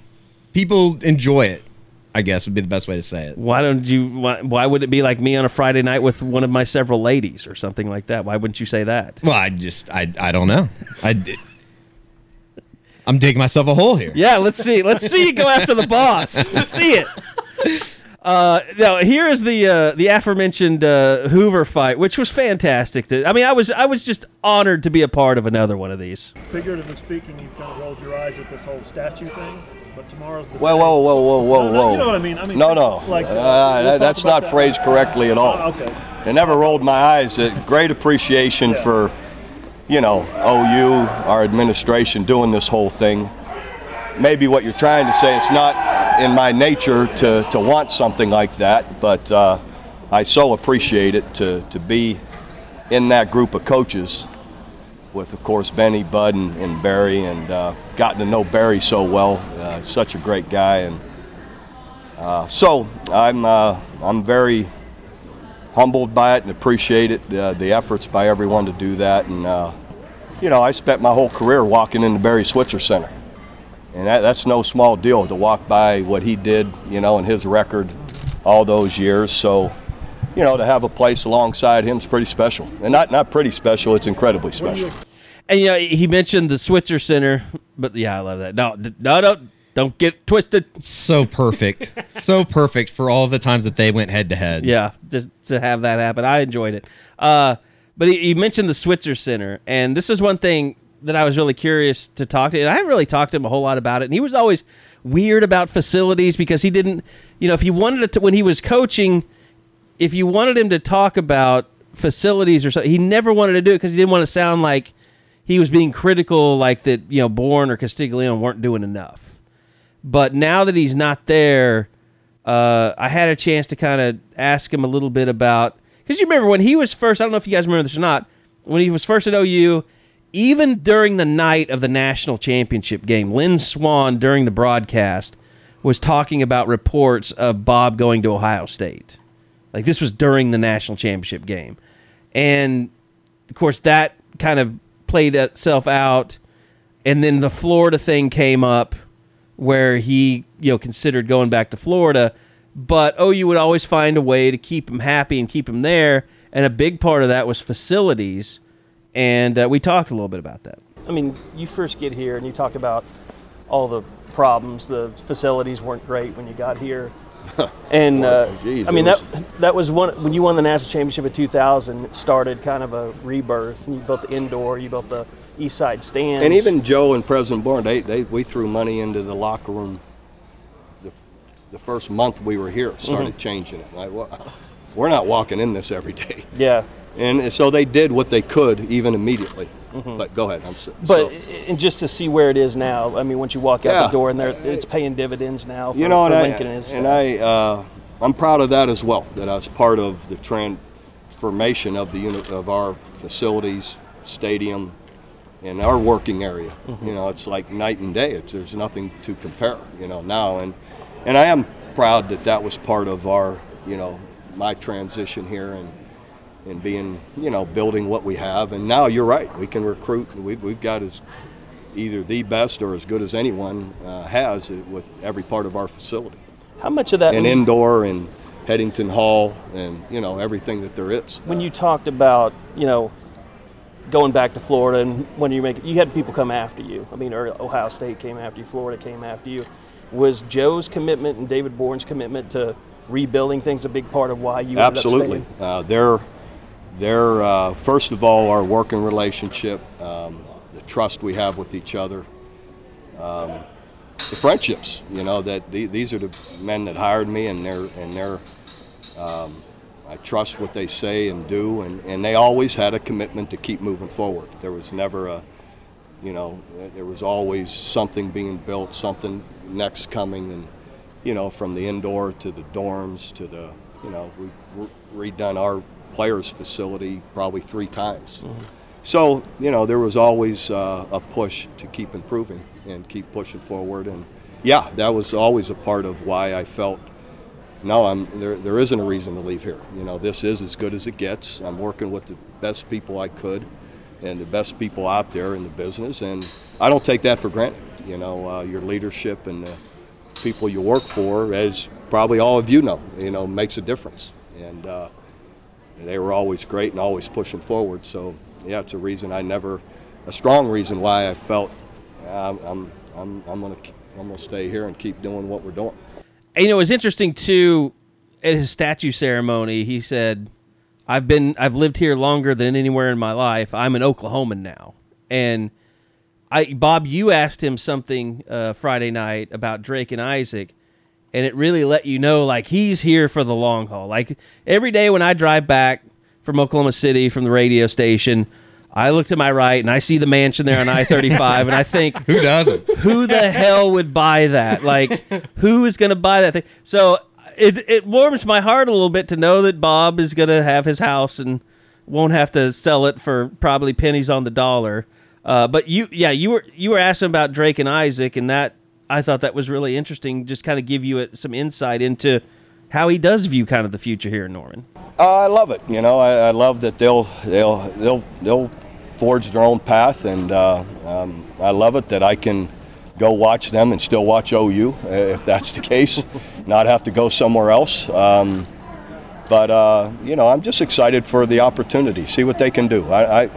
people enjoy it. I guess would be the best way to say it. Why don't you? Why, why would it be like me on a Friday night with one of my several ladies or something like that? Why wouldn't you say that? Well, I just I I don't know. I I'm digging myself a hole here. Yeah, let's see. Let's see you go after the boss. Let's see it. Uh, now here is the uh, the aforementioned uh, Hoover fight, which was fantastic. To, I mean, I was I was just honored to be a part of another one of these. figuratively speaking, you kind of rolled your eyes at this whole statue thing, but tomorrow's the Whoa, day. whoa, whoa, whoa, whoa, No, no, whoa! you know what I mean. I mean, no, no, like, uh, uh, that- that's not that. phrased correctly at all. Oh, okay. It never rolled my eyes. It, great appreciation Yeah. for, you know, OU, our administration doing this whole thing. Maybe what you're trying to say, it's not in my nature to, to want something like that, but uh, I so appreciate it to, to be in that group of coaches with, of course, Benny, Bud, and, and Barry, and uh, gotten to know Barry so well. Uh, such a great guy, and uh, so I'm uh, I'm very humbled by it and appreciate it, uh, the efforts by everyone to do that. And, uh, you know, I spent my whole career walking in the Barry Switzer Center. And that, that's no small deal to walk by what he did, you know, and his record all those years. So, you know, to have a place alongside him is pretty special. And not, not pretty special, it's incredibly special. And you know, he mentioned the Switzer Center, but yeah, I love that. No, no, no, don't get twisted. So perfect, so perfect for all the times that they went head to head. Yeah, just to have that happen, I enjoyed it. Uh, but he, he mentioned the Switzer Center, and this is one thing that I was really curious to talk to. And I haven't really talked to him a whole lot about it. And he was always weird about facilities because he didn't, you know, if he wanted to when he was coaching, if you wanted him to talk about facilities or something, he never wanted to do it because he didn't want to sound like he was being critical, like that, you know, Boren or Castiglione weren't doing enough. But now that he's not there, uh, I had a chance to kind of ask him a little bit about because you remember when he was first. I don't know if you guys remember this or not. When he was first at OU, even during the night of the national championship game, Lynn Swann during the broadcast was talking about reports of Bob going to Ohio State. Like this was during the national championship game, and of course that kind of played itself out, and then the Florida thing came up where he you know considered going back to Florida, but oh, you would always find a way to keep him happy and keep him there, and a big part of that was facilities, and uh, we talked a little bit about that. I mean, you first get here and you talk about all the problems. The facilities weren't great when you got here. And uh, geez, I mean it that that was one when you won the national championship in 2000. It started kind of a rebirth, you built the indoor, you built the east side stands, And even Joe and President Boren, they, they we threw money into the locker room. The, the first month we were here, started Mm-hmm. changing it. Like, well, we're not walking in this every day, yeah. And so they did what they could, even immediately. But go ahead, I'm so, Mm-hmm. But so- and just to see where it is now, I mean, once you walk out Yeah. the door and there, it's paying dividends now. For, you know, and I, Lincoln and his and staff. I, uh, I'm proud of that as well. That I was part of the transformation of the unit of our facilities, stadium, and our working area. You know, it's like night and day. It's, there's nothing to compare. You know now, and and I am proud that that was part of our you know my transition here and and being you know building what we have. And now you're right. We can recruit. We've we've got as either the best or as good as anyone uh, has with every part of our facility How much of that? and indoor and Headington Hall and you know everything that there is. when you talked about you know going back to Florida and when you make you had people come after you. I mean, Ohio State came after you, Florida came after you. Was Joe's commitment and David Boren's commitment to rebuilding things a big part of why you absolutely, uh, they're they're uh, first of all our working relationship, um, the trust we have with each other, um, the friendships. You know that the, these are the men that hired me, and they're and they're. Um, I trust what they say and do, and, and they always had a commitment to keep moving forward. There was never a, you know, there was always something being built, something next coming, and you know, from the indoor to the dorms to the, you know, we've re- redone our players' facility probably three times. So, you know, there was always uh, a push to keep improving and keep pushing forward. And yeah, that was always a part of why I felt, no, I'm, there, there isn't a reason to leave here. You know, this is as good as it gets. I'm working with the best people I could and the best people out there in the business. And I don't take that for granted. You know, uh, your leadership and the people you work for, as probably all of you know, you know, makes a difference. And uh, they were always great and always pushing forward. So yeah, it's a reason I never, a strong reason why I felt I'm, I'm, I'm, I'm gonna, I'm gonna stay here and keep doing what we're doing. And, you know, it was interesting too. At his statue ceremony, he said, "I've been, I've lived here longer than anywhere in my life. I'm an Oklahoman now." And I, Bob, you asked him something uh, Friday night about Drake and Isaac, and it really let you know like he's here for the long haul. Like every day when I drive back from Oklahoma City from the radio station. I look to my right and I see the mansion there on I 35, and I think, Who doesn't? who the hell would buy that? Like, who is going to buy that thing? So it it warms my heart a little bit to know that Bob is going to have his house and won't have to sell it for probably pennies on the dollar. Uh, but you, yeah, you were you were asking about Drake and Isaac, and that I thought that was really interesting. Just kind of give you a, some insight into how he does view kind of the future here in Norman. Uh, I love it. You know, I, I love that they'll they'll they'll they'll forge their own path, and uh, um, I love it that I can go watch them and still watch OU uh, if that's the case, not have to go somewhere else. Um, but uh, you know, I'm just excited for the opportunity. See what they can do. I. I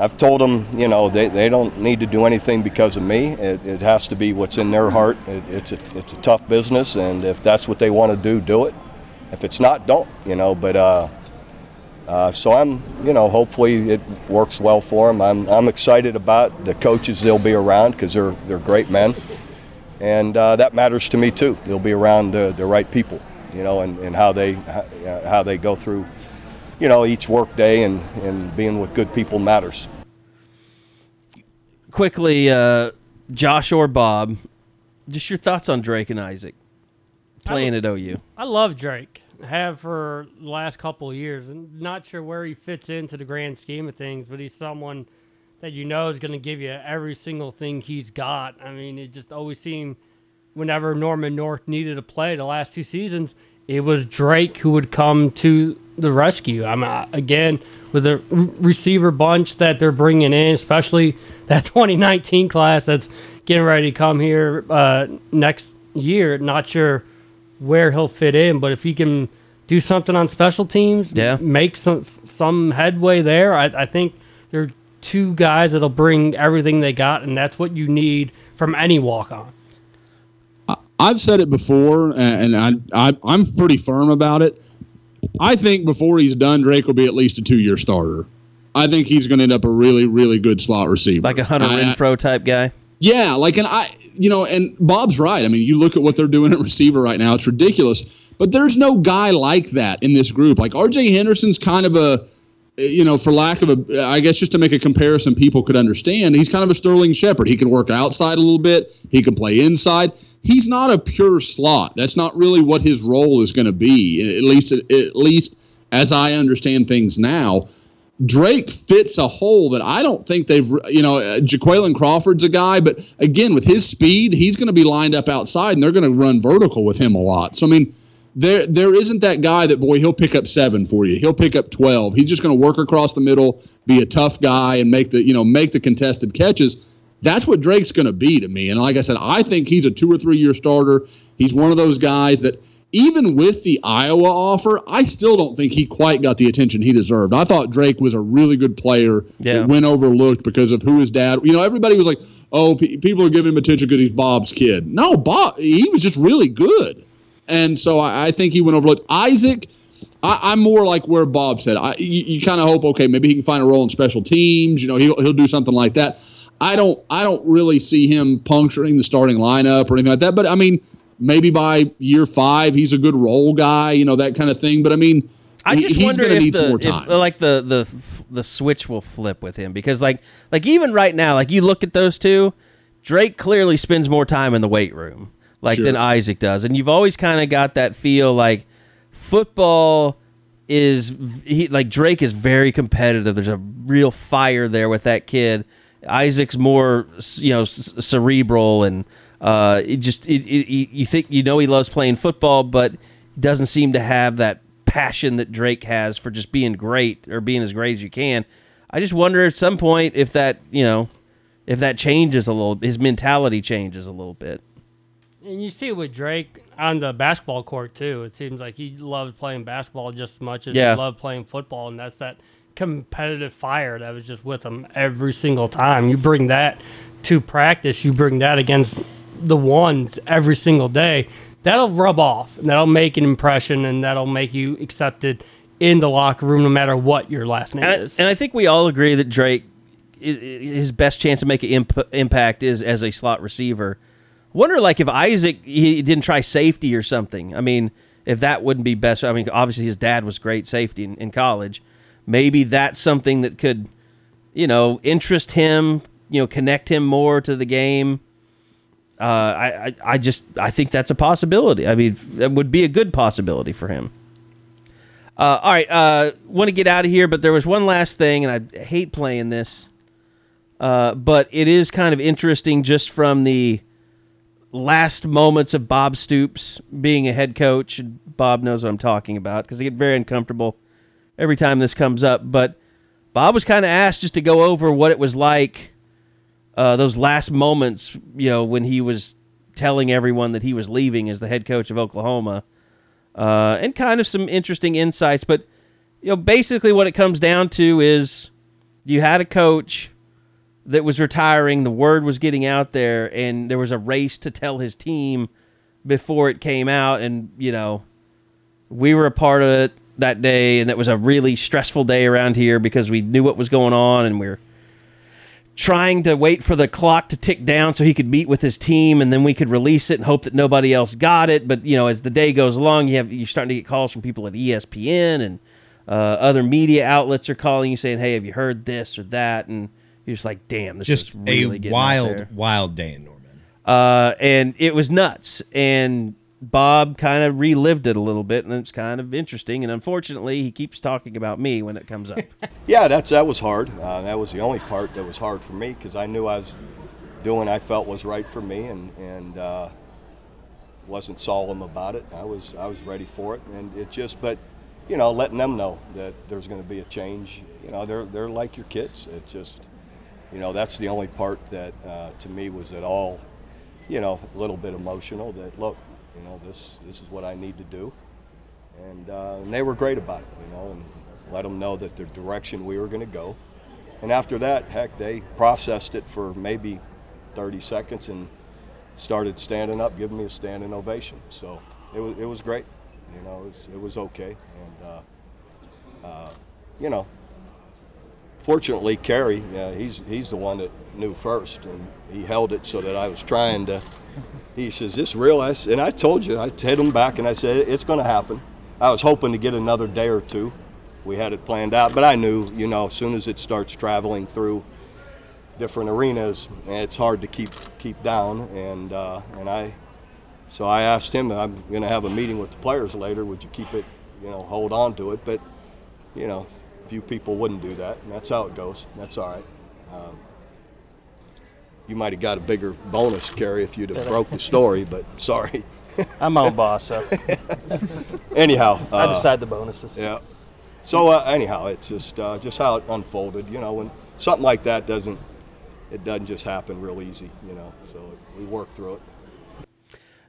I've told them, you know, they, they don't need to do anything because of me. It, it has to be what's in their heart. It, it's, a, it's a tough business, and if that's what they want to do, do it. If it's not, don't, you know. But uh, uh, so I'm, you know, hopefully it works well for them. I'm, I'm excited about the coaches they'll be around because they're, they're great men. And uh, that matters to me too. They'll be around the, the right people, you know, and, and how, they, how they go through you know, each work day and, and being with good people matters. Quickly, uh, Josh or Bob, just your thoughts on Drake and Isaac playing at OU. I love Drake. Have for the last couple of years. and not sure where he fits into the grand scheme of things, but he's someone that you know is going to give you every single thing he's got. I mean, it just always seemed whenever Norman North needed a play the last two seasons, it was Drake who would come to the rescue. I'm uh, again with the r- receiver bunch that they're bringing in, especially that 2019 class that's getting ready to come here uh, next year. Not sure where he'll fit in, but if he can do something on special teams, Yeah. make some some headway there, I, I think there are two guys that'll bring everything they got, and that's what you need from any walk on. I've said it before, and I, I I'm pretty firm about it. I think before he's done, Drake will be at least a two year starter. I think he's going to end up a really, really good slot receiver, Like a Hunter Renfrow type guy. Yeah, like and I, you know, and Bob's right. I mean, you look at what they're doing at receiver right now; it's ridiculous. But there's no guy like that in this group. Like R.J. Henderson's kind of a, you know, for lack of a, I guess just to make a comparison, people could understand. He's kind of a Sterling Shepard. He can work outside a little bit. He can play inside. He's not a pure slot. That's not really what his role is going to be. At least, at least as I understand things now. Drake fits a hole that I don't think they've, you know, uh, Jaquayln Crawford's a guy, but again, with his speed, he's going to be lined up outside and they're going to run vertical with him a lot. So, I mean, there there isn't that guy that, boy, he'll pick up seven for you. He'll pick up 12. He's just going to work across the middle, be a tough guy, and make the, you know, make the contested catches. That's what Drake's going to be to me. And like I said, I think he's a two or three year starter. He's one of those guys that even with the Iowa offer, I still don't think he quite got the attention he deserved. I thought Drake was a really good player Yeah. that went overlooked because of who his dad. You know, everybody was like, "Oh, pe people are giving him attention because he's Bob's kid." No, Bob, he was just really good, and so I, I think he went overlooked. Isaac. I, I'm more like where Bob said. I, you, you kind of hope, okay, maybe he can find a role in special teams. You know, he'll he'll do something like that. I don't I don't really see him puncturing the starting lineup or anything like that. But I mean, maybe by year five, he's a good role guy. You know, that kind of thing. But I mean, I just he's wonder going to if need the, some more if, time. like the the the switch will flip with him because like like even right now, like you look at those two, Drake clearly spends more time in the weight room like Sure. than Isaac does, and you've always kind of got that feel like football is he like Drake is very competitive. There's a real fire there with that kid. Isaac's more you know c- cerebral and uh, it just it, it, you think you know he loves playing football, but doesn't seem to have that passion that Drake has for just being great or being as great as you can. I just wonder at some point if that you know if that changes a little, his mentality changes a little bit. And you see it with Drake on the basketball court too. It seems like he loves playing basketball just as much as Yeah. he loved playing football, and that's that competitive fire that was just with him every single time. You bring that to practice, you bring that against the ones every single day. That'll rub off, and that'll make an impression, and that'll make you accepted in the locker room, no matter what your last name And I, is. and I think we all agree that Drake, i- i- his best chance to make an imp- impact is as a slot receiver. Wonder like if Isaac he didn't try safety or something. I mean, if that wouldn't be best. I mean, obviously his dad was great safety in, in college. Maybe that's something that could, you know, interest him. You know, connect him more to the game. Uh, I, I I just I think that's a possibility. I mean, that would be a good possibility for him. Uh, all right, uh, want to get out of here, but there was one last thing, and I hate playing this, uh, but it is kind of interesting just from the last moments of Bob Stoops being a head coach. And Bob knows what I'm talking about because I get very uncomfortable every time this comes up. But Bob was kind of asked just to go over what it was like uh, those last moments, you know, when he was telling everyone that he was leaving as the head coach of Oklahoma uh, and kind of some interesting insights. But you know, basically, what it comes down to is you had a coach that was retiring. The word was getting out there, and there was a race to tell his team before it came out. And you know, we were a part of it that day, and that was a really stressful day around here because we knew what was going on, and we were trying to wait for the clock to tick down so he could meet with his team and then we could release it and hope that nobody else got it but you know as the day goes along you have you're starting to get calls from people at espn and uh, other media outlets are calling you saying hey have you heard this or that and you're just like damn this Just is really a getting out there. wild, wild day in Norman. uh, and it was nuts and bob kind of relived it a little bit and it's kind of interesting and unfortunately he keeps talking about me when it comes up Yeah, that's that was hard. Uh, that was the only part that was hard for me because I knew I was doing I felt was right for me and and uh, wasn't solemn about it. I was I was ready for it, and it just but you know letting them know that there's going to be a change. You know they're they're like your kids. It just you know that's the only part that uh, to me was at all you know a little bit emotional. That look you know this this is what I need to do and, uh, and they were great about it, you know, and let them know that the direction we were going to go. And after that, heck, they processed it for maybe 30 seconds and started standing up, giving me a standing ovation. So it was, it was great, you know, it was, it was okay. And, uh, uh, you know, fortunately, Carey, yeah, he's, he's the one that knew first, and he held it so that I was trying to. He says, "This real?" I and I told you, I hit him back, and I said, "It's going to happen." I was hoping to get another day or two. We had it planned out, but I knew, you know, as soon as it starts traveling through different arenas, it's hard to keep keep down. And uh, and I, so I asked him, "I'm going to have a meeting with the players later. Would you keep it, you know, hold on to it?" But you know, few people wouldn't do that, and that's how it goes. That's all right. Um, you might have got a bigger bonus, Carey, if you'd have broke the story, but sorry. I'm my own boss, so anyhow, I uh, decide the bonuses. Yeah. So uh, anyhow, it's just uh, just how it unfolded. You know, when something like that doesn't, it doesn't just happen real easy. You know, so we work through it.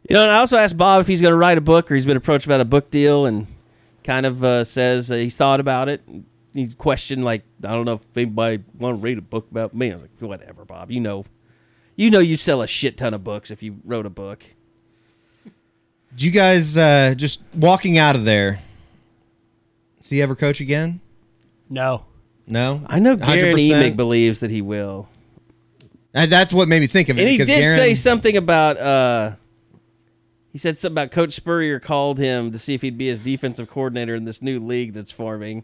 You know, and I also asked Bob if he's going to write a book or he's been approached about a book deal, and kind of uh, says uh, he's thought about it. He questioned like, I don't know if anybody want to read a book about me. I was like, whatever, Bob. You know, you know, you sell a shit ton of books if you wrote a book. Did you guys uh, just walking out of there? See he ever coach again? No. No, I know Garen 100%? Emick believes that he will. And that's what made me think of it. And he because did Garen, say something about uh he said something about Coach Spurrier called him to see if he'd be his defensive coordinator in this new league that's forming.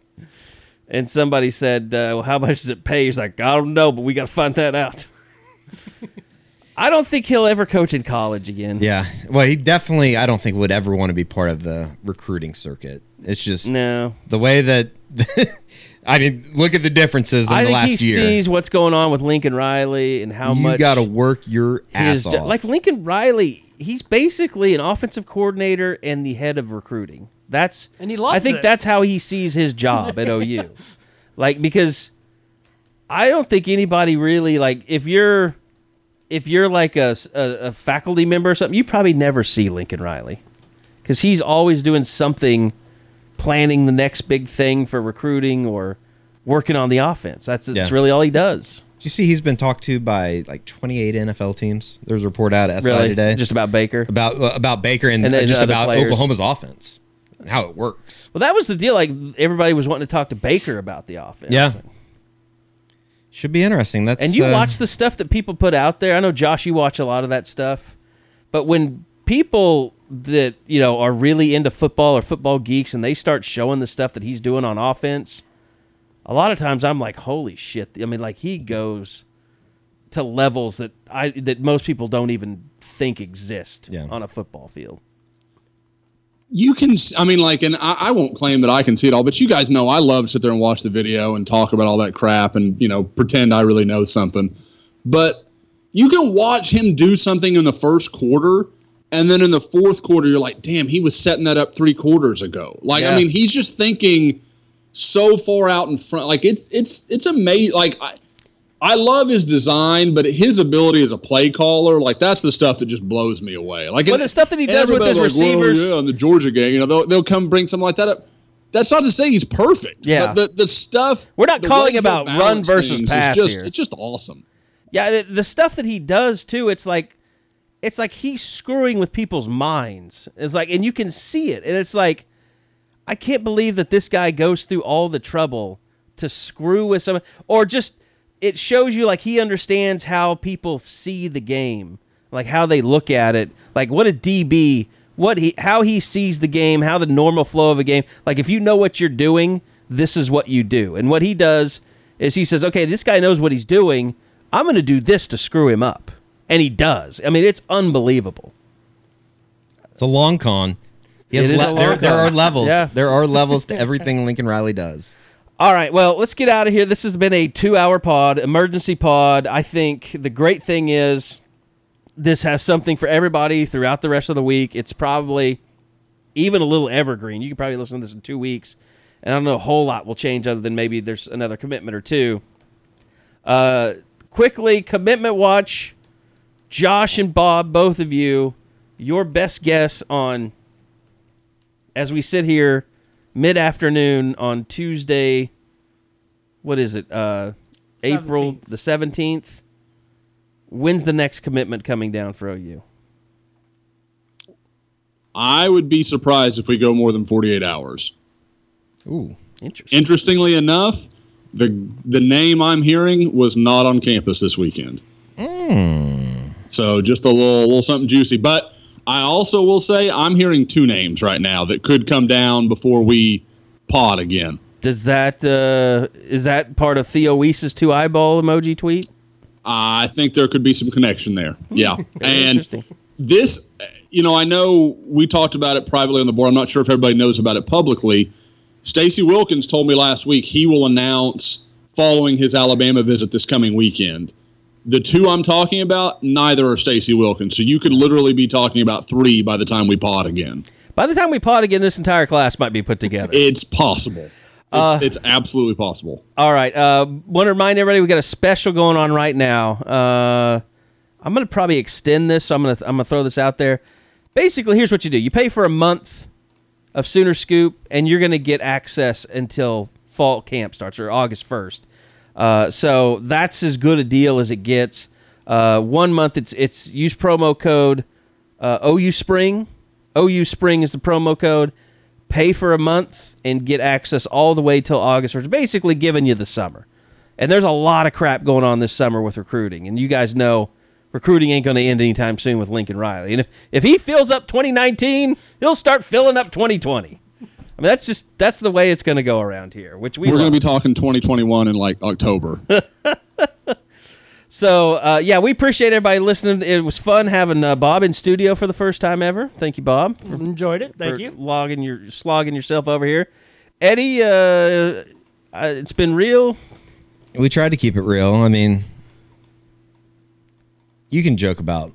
And somebody said, uh, well, how much does it pay? He's like, I don't know, but we got to find that out. I don't think he'll ever coach in college again. Yeah. Well, he definitely, I don't think would ever want to be part of the recruiting circuit. It's just No. the way that. I mean, look at the differences in I the think he sees what's going on with Lincoln Riley and how you much you got to work your ass off. like Lincoln Riley, he's basically an offensive coordinator and the head of recruiting. That's And he loves I think it. that's how he sees his job at OU. Like because I don't think anybody really like if you're if you're like a a faculty member or something, you probably never see Lincoln Riley because he's always doing something, planning the next big thing for recruiting or working on the offense. That's, that's Yeah. really all he does. Do you see he's been talked to by like 28 NFL teams? There's a report out at SI Really, today just about Baker. about uh, about Baker and, And then uh, just about players. Oklahoma's offense and how it works. Well, that was the deal. Like everybody was wanting to talk to Baker about the offense. Yeah. Should be interesting. That's And you uh, watch the stuff that people put out there. I know Josh, you watch a lot of that stuff. But when people that you know are really into football or football geeks and they start showing the stuff that he's doing on offense, a lot of times I'm like, holy shit! I mean, like he goes to levels that I that most people don't even think exist Yeah. on a football field. You can i mean like and I, I won't claim that i can see it all but you guys know i love to sit there and watch the video and talk about all that crap and you know pretend i really know something. But you can watch him do something in the first quarter and then in the fourth quarter you're like damn he was setting that up three quarters ago. Like Yeah. i mean he's just thinking so far out in front. Like it's it's it's amazing like I, I love his design, but his ability as a play caller, like that's the stuff that just blows me away. Like Well, the stuff that he does with his like, well, receivers- yeah, on the Georgia game, you know, they'll, they'll come bring something like that up. That's not to say he's perfect. Yeah. but the the stuff We're not calling about run versus pass just, here. It's just awesome. Yeah, the, the stuff that he does too, it's like it's like he's screwing with people's minds. It's like and you can see it. And it's like I can't believe that this guy goes through all the trouble to screw with someone or just it shows you like he understands how people see the game, like how they look at it, like what a DB, what he how he sees the game, how the normal flow of a game. Like if you know what you're doing, this is what you do. And what he does is he says, "Okay, this guy knows what he's doing. I'm going to do this to screw him up." And he does. I mean, it's unbelievable. It's a long con. He has It is le- a there, long there con. are levels. Yeah. There are levels to everything Lincoln Riley does. All right, well, let's get out of here. This has been a two hour pod, emergency pod. I think the great thing is this has something for everybody throughout the rest of the week. It's probably even a little evergreen. You can probably listen to this in two weeks, and I don't know a whole lot will change other than maybe there's another commitment or two. Uh, quickly, commitment watch. Josh and Bob, both of you, your best guess on as we sit here mid afternoon on Tuesday. What is it? Uh, April the seventeenth. When's the next commitment coming down for OU? I would be surprised if we go more than 48 hours. Ooh. Interesting. Interestingly enough, the the name I'm hearing was not on campus this weekend. So just a little little something juicy. But I also will say I'm hearing two names right now that could come down before we pod again. Does that uh, is that part of Theo Wease's two eyeball emoji tweet? I think there could be some connection there. Yeah. And this, you know, I know we talked about it privately on the board. I'm not sure if everybody knows about it publicly. Stacy Wilkins told me last week he will announce following his Alabama visit this coming weekend. The two I'm talking about, neither are Stacy Wilkins. So you could literally be talking about three by the time we pod again. By the time we pod again, this entire class might be put together. It's possible. It's, Uh, it's absolutely possible. All right. Uh, Want to remind everybody we got a special going on right now. Uh, I'm gonna probably extend this. So I'm gonna I'm gonna throw this out there. Basically, here's what you do: you pay for a month of Sooner Scoop, and you're gonna get access until fall camp starts or August 1st. Uh, so that's as good a deal as it gets. Uh, one month, it's it's use promo code uh, OU Spring. OU Spring is the promo code. Pay for a month and get access all the way till August 1st. Basically, giving you the summer. And there's a lot of crap going on this summer with recruiting. And you guys know recruiting ain't going to end anytime soon with Lincoln Riley. And if, if he fills up 2019, he'll start filling up 2020. I mean, that's just that's the way it's going to go around here, which we We're going to be talking 2021 in like October. So uh, yeah, we appreciate everybody listening. It was fun having uh, Bob in studio for the first time ever. Thank you, Bob, for, Enjoyed it. Thank for you. logging your slogging yourself over here. Eddie, uh, uh, it's been real. We tried to keep it real. I mean, you can joke about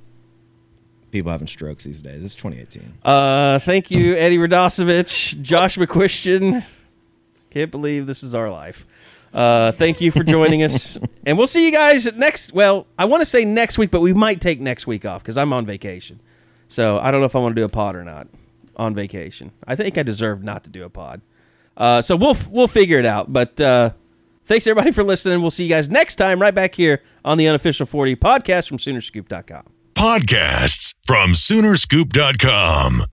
people having strokes these days. It's 2018. Uh, thank you, Eddie Radosevich, Josh McCuistion. Can't believe this is our life. Uh, thank you for joining us, and we'll see you guys next. Well, I want to say next week, but we might take next week off because I'm on vacation. So I don't know if I want to do a pod or not on vacation. I think I deserve not to do a pod. Uh, so we'll we'll figure it out. But uh, thanks everybody for listening. We'll see you guys next time right back here on the unofficial 40 podcast from Soonerscoop.com. Podcasts from Soonerscoop.com.